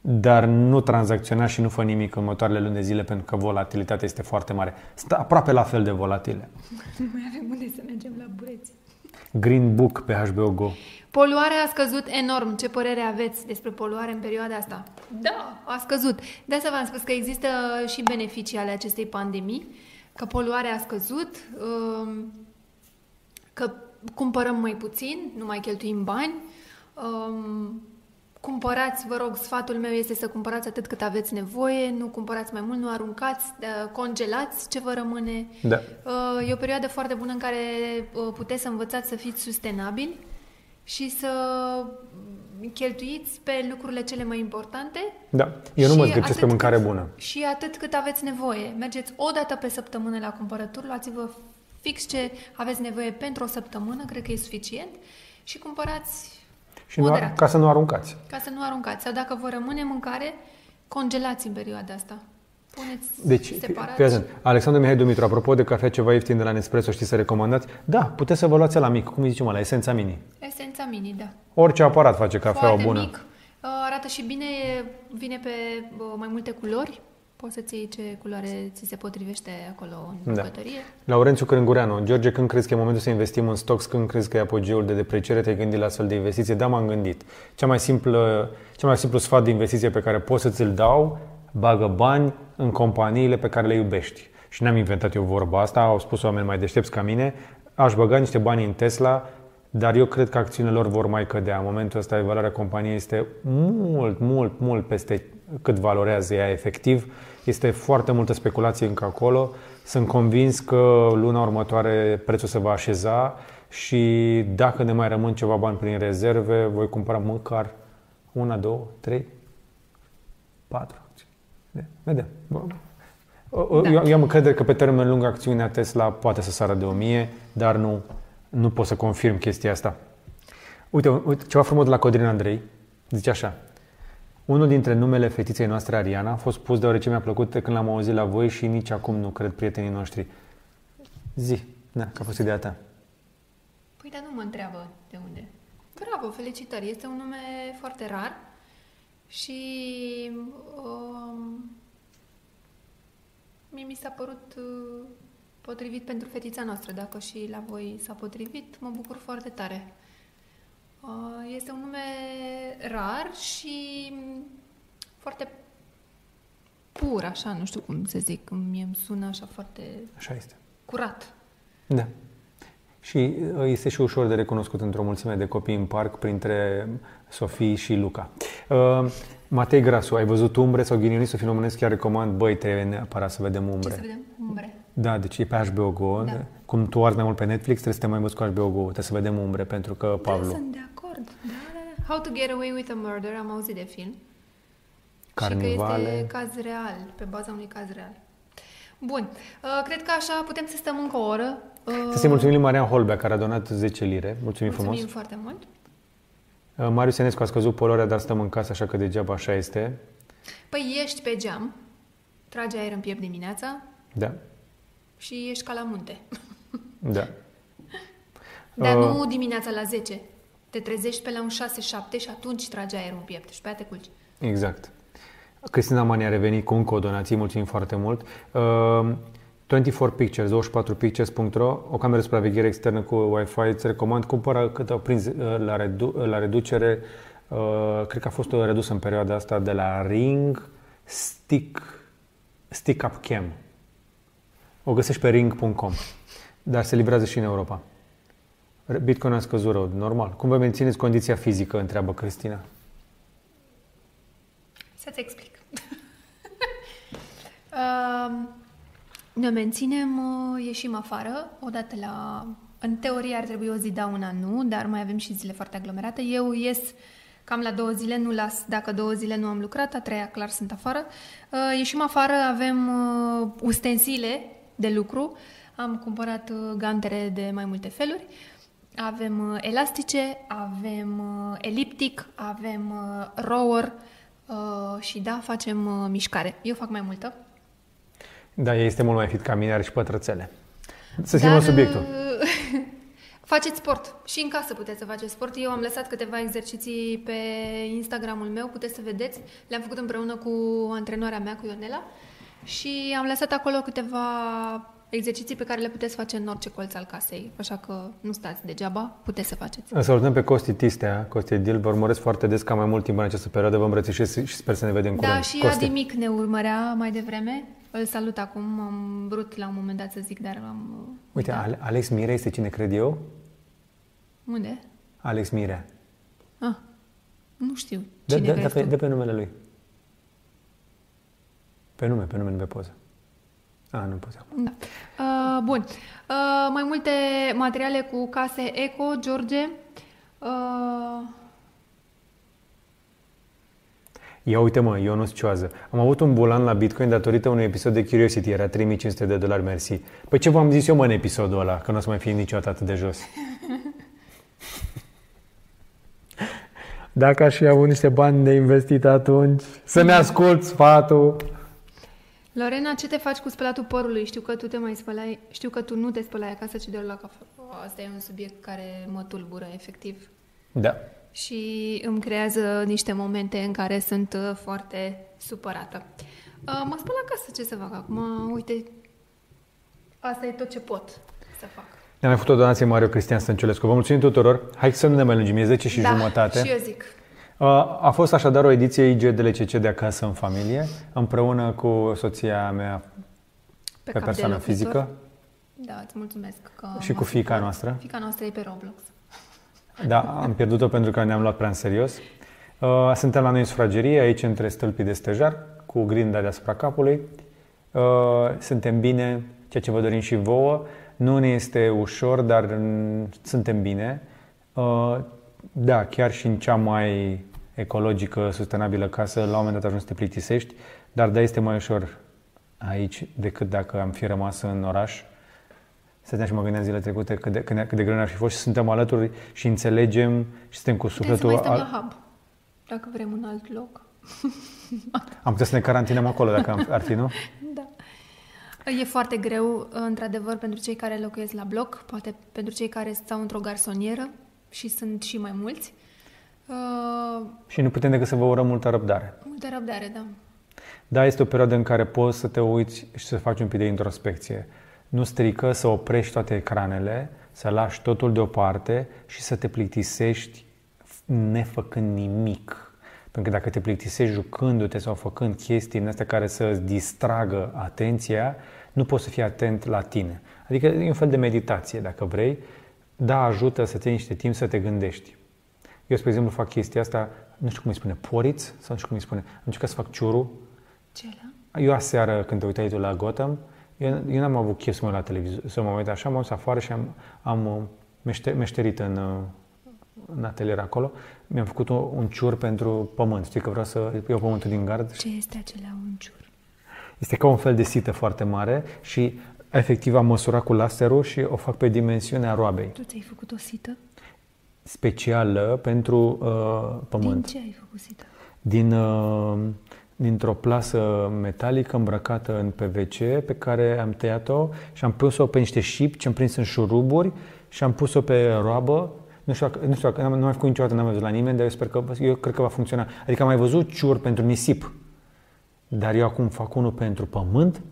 dar nu tranzacționa și nu fă nimic în următoarele luni de zile pentru că volatilitatea este foarte mare. Sunt aproape la fel de volatile. *laughs* Nu mai avem unde să mergem la bureți. Green Book pe HBO Go. Poluarea a scăzut enorm. Ce părere aveți despre poluare în perioada asta? Da, a scăzut. De asta v-am spus că există și beneficii ale acestei pandemii, că poluarea a scăzut, um, că cumpărăm mai puțin, nu mai cheltuim bani, um, cumpărați, vă rog, sfatul meu este să cumpărați atât cât aveți nevoie, nu cumpărați mai mult, nu aruncați, uh, congelați ce vă rămâne. Da. Uh, E o perioadă foarte bună în care uh, puteți să învățați să fiți sustenabili și să cheltuiți pe lucrurile cele mai importante. Da, eu nu mă și zgârcesc pe atât mâncare cât, bună. Și atât cât aveți nevoie. Mergeți o dată pe săptămână la cumpărături, luați-vă fix ce aveți nevoie pentru o săptămână, cred că e suficient, și cumpărați Și nu, moderat. ca să nu aruncați. Ca să nu aruncați. Sau dacă vă rămâne mâncare, congelați în perioada asta. Puneți Deci, separat. fii atent. Alexandru Mihai Dumitru, apropo de cafea ceva ieftin de la Nespresso, știți să recomandați? Da, puteți să vă luați la mic, cum îi zicem la Esența Mini. Esența mini, da. Orice aparat face cafeaua Foarte bună. mic, uh, arată și bine, vine pe uh, mai multe culori. Poți să-ți iei ce culoare ți se potrivește acolo în Da. bucătărie. Laurențiu Crângureanu, George, când crezi că e momentul să investim în stocks, când crezi că e apogeul de depreciere, te-ai gândit la astfel de investiție? Da, m-am gândit. Cea mai simplă, cea mai simplu sfat de investiție pe care pot să ți-l dau, bagă bani în companiile pe care le iubești. Și n-am inventat eu vorba asta, au spus oameni mai deștepți ca mine, aș băga niște bani în Tesla, dar eu cred că acțiunile lor vor mai cădea. În momentul ăsta, valoarea companiei este mult, mult, mult peste cât valorează ea efectiv. Este foarte multă speculație încă acolo. Sunt convins că luna următoare prețul se va așeza și dacă ne mai rămân ceva bani prin rezerve, voi cumpăra măcar una, două, trei, patru acțiuni. Vedem. Da. Eu, eu am încredere că pe termen lung acțiunea Tesla poate să sară de 1000, dar nu, nu pot să confirm chestia asta. Uite, uite, ceva frumos de la Codrin Andrei. Zice așa. Unul dintre numele fetiței noastre, Ariana, a fost pus deoarece mi-a plăcut de când l-am auzit la voi și nici acum nu cred prietenii noștri. Zi, da, că a fost ideea ta. Păi, dar nu mă întreabă de unde. Bravo, felicitări. Este un nume foarte rar și um, mie mi s-a părut uh, potrivit pentru fetița noastră. Dacă și la voi s-a potrivit, mă bucur foarte tare. Uh, este un nume rar și foarte pur, așa, nu știu cum să zic, mie îmi sună așa foarte Așa este. curat. Da. Și uh, este și ușor de recunoscut într-o mulțime de copii în parc, printre Sofie și Luca. Uh, Matei Grasu, ai văzut umbre sau ghinionist filomonesc? Chiar recomand, băi, trebuie neapărat să vedem umbre. Ce să vedem? Umbre. Da, deci e pe HBO Go. Da. Cum tu arzi mai mult pe Netflix, trebuie să te mai văzi cu HBO Go. Trebuie să vedem umbre, pentru că Pablo, Da, sunt de acord. Da, da, da. How to Get Away with a Murder, am auzit de film. Și că carnivale... este caz real, pe baza unui caz real. Bun, uh, cred că așa putem să stăm încă o oră. Uh, Să-i mulțumim lui Marian Holbea, care a donat 10 lire. Mulțumim, mulțumim frumos. foarte mult. Uh, Marius Enescu a scăzut poluarea, dar stăm în casă, așa că degeaba așa este. Păi ești pe geam, tragi aer în piept dimineața Da, și ești ca la munte. da. *laughs* Dar Uh. nu dimineața la 10. Te trezești pe la un 6-7 și atunci tragi aer în piept și pe aia te culci. Exact. Cristina Mani a revenit cu încă o donație, mulțumim foarte mult. Uh, 24 Pictures, 24pictures.ro, o cameră de supraveghere externă cu Wi-Fi, îți recomand, cumpără cât au prins uh, la, redu- la reducere, uh, cred că a fost o redusă în perioada asta de la Ring Stick, Stick Up Cam. O găsești pe ring.com, dar se livrează și în Europa. Bitcoin a scăzut rău, normal. Cum vă mențineți condiția fizică, întreabă Cristina. Să-ți explic. *laughs* uh, ne menținem, uh, ieșim afară, odată la... În teorie ar trebui o zi da, una nu, dar mai avem și zile foarte aglomerate. Eu ies cam la două zile, nu las, dacă două zile nu am lucrat, a treia clar sunt afară. Uh, ieșim afară, avem uh, ustensile de lucru, am cumpărat uh, gantere de mai multe feluri, avem uh, elastice, avem uh, eliptic, avem uh, rower uh, și da, facem uh, mișcare. Eu fac mai multă. Da, ea este mult mai fit ca mine, are și pătrățele. Să schimbăm subiectul. uh, *laughs* faceți sport. Și în casă puteți să faceți sport. Eu am lăsat câteva exerciții pe Instagramul meu, puteți să vedeți. Le-am făcut împreună cu antrenoarea mea, cu Ionela. Și am lăsat acolo câteva exerciții pe care le puteți face în orice colț al casei. Așa că nu stați degeaba, puteți să faceți. Să salutăm pe Costi Tistea, Costi Edil, vă urmăresc foarte des ca mai mult timp în această perioadă, vă îmbrățișez și sper să ne vedem curând. Da, și Costi. Adi Mic ne urmărea mai devreme. Îl salut acum, am vrut la un moment dat să zic, dar am... Uite, uitat. Ale- Alex Mirea este cine cred eu? Unde? Alex Mirea. Ah, nu știu. De, Cine de, de, crezi pe, tu? de pe numele lui. Pe nume, pe nume, nu pe poză. A, nu poți acum. Da. Uh, bun. Uh, mai multe materiale cu case eco, George. Uh, Ia uite mă, Ionus Cioază. Am avut un bulan la Bitcoin datorită unui episod de Curiosity. Era 3500 de dolari, mersi. Păi ce v-am zis eu mă în episodul ăla? Că nu o să mai fie niciodată atât de jos. *laughs* Dacă aș fi avut niște bani de investit atunci, să ne ascult sfatul. Lorena, ce te faci cu spălatul părului? Știu că tu te mai spălai, știu că tu nu te spălai acasă, ci doar la cafea. Asta e un subiect care mă tulbură, efectiv. Da. Și îmi creează niște momente în care sunt uh, foarte supărată. Uh, mă spăl acasă, ce să fac acum? Uite, asta e tot ce pot să fac. Ne-a mai făcut o donație Mario Cristian Stănciulescu. Vă mulțumim tuturor. Hai să nu ne mai lungim, e 10 și da, jumătate. și eu zic. Uh, A fost așadar o ediție IGDLCC de acasă în familie, împreună cu soția mea Pe, pe cap de persoană locuitor. fizică Da, îți mulțumesc că și m-a cu fiica supărat. noastră. Fiica noastră e pe Roblox. Da, am pierdut-o pentru că ne-am luat prea în serios. Uh, Suntem la noi în sufragerie, aici între stâlpii de stejar, cu grinda deasupra capului. Uh, Suntem bine, ceea ce vă dorim și vouă. Nu ne este ușor, dar mm, suntem bine. Uh, Da, chiar și în cea mai ecologică, sustenabilă casă, la un moment dat ajungi să te plictisești, dar da, este mai ușor aici decât dacă am fi rămas în oraș. Stăteam și mă gândeam zilele trecute cât de, cât de, cât de greu ar fi fost și suntem alături și înțelegem și suntem cu Putem să sufletul... mai stăm al- la hub, dacă vrem un alt loc. Am putea să ne carantinăm acolo dacă am, ar fi, nu? *laughs* Da. E foarte greu, într-adevăr, pentru cei care locuiesc la bloc, poate pentru cei care stau într-o garsonieră și sunt și mai mulți. Uh, Și nu putem decât să vă urăm multă răbdare. multă răbdare, da. Da, este o perioadă în care poți să te uiți și să faci un pic de introspecție. Nu strică să oprești toate ecranele, să lași totul deoparte și să te plictisești nefăcând nimic. Pentru că dacă te plictisești jucându-te sau făcând chestii din astea care să îți distragă atenția, nu poți să fii atent la tine. Adică e un fel de meditație, dacă vrei. Da, ajută să ții niște timp să te gândești. Eu, spre exemplu, fac chestia asta, nu știu cum îi spune, poriț? Sau nu știu cum îi spune. Am încercat să fac ciuru. Ce la? Eu aseară, când te uitai tu la Gotham, eu, eu n-am avut chef să mă uit la televizor, să mă uit așa, m-am dus afară și am, am uh, mește, meșterit în, uh, în atelier acolo. Mi-am făcut un, un ciur pentru pământ. Știi că vreau să iau pământul din gard. Ce este acela unciur? Este ca un fel de sită foarte mare și efectiv am măsurat cu laserul și o fac pe dimensiunea roabei. Tu ți-ai făcut o sită? Specială pentru uh, pământ. Din ce ai făcut sită? din, uh, dintr-o plasă metalică îmbrăcată în PVC pe care am tăiat-o și am pus-o pe niște șipi ce am prins în șuruburi și am pus-o pe roabă. Nu știu, dacă- nu știu, dacă- n-am, nu am făcut niciodată, n-am văzut la nimeni, dar eu sper că, eu cred că va funcționa. Adică am mai văzut ciur pentru nisip, dar eu acum fac unul pentru pământ,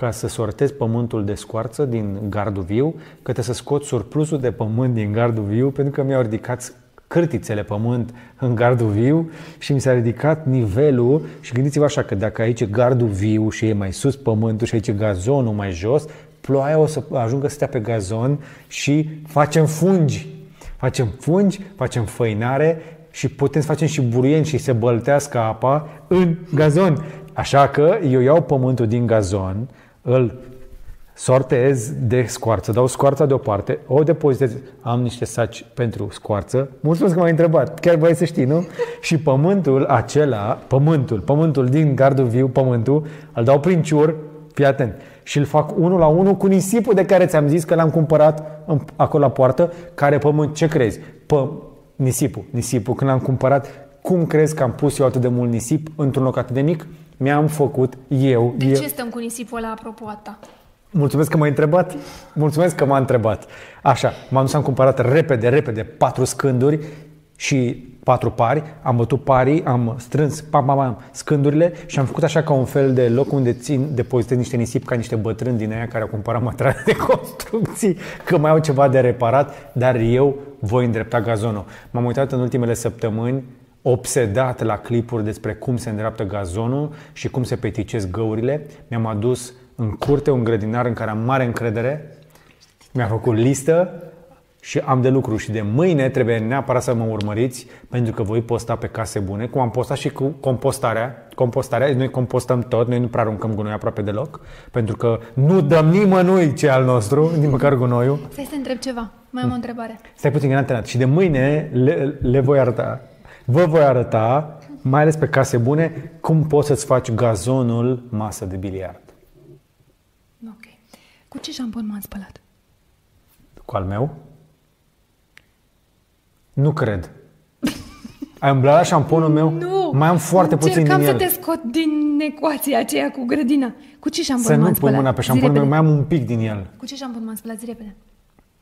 ca să sortez pământul de scoarță din gardul viu, că trebuie să scot surplusul de pământ din gardul viu, pentru că mi-au ridicat cârtițele pământ în gardul viu și mi s-a ridicat nivelul și gândiți-vă așa că dacă aici e gardul viu și e mai sus pământul și aici e gazonul mai jos, ploaia o să ajungă să stea pe gazon și facem fungi. Facem fungi, facem făinare și putem să facem și buruieni și se băltească apa în gazon. Așa că eu iau pământul din gazon, îl sortez de scoarță, dau scoarța deoparte, o depozitez, am niște saci pentru scoarță. Mulțumesc că m-ai întrebat, chiar vrei să știi, nu? Și pământul acela, pământul, pământul din gardul viu, pământul, îl dau prin ciur, fii atent, și îl fac unul la unul cu nisipul de care ți-am zis că l-am cumpărat în, acolo la poartă, care pământ, ce crezi? Pă, nisipul, nisipul, când l-am cumpărat, cum crezi că am pus eu atât de mult nisip într-un loc atât de mic? Mi-am făcut eu. De eu. ce stăm cu nisipul ăla apropo a ta? Mulțumesc că m-ai întrebat. Mulțumesc că m-a întrebat. Așa, m-am dus, am cumpărat repede, repede patru scânduri și patru pari. Am bătut parii, am strâns pam, pam, pam, scândurile și am făcut așa ca un fel de loc unde țin, depozitez niște nisip ca niște bătrâni din aia care au cumpărat materiale de construcții, că mai au ceva de reparat, dar eu voi îndrepta gazonul. M-am uitat în ultimele săptămâni obsedat la clipuri despre cum se îndreaptă gazonul și cum se peticesc găurile. Mi-am adus în curte un grădinar în care am mare încredere, mi-a făcut listă și am de lucru și de mâine trebuie neapărat să mă urmăriți pentru că voi posta pe case bune, cum am postat și cu compostarea. Compostarea, noi compostăm tot, noi nu prea aruncăm gunoi aproape deloc, pentru că nu dăm nimănui ce al nostru, nici măcar gunoiul. Stai să te întreb ceva. Mai am o întrebare. Stai puțin, că n-am terminat. Și de mâine le, le voi arăta, vă voi arăta mai ales pe case bune, cum poți să-ți faci gazonul masă de biliard. Ok. Cu ce șampon m-am spălat? Cu al meu? Nu cred. Ai umblat la șamponul meu? Nu! Mai am foarte puțin din Încercam el. să te scot din ecuația aceea cu grădina. Cu ce șampon Să nu m-am pun spălat? mâna pe Zi șamponul meu, repede. mai am un pic din el. Cu ce șampon m-am spălat? Zi repede.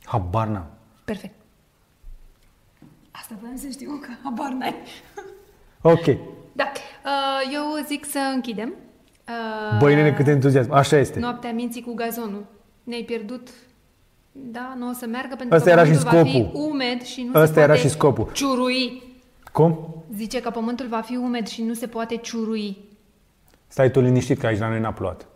Habar n-am. Perfect. Asta vreau să știu că habar n-ai. Ok. Da. Uh, eu zic să închidem. Uh, Băi, nene, cât entuziasm. Așa este. Noaptea minții cu gazonul. Ne-ai pierdut. Da, nu o să meargă pentru Ăsta că era și pământul va fi scopul. umed și nu Ăsta se era poate și scopul. ciurui. Cum? Zice că pământul va fi umed și nu se poate ciurui. Stai tu liniștit că aici la noi n-a plouat.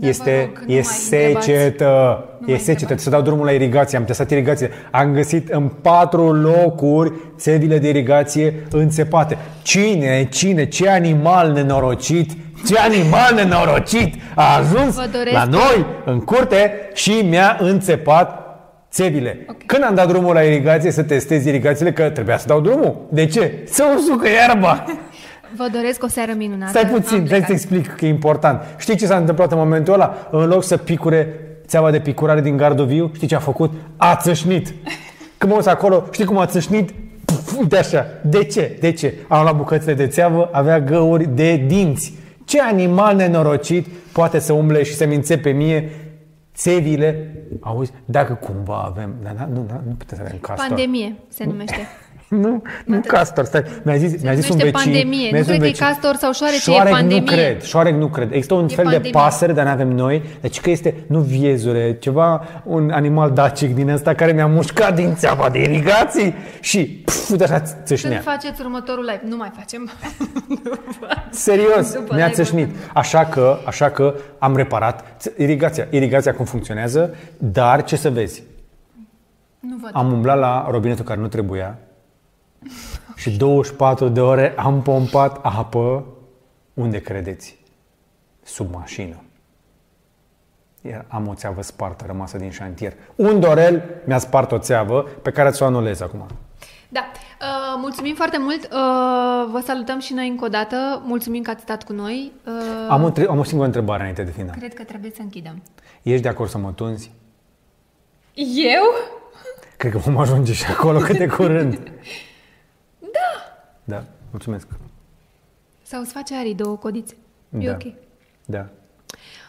Da, Este, vă rog, nu e mai întrebați. secetă. Nu E mai secetă. întrebați. Să dau drumul la irigație. Am testat irigație. Am găsit în patru locuri țevile de irigație înțepate. Cine, cine, ce animal nenorocit, ce animal nenorocit a ajuns Vă doresc- la noi în curte și mi-a înțepat țevile. Ok. Când am dat drumul la irigație să testez irigațiile, că trebuia să dau drumul. De ce? Să usucă iarba. *laughs* Vă doresc o seară minunată. Stai Am puțin, stai să plecat. te explic că e important. Știi ce s-a întâmplat în momentul ăla? În loc să picure țeava de picurare din gardoviu, știi ce a făcut? A țâșnit. Când mă uit acolo, știi cum a țâșnit? Puf, Uite așa. De ce? De ce? Am luat bucățile de țeavă, avea găuri de dinți. Ce animal nenorocit poate să umble și să-mi înțepe mie țevile? Auzi, dacă cumva avem... Dar nu, nu, nu putem să avem castor. Pandemie se numește. *laughs* Nu, nu castor, stai. Mi-a zis, mi-a zis un numește vecin. pandemie. mi-a Nu zis un cred că e vecin. castor sau șoarec, e șoarec pandemie. nu cred, șoarec nu cred. Există un E fel de pandemie. pasăre, dar nu avem noi. Deci că este, nu viezure, ceva, un animal dacic din ăsta care mi-a mușcat din țeava de irigații și pf, uite așa Când țâșnea. faceți următorul live? Nu mai facem. *laughs* Serios, După mi-a live-ul țâșnit. Așa că, așa că am reparat ț- irigația. Irigația cum funcționează, dar ce să vezi? nu văd. Am umblat la robinetul care nu trebuia *laughs* și 24 de ore am pompat apă. Unde credeți? Sub mașină. Iar am o țeavă spartă rămasă din șantier. Un dorel mi-a spart o țeavă pe care ți-o anulez acum. Da. Uh, mulțumim foarte mult. Uh, vă salutăm și noi încă o dată. Mulțumim că ați stat cu noi. Uh, Am o, tre- am o singură întrebare înainte de final. Cred că trebuie să închidem. Ești de acord să mă tunzi? Eu? Cred că vom ajunge și acolo cât de curând. *laughs* Da. Da, mulțumesc. Sau îți face Ari două codițe. E Da. ok. Da.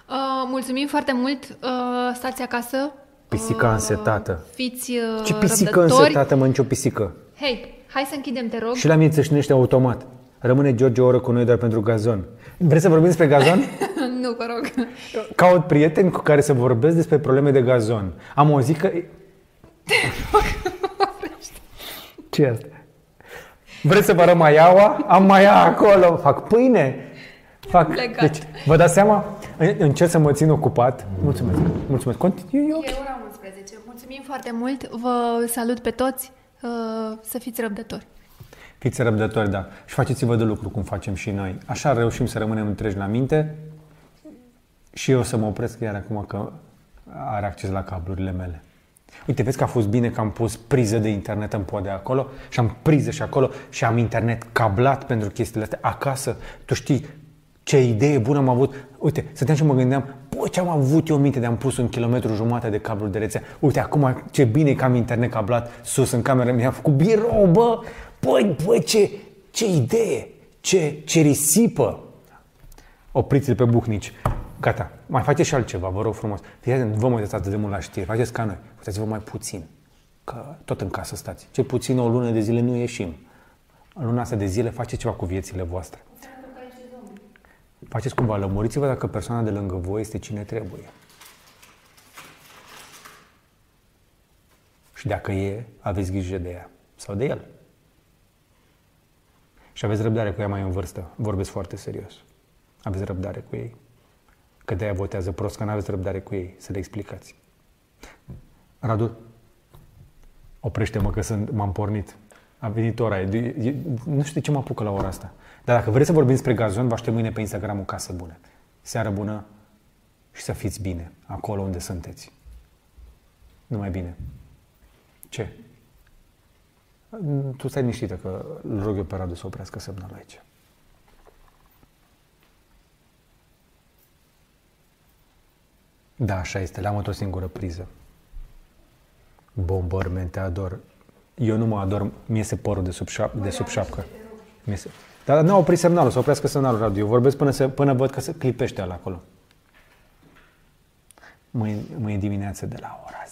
Uh, mulțumim foarte mult. Uh, stați acasă. Pisica Uh, însetată. Fiți uh, Ce pisică răbdători. însetată, mă, nicio pisică. Hei, hai să închidem, te rog. Și la mine țâșnește automat. Rămâne George o oră cu noi doar pentru gazon. Vreți să vorbim despre gazon? *laughs* nu, vă rog. Caut prieteni cu care să vorbesc despre probleme de gazon. Am o zi că... *laughs* ce e asta? Vreți să vă arăt maiaua? Am maia acolo. Fac pâine. Fac... Plecat. Deci, vă dați seama? În- Încerc să mă țin ocupat. Mulțumesc. Mulțumesc. Continui. ok. E ora 11. Mulțumim foarte mult. Vă salut pe toți. Uh, să fiți răbdători. Fiți răbdători, da. Și faceți-vă de lucru cum facem și noi. Așa reușim să rămânem întregi la minte și eu să mă opresc iar acum că are acces la cablurile mele. Uite, vezi că a fost bine că am pus priză de internet în podea acolo și am priză și acolo și am internet cablat pentru chestiile astea acasă. Tu știi ce idee bună am avut. Uite, stăteam și mă gândeam, bă, ce am avut eu minte de am pus un kilometru jumate de cabluri de rețea. Uite, acum ce bine că am internet cablat sus în cameră, mi-am făcut birou, bă. Băi, băi, ce, ce idee, ce, ce risipă. Opriți-l pe buhnici. Gata, mai faceți și altceva, vă rog frumos. Fii atent, nu vă mai uitați atât de mult la știri, faceți ca noi. Uitați-vă mai puțin, că tot în casă stați. Cel puțin o lună de zile nu ieșim. În luna asta de zile faceți ceva cu viețile voastre. Faceți cumva, lămuriți-vă dacă persoana de lângă voi este cine trebuie. Și dacă e, aveți grijă de ea sau de el. Și aveți răbdare cu ea mai în vârstă. Vorbesc foarte serios. Aveți răbdare cu ei. Că de-aia votează prost, că nu aveți răbdare cu ei. Să le explicați. Radu, oprește-mă că sunt, m-am pornit. A venit ora. E, e, nu știu de ce mă apucă la ora asta. Dar dacă vreți să vorbim despre gazon, vă aștept mâine pe Instagram o casă bună. Seară bună și să fiți bine acolo unde sunteți. Numai bine. Ce? Tu stai liniștită că îl rog eu pe Radu să oprească semnalul aici. Da, așa este, le-am o singură priză. Bomberman, te ador. Eu nu mă ador, mi se părul de sub, șap, de sub șapcă. Mi-e Dar nu a oprit semnalul, să oprească semnalul radio. Eu vorbesc până, se, până văd că se clipește la acolo. Mâine, mâine dimineață de la ora 10